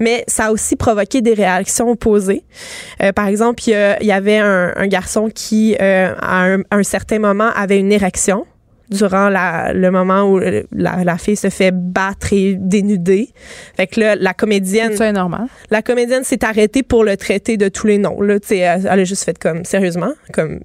Mais ça a aussi provoqué des réactions opposées. Euh, par exemple, il y, avait un, un garçon qui, euh, à un, certain moment, avait une érection durant la, le moment où la, la fille se fait battre et dénuder. Fait que là, la comédienne, Ça est normal. la comédienne s'est arrêtée pour le traiter de tous les noms. Là, elle a juste fait comme sérieusement, comme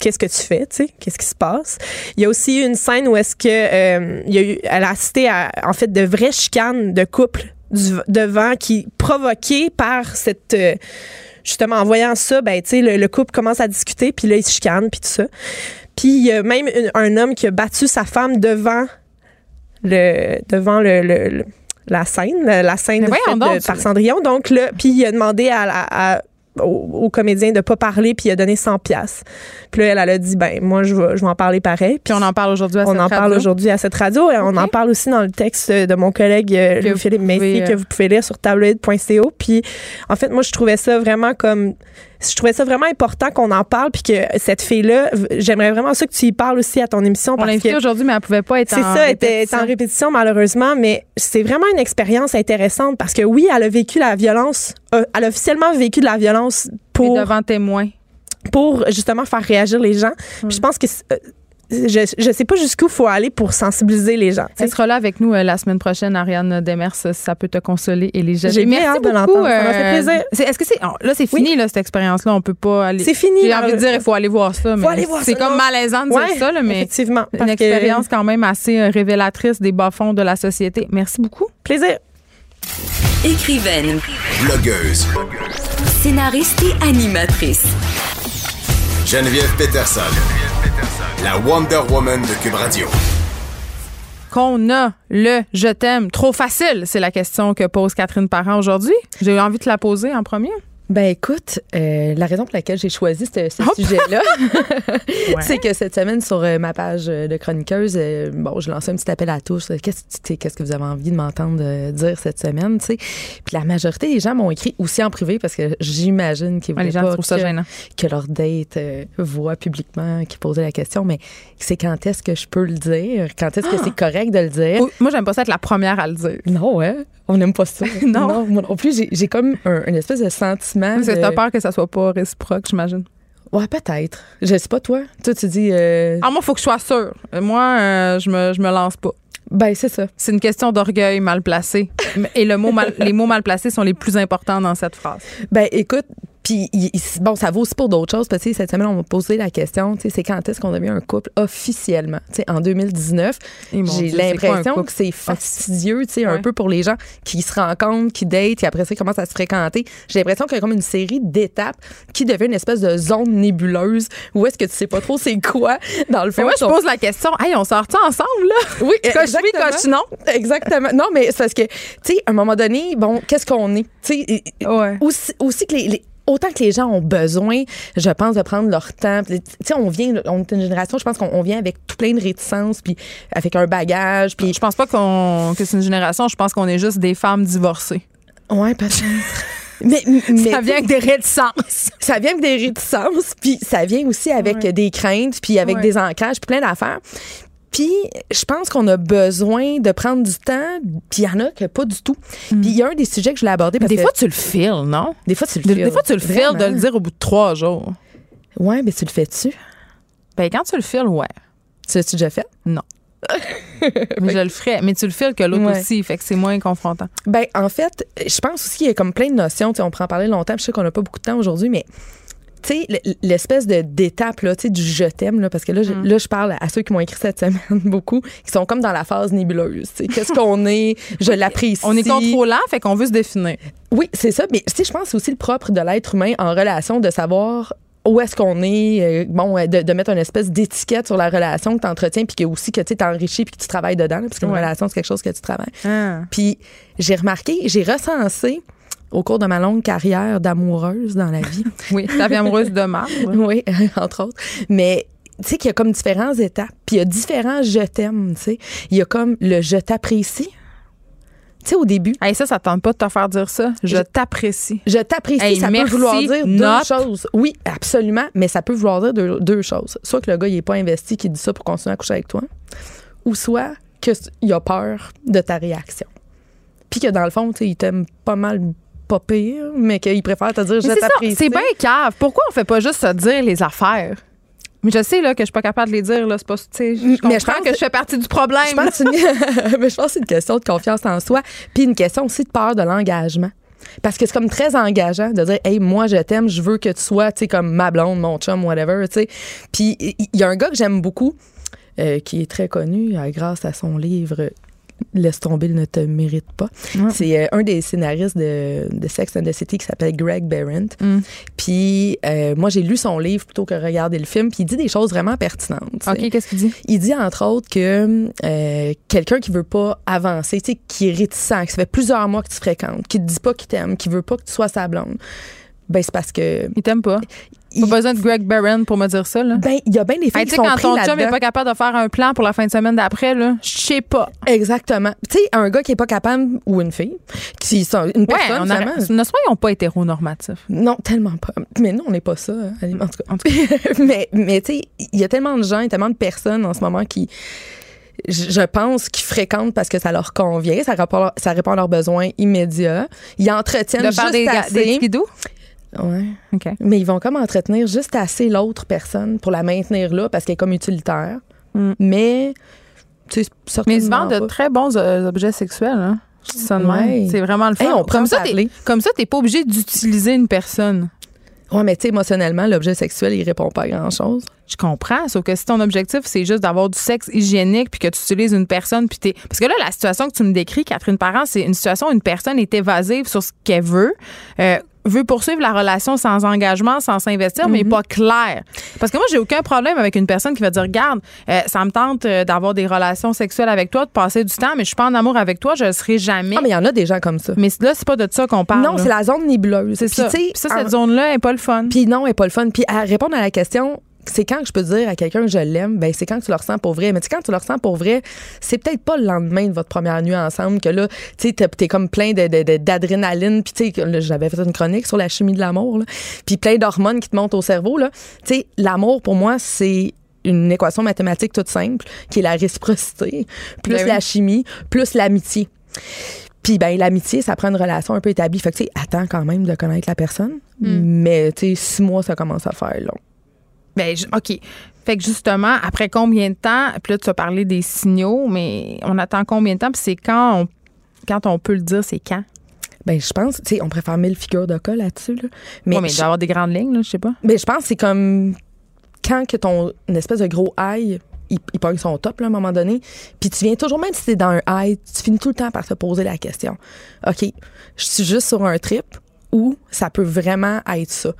qu'est-ce que tu fais, tu sais, qu'est-ce qui se passe. Il y a aussi une scène où est-ce que euh, il y a eu, elle a assisté à en fait de vraies chicanes de couple du, devant qui provoquées par cette euh, justement en voyant ça, ben tu sais le, le couple commence à discuter puis là ils se chicanent puis tout ça. Puis il y a même une- un homme qui a battu sa femme devant le devant le, le- le- la scène, la, scène donc, de- par Cendrillon. Donc là, puis il a demandé à- au, au comédien de pas parler puis il a donné 100 pièces. Puis là elle, elle a dit ben moi je vais je vais en parler pareil. Puis on en parle aujourd'hui à On cette en parle radio. aujourd'hui à cette radio et on en parle aussi dans le texte de mon collègue euh, Que Louis-Philippe vous pouvez, Messier euh, que vous pouvez lire sur tabloid.co. Puis en fait, moi, je trouvais ça vraiment comme. Je trouvais ça vraiment important qu'on en parle puis que cette fille-là, j'aimerais vraiment ça que tu y parles aussi à ton émission On l'a aujourd'hui, mais elle pouvait pas être c'est en ça, elle était, répétition. était en répétition malheureusement, mais c'est vraiment une expérience intéressante parce que oui, elle a vécu la violence, euh, elle a officiellement vécu de la violence Mais pour devant témoins. pour justement faire réagir les gens. Puis je pense que c'est- euh, je, je sais pas jusqu'où faut aller pour sensibiliser les gens. Elle sera là avec nous euh, la semaine prochaine, Ariane Demers, si ça peut te consoler et les J'ai bien hâte de l'entendre. Ça m'a fait plaisir. c'est- Est-ce que c'est. oh, là, c'est fini, là, cette expérience-là. On peut pas aller. C'est fini. J'ai là. envie de dire, il faut aller voir ça. mais aller voir C'est comme là. malaisant de Ouais, dire ça, là, mais Effectivement. une que- expérience quand même assez euh, révélatrice des bas-fonds de la société. Merci beaucoup. Plaisir. Écrivaine, Blogueuse. scénariste et animatrice. Geneviève Peterson. La Wonder Woman de Cube Radio. Qu'on a le je t'aime trop facile, c'est la question que pose Catherine Parent aujourd'hui. J'ai envie de la poser en premier. Ben écoute, euh, la raison pour laquelle j'ai choisi ce, sujet-là, c'est que cette semaine sur euh, ma page euh, de chroniqueuse, euh, bon, je lançais un petit appel à tous. Qu'est-ce que vous avez envie de m'entendre dire cette semaine, tu sais? Puis la majorité des gens m'ont écrit aussi en privé parce que j'imagine qu'ils Ouais, les voulaient gens pas trouvent ça que, gênant. que leur date voit publiquement qui posait la question. Mais c'est quand est-ce que je peux le dire? Quand est-ce que c'est correct de le dire? Moi, j'aime pas ça être la première à le dire. Non, ouais. On n'aime pas ça. Non. moi non plus. J'ai, comme un, une espèce de sentiment. De- t'as peur que ça soit pas réciproque, j'imagine. Ouais, peut-être. Je sais pas, toi. Toi, tu dis. euh, Ah, moi, faut que je sois sûre. Moi, euh, je, me, je me lance pas. Ben, c'est ça. C'est une question d'orgueil mal placé. Et le mot mal- les mots mal placés sont les plus importants dans cette phrase. Ben, écoute, puis il- il- bon, ça vaut aussi pour d'autres choses. Parce que cette semaine, on m'a posé la question, tu sais, c'est quand est-ce qu'on devient un couple officiellement? Tu sais, en 2019, Et mon j'ai l'impression que c'est fastidieux, tu sais, un peu pour les gens qui se rencontrent, qui datent, et après ça, ils commencent à se fréquenter. J'ai l'impression qu'il y a comme une série d'étapes qui devient une espèce de zone nébuleuse où est-ce que tu sais pas trop c'est quoi, dans le fond. Moi, je pose la question, hey, on sort-tu ensemble, là? Oui, Coche oui, coche non. Exactement. Non, mais c'est parce que, tu sais, à un moment donné, bon, qu'est-ce qu'on est? Tu sais, Ouais. aussi, aussi que les, les- Autant que les gens ont besoin, je pense, de prendre leur temps. Tu sais, on vient, on est une génération, je pense qu'on on vient avec tout plein de réticences, puis avec un bagage, puis Je pense pas qu'on, que c'est une génération, je pense qu'on est juste des femmes divorcées. ouais, peut-être. Mais, mais Ça vient avec des réticences. ça vient avec des réticences, puis ça vient aussi avec des craintes, puis avec Ouais. des ancrages, puis plein d'affaires. Puis je pense qu'on a besoin de prendre du temps, puis il y en a que pas du tout. Puis il y a un des sujets que je voulais aborder parce Des que fois, tu le files, non? des fois tu le Des, files. des fois, tu le files de le dire au bout de trois jours. Ouais, mais tu le fais-tu? Ben, quand tu le files, ouais. Tu l'as-tu déjà fait? Non. mais je le ferais. Mais tu le files que l'autre Ouais. aussi, fait que c'est moins confrontant. Ben, en fait, je pense aussi qu'il y a comme plein de notions. On pourrait en parler longtemps. puis Je sais qu'on n'a pas beaucoup de temps aujourd'hui, mais tu sais, l'espèce de d'étape là, tu sais, du je t'aime là, parce que là, je, Mm. là, je parle à ceux qui m'ont écrit cette semaine beaucoup, qui sont comme dans la phase nébuleuse. Qu'est-ce qu'on est? Je l'apprécie. On est contrôlant, fait qu'on veut se définir. Oui, c'est ça. Mais tu sais, je pense que c'est aussi le propre de l'être humain en relation de savoir où est-ce qu'on est, euh, bon, euh, de, de mettre une espèce d'étiquette sur la relation que tu entretiens, puis que aussi que tu t'enrichis puis que tu travailles dedans, là, parce qu'une Ouais. relation, c'est quelque chose que tu travailles. Ah. Puis j'ai remarqué, j'ai recensé au cours de ma longue carrière d'amoureuse dans la vie, Oui, ta vie amoureuse de marbre. oui, entre autres, mais tu sais qu'il y a comme différentes étapes, puis il y a différents je t'aime, tu sais. Il y a comme le je t'apprécie. Tu sais, au début, Hey, ça, ça tente pas de te faire dire ça. Je Je- t'apprécie. je t'apprécie, Hey, ça merci, peut vouloir dire deux choses. Oui, absolument, mais ça peut vouloir dire deux, deux choses. Soit que le gars, il est pas investi, qui dit ça pour continuer à coucher avec toi, ou soit qu'il a peur de ta réaction. Puis que dans le fond, tu sais, il t'aime pas mal pas pire, mais qu'il préfère te dire je t'apprécie. c'est bien cave. Pourquoi on fait pas juste se dire les affaires? Mais je sais là, que je suis pas capable de les dire. Là, c'est pas, tu sais, je Mais je pense que je fais partie du problème. Je pense, que c'est une... mais je pense que c'est une question de confiance en soi, puis une question aussi de peur de l'engagement. Parce que c'est comme très engageant de dire, hey, moi, je t'aime, je veux que tu sois, tu sais, comme ma blonde, mon chum, whatever, tu sais. Puis il y a un gars que j'aime beaucoup, euh, qui est très connu euh, grâce à son livre Laisse tomber, il ne te mérite pas. Ouais. C'est euh, un des scénaristes de, de Sex and the City qui s'appelle Greg Behrendt. Mm. Puis euh, moi, j'ai lu son livre plutôt que regarder le film, puis il dit des choses vraiment pertinentes. OK, qu'est-ce qu'il dit? Il dit entre autres que euh, quelqu'un qui veut pas avancer, qui est réticent, que ça fait plusieurs mois que tu fréquentes, qui te dit pas qu'il t'aime, qui veut pas que tu sois sa blonde, ben c'est parce que Il t'aime pas. il, Pas besoin de Greg Barron pour me dire ça. Là. ben il y a bien des filles Hey, qui tu sais, sont quand ton chum est là-dedans. pas capable de faire un plan pour la fin de semaine d'après, là, je sais pas. Exactement. Tu sais, un gars qui est pas capable ou une fille, qui sont une Ouais, personne on finalement. arrête- ne soyons pas hétéronormatifs. Non, tellement pas. Mais nous, on n'est pas ça, hein, en tout cas. En tout mais mais tu sais, il y a tellement de gens, et tellement de personnes en ce moment qui, je pense, qui fréquentent parce que ça leur convient, ça répond, ça répond à leurs besoins immédiats. Ils entretiennent De juste des, assez. des? Ouais. Mais ils vont comme entretenir juste assez l'autre personne pour la maintenir là parce qu'elle est comme utilitaire. Mais, tu sais, Mais ils vendent de très bons euh, objets sexuels. Hein? Ouais. C'est vraiment le fun. Hey, on pourrait comme, ça, comme ça, t'es pas obligé d'utiliser une personne. Ouais, mais tu sais, émotionnellement, l'objet sexuel, il répond pas à grand-chose. Je comprends, sauf que si ton objectif, c'est juste d'avoir du sexe hygiénique puis que tu utilises une personne puis t'es... Parce que là, la situation que tu me décris, Catherine Parent, c'est une situation où une personne est évasive sur ce qu'elle veut, euh, veut poursuivre la relation sans engagement, sans s'investir, mais pas clair. Parce que moi, j'ai aucun problème avec une personne qui va dire, regarde, euh, ça me tente euh, d'avoir des relations sexuelles avec toi, de passer du temps, mais je suis pas en amour avec toi, je le serai jamais. Ah, mais il y en a des gens comme ça. Mais là, c'est pas de ça qu'on parle. non, c'est la zone nébuleuse. C'est Puis, ça. Puis ça, cette en- zone-là est pas le fun. Puis non, elle est pas le fun. Puis à répondre à la question, c'est quand que je peux dire à quelqu'un que je l'aime, ben c'est quand tu le ressens pour vrai. Mais tu sais, quand tu le ressens pour vrai, c'est peut-être pas le lendemain de votre première nuit ensemble que là, tu sais, t'es- comme plein de- de- de- d'adrénaline. Puis tu sais, j'avais fait une chronique sur la chimie de l'amour. Puis plein d'hormones qui te montent au cerveau, là. Tu sais, l'amour, pour moi, c'est une équation mathématique toute simple, qui est la réciprocité, plus Ben oui. la chimie, plus l'amitié. Puis ben l'amitié, ça prend une relation un peu établie. Fait que tu sais, attends quand même de connaître la personne. Hmm. Mais tu sais, six mois, ça commence à faire long. Ben, OK. Fait que justement, après combien de temps, puis là, tu as parlé des signaux, mais on attend combien de temps, puis c'est quand on, quand on peut le dire, c'est quand? Ben je pense, tu sais, on préfère mille figures de cas là-dessus. Là. Mais, Ouais, mais il doit y avoir des grandes lignes, là, je sais pas. ben, je pense que c'est comme quand que ton une espèce de gros high, il, il pogne son top là, à un moment donné, puis tu viens toujours, même si t'es dans un high, tu finis tout le temps par te poser la question. OK, je suis juste sur un trip ou ça peut vraiment être ça.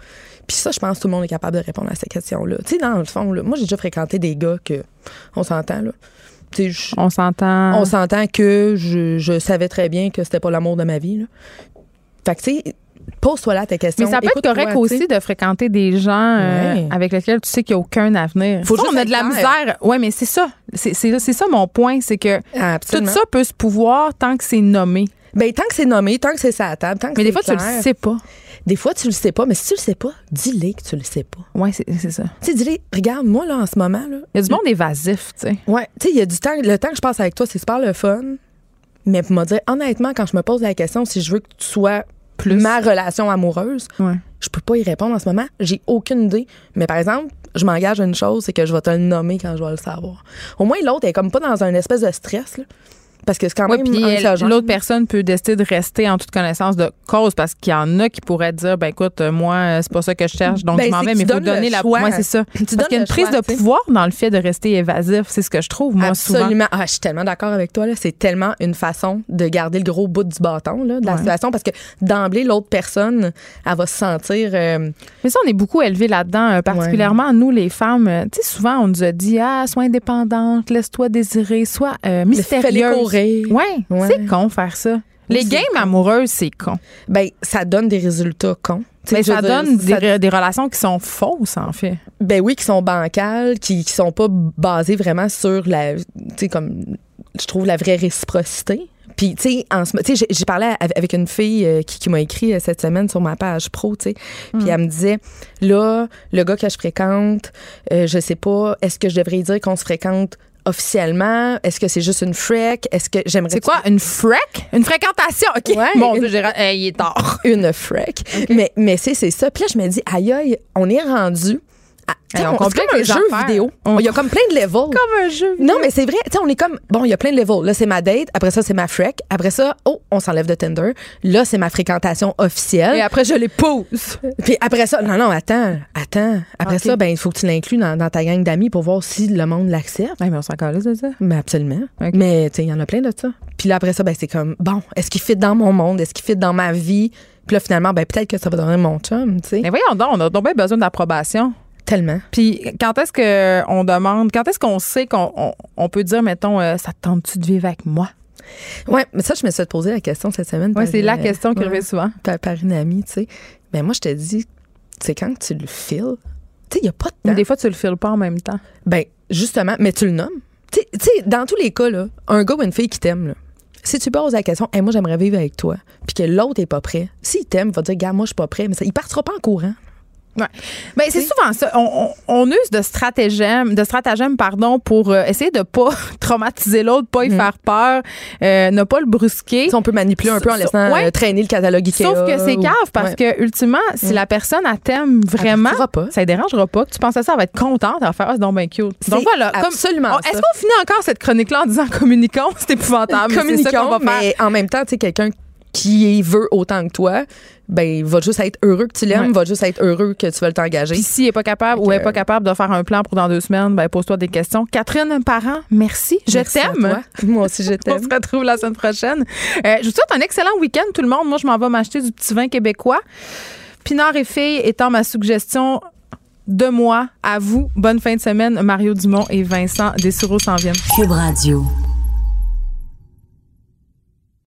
Puis ça, je pense que tout le monde est capable de répondre à cette question-là. Tu sais, dans le fond, là, moi, j'ai déjà fréquenté des gars que, on s'entend, là. Tu je- On s'entend. on s'entend que je, je savais très bien que c'était pas l'amour de ma vie. Là. Fait que, tu sais, pose-toi là ta question. Mais ça peut être correct tu aussi de fréquenter des gens euh, Ouais. avec lesquels tu sais qu'il n'y a aucun avenir. Faut Ça, juste on a de la clair. misère. Oui, mais c'est ça. C'est ça mon point, c'est que Absolument. tout ça peut se pouvoir tant que c'est nommé. Ben, tant que c'est nommé, tant que c'est ça à table, tant que Mais des fois, tu clair. le sais pas. Des fois, tu le sais pas. Mais si tu le sais pas, dis-le que tu le sais pas. Oui, c'est ça. Tu sais, dis-le, regarde, moi, là, en ce moment, là. Il y a du monde évasif, tu sais. Ouais, tu sais, il y a du temps. Le temps que je passe avec toi, c'est super le fun. Mais pour me dire, honnêtement, quand je me pose la question si je veux que tu sois Plus. ma relation amoureuse, Ouais. je peux pas y répondre en ce moment. J'ai aucune idée. Mais par exemple, je m'engage à une chose, c'est que je vais te le nommer quand je vais le savoir. Au moins, l'autre est comme pas dans un espèce de stress, là. Parce que c'est quand même anxiogène. l'autre personne peut décider de rester en toute connaissance de cause parce qu'il y en a qui pourraient dire ben écoute euh, moi euh, c'est pas ça que je cherche donc Ben, je m'en vais mais il faut donner la. Moi, c'est ça Tu parce qu'il y a une prise choix, de pouvoir dans le fait de rester évasif c'est ce que je trouve moi souvent Absolument. Ah, je suis tellement d'accord avec toi. là. C'est tellement une façon de garder le gros bout du bâton là, de la Ouais. situation parce que d'emblée, l'autre personne, elle va se sentir. euh, mais ça on est beaucoup élevés là-dedans euh, particulièrement nous les femmes tu sais souvent on nous a dit ah sois indépendante laisse-toi désirer sois euh, mystérieuse courir. ouais, Ouais. c'est con faire ça les games con. amoureuses c'est con ben, ça donne des résultats cons. Mais veux ça dire, donne des, ça- des relations qui sont fausses en fait Ben oui, qui sont bancales, qui, qui sont pas basées vraiment sur la. Tu sais, comme. Je trouve la vraie réciprocité. Puis, tu sais, en ce mo- tu sais, j'ai- parlé av- avec une fille euh, qui, qui m'a écrit euh, cette semaine sur ma page pro, tu sais. Puis elle me disait, là, le gars que je fréquente, euh, je sais pas, est-ce que je devrais dire qu'on se fréquente officiellement? Est-ce que c'est juste une frec? Est-ce que j'aimerais. c'est quoi une frec une fréquentation? Ok Ouais, mon dieu il est tard Une frec. Mais, mais c'est ça. Puis là, je me dis, aïe, aïe, on est rendu. Hey, on comme un les jeu affaires. vidéo. On- Il y a comme plein de levels. comme un jeu Non, mais c'est vrai. Tu sais, on est comme. Bon, il y a plein de levels. Là, c'est ma date. Après ça, c'est ma frec. Après ça, oh, on s'enlève de Tinder. Là, c'est ma fréquentation officielle. Et après, je l'épouse. Puis après ça, non, non, attends, attends. Après ça, ben, il faut que tu l'inclues dans, dans ta gang d'amis pour voir si le monde l'accepte. Ouais, mais on s'en calisse de ça. Mais absolument. Mais, tu il y en a plein de ça. Puis là, après ça, ben, c'est comme, bon, est-ce qu'il fit dans mon monde? Est-ce qu'il fit dans ma vie? Puis là, finalement, ben, peut-être que ça va donner mon chum, tu sais. Mais voyons donc, on a donc bien besoin d'approbation. Tellement. Puis quand est-ce qu'on demande, quand est-ce qu'on sait qu'on on, on peut dire, mettons, euh, ça te tente-tu de vivre avec moi? Ouais, mais ça, je me suis poser la question cette semaine. Ouais, par c'est la question qui ouais, revient souvent. Par, par une amie, tu sais. Ben, moi, je te dis, c'est quand tu le files. Tu sais, il n'y a pas de Mais temps. des fois, tu le files pas en même temps. Ben, justement, mais tu le nommes. Tu sais- dans tous les cas, là, un gars ou une fille qui t'aime, si tu poses la question, hey, moi, j'aimerais vivre avec toi, puis que l'autre est pas prêt, s'il t'aime, il va dire, gars, moi, je suis pas prêt, mais ça, il partira pas en courant. Ouais. Ben, c'est souvent ça. On, on- on use de stratagèmes, de stratagèmes pardon, pour euh, essayer de pas traumatiser l'autre, pas y Mhm. faire peur, euh, ne pas le brusquer. On peut manipuler un peu en Sa- laissant ouais. euh, traîner le catalogue Ikea. Sauf que c'est ou- cave parce Ouais. que ultimement, si Mm. la personne elle t'aime vraiment, partira pas. ça ne dérangera pas. Tu penses à ça, elle va être contente, elle va faire ah, c'est donc bien cute. Donc voilà, comme absolument Est-ce qu'on finit encore cette chronique-là en disant communiquons? C'est épouvantable. mais ça communiquons, faire. mais en même temps, tu sais, quelqu'un qui veut autant que toi, ben, va juste être heureux que tu l'aimes, Ouais. va juste être heureux que tu veux t'engager. Puis s'il n'est pas capable ou est que- pas capable de faire un plan pour dans deux semaines, ben pose-toi des questions. Catherine Parent, merci. Je Merci t'aime. Moi aussi, je On t'aime. se retrouve la semaine prochaine. Euh, je vous souhaite un excellent week-end, tout le monde. Moi, je m'en vais m'acheter du petit vin québécois. Pinard et filles étant ma suggestion de moi à vous. Bonne fin de semaine. Mario Dumont et Vincent Dessureau s'en viennent. Cube Radio.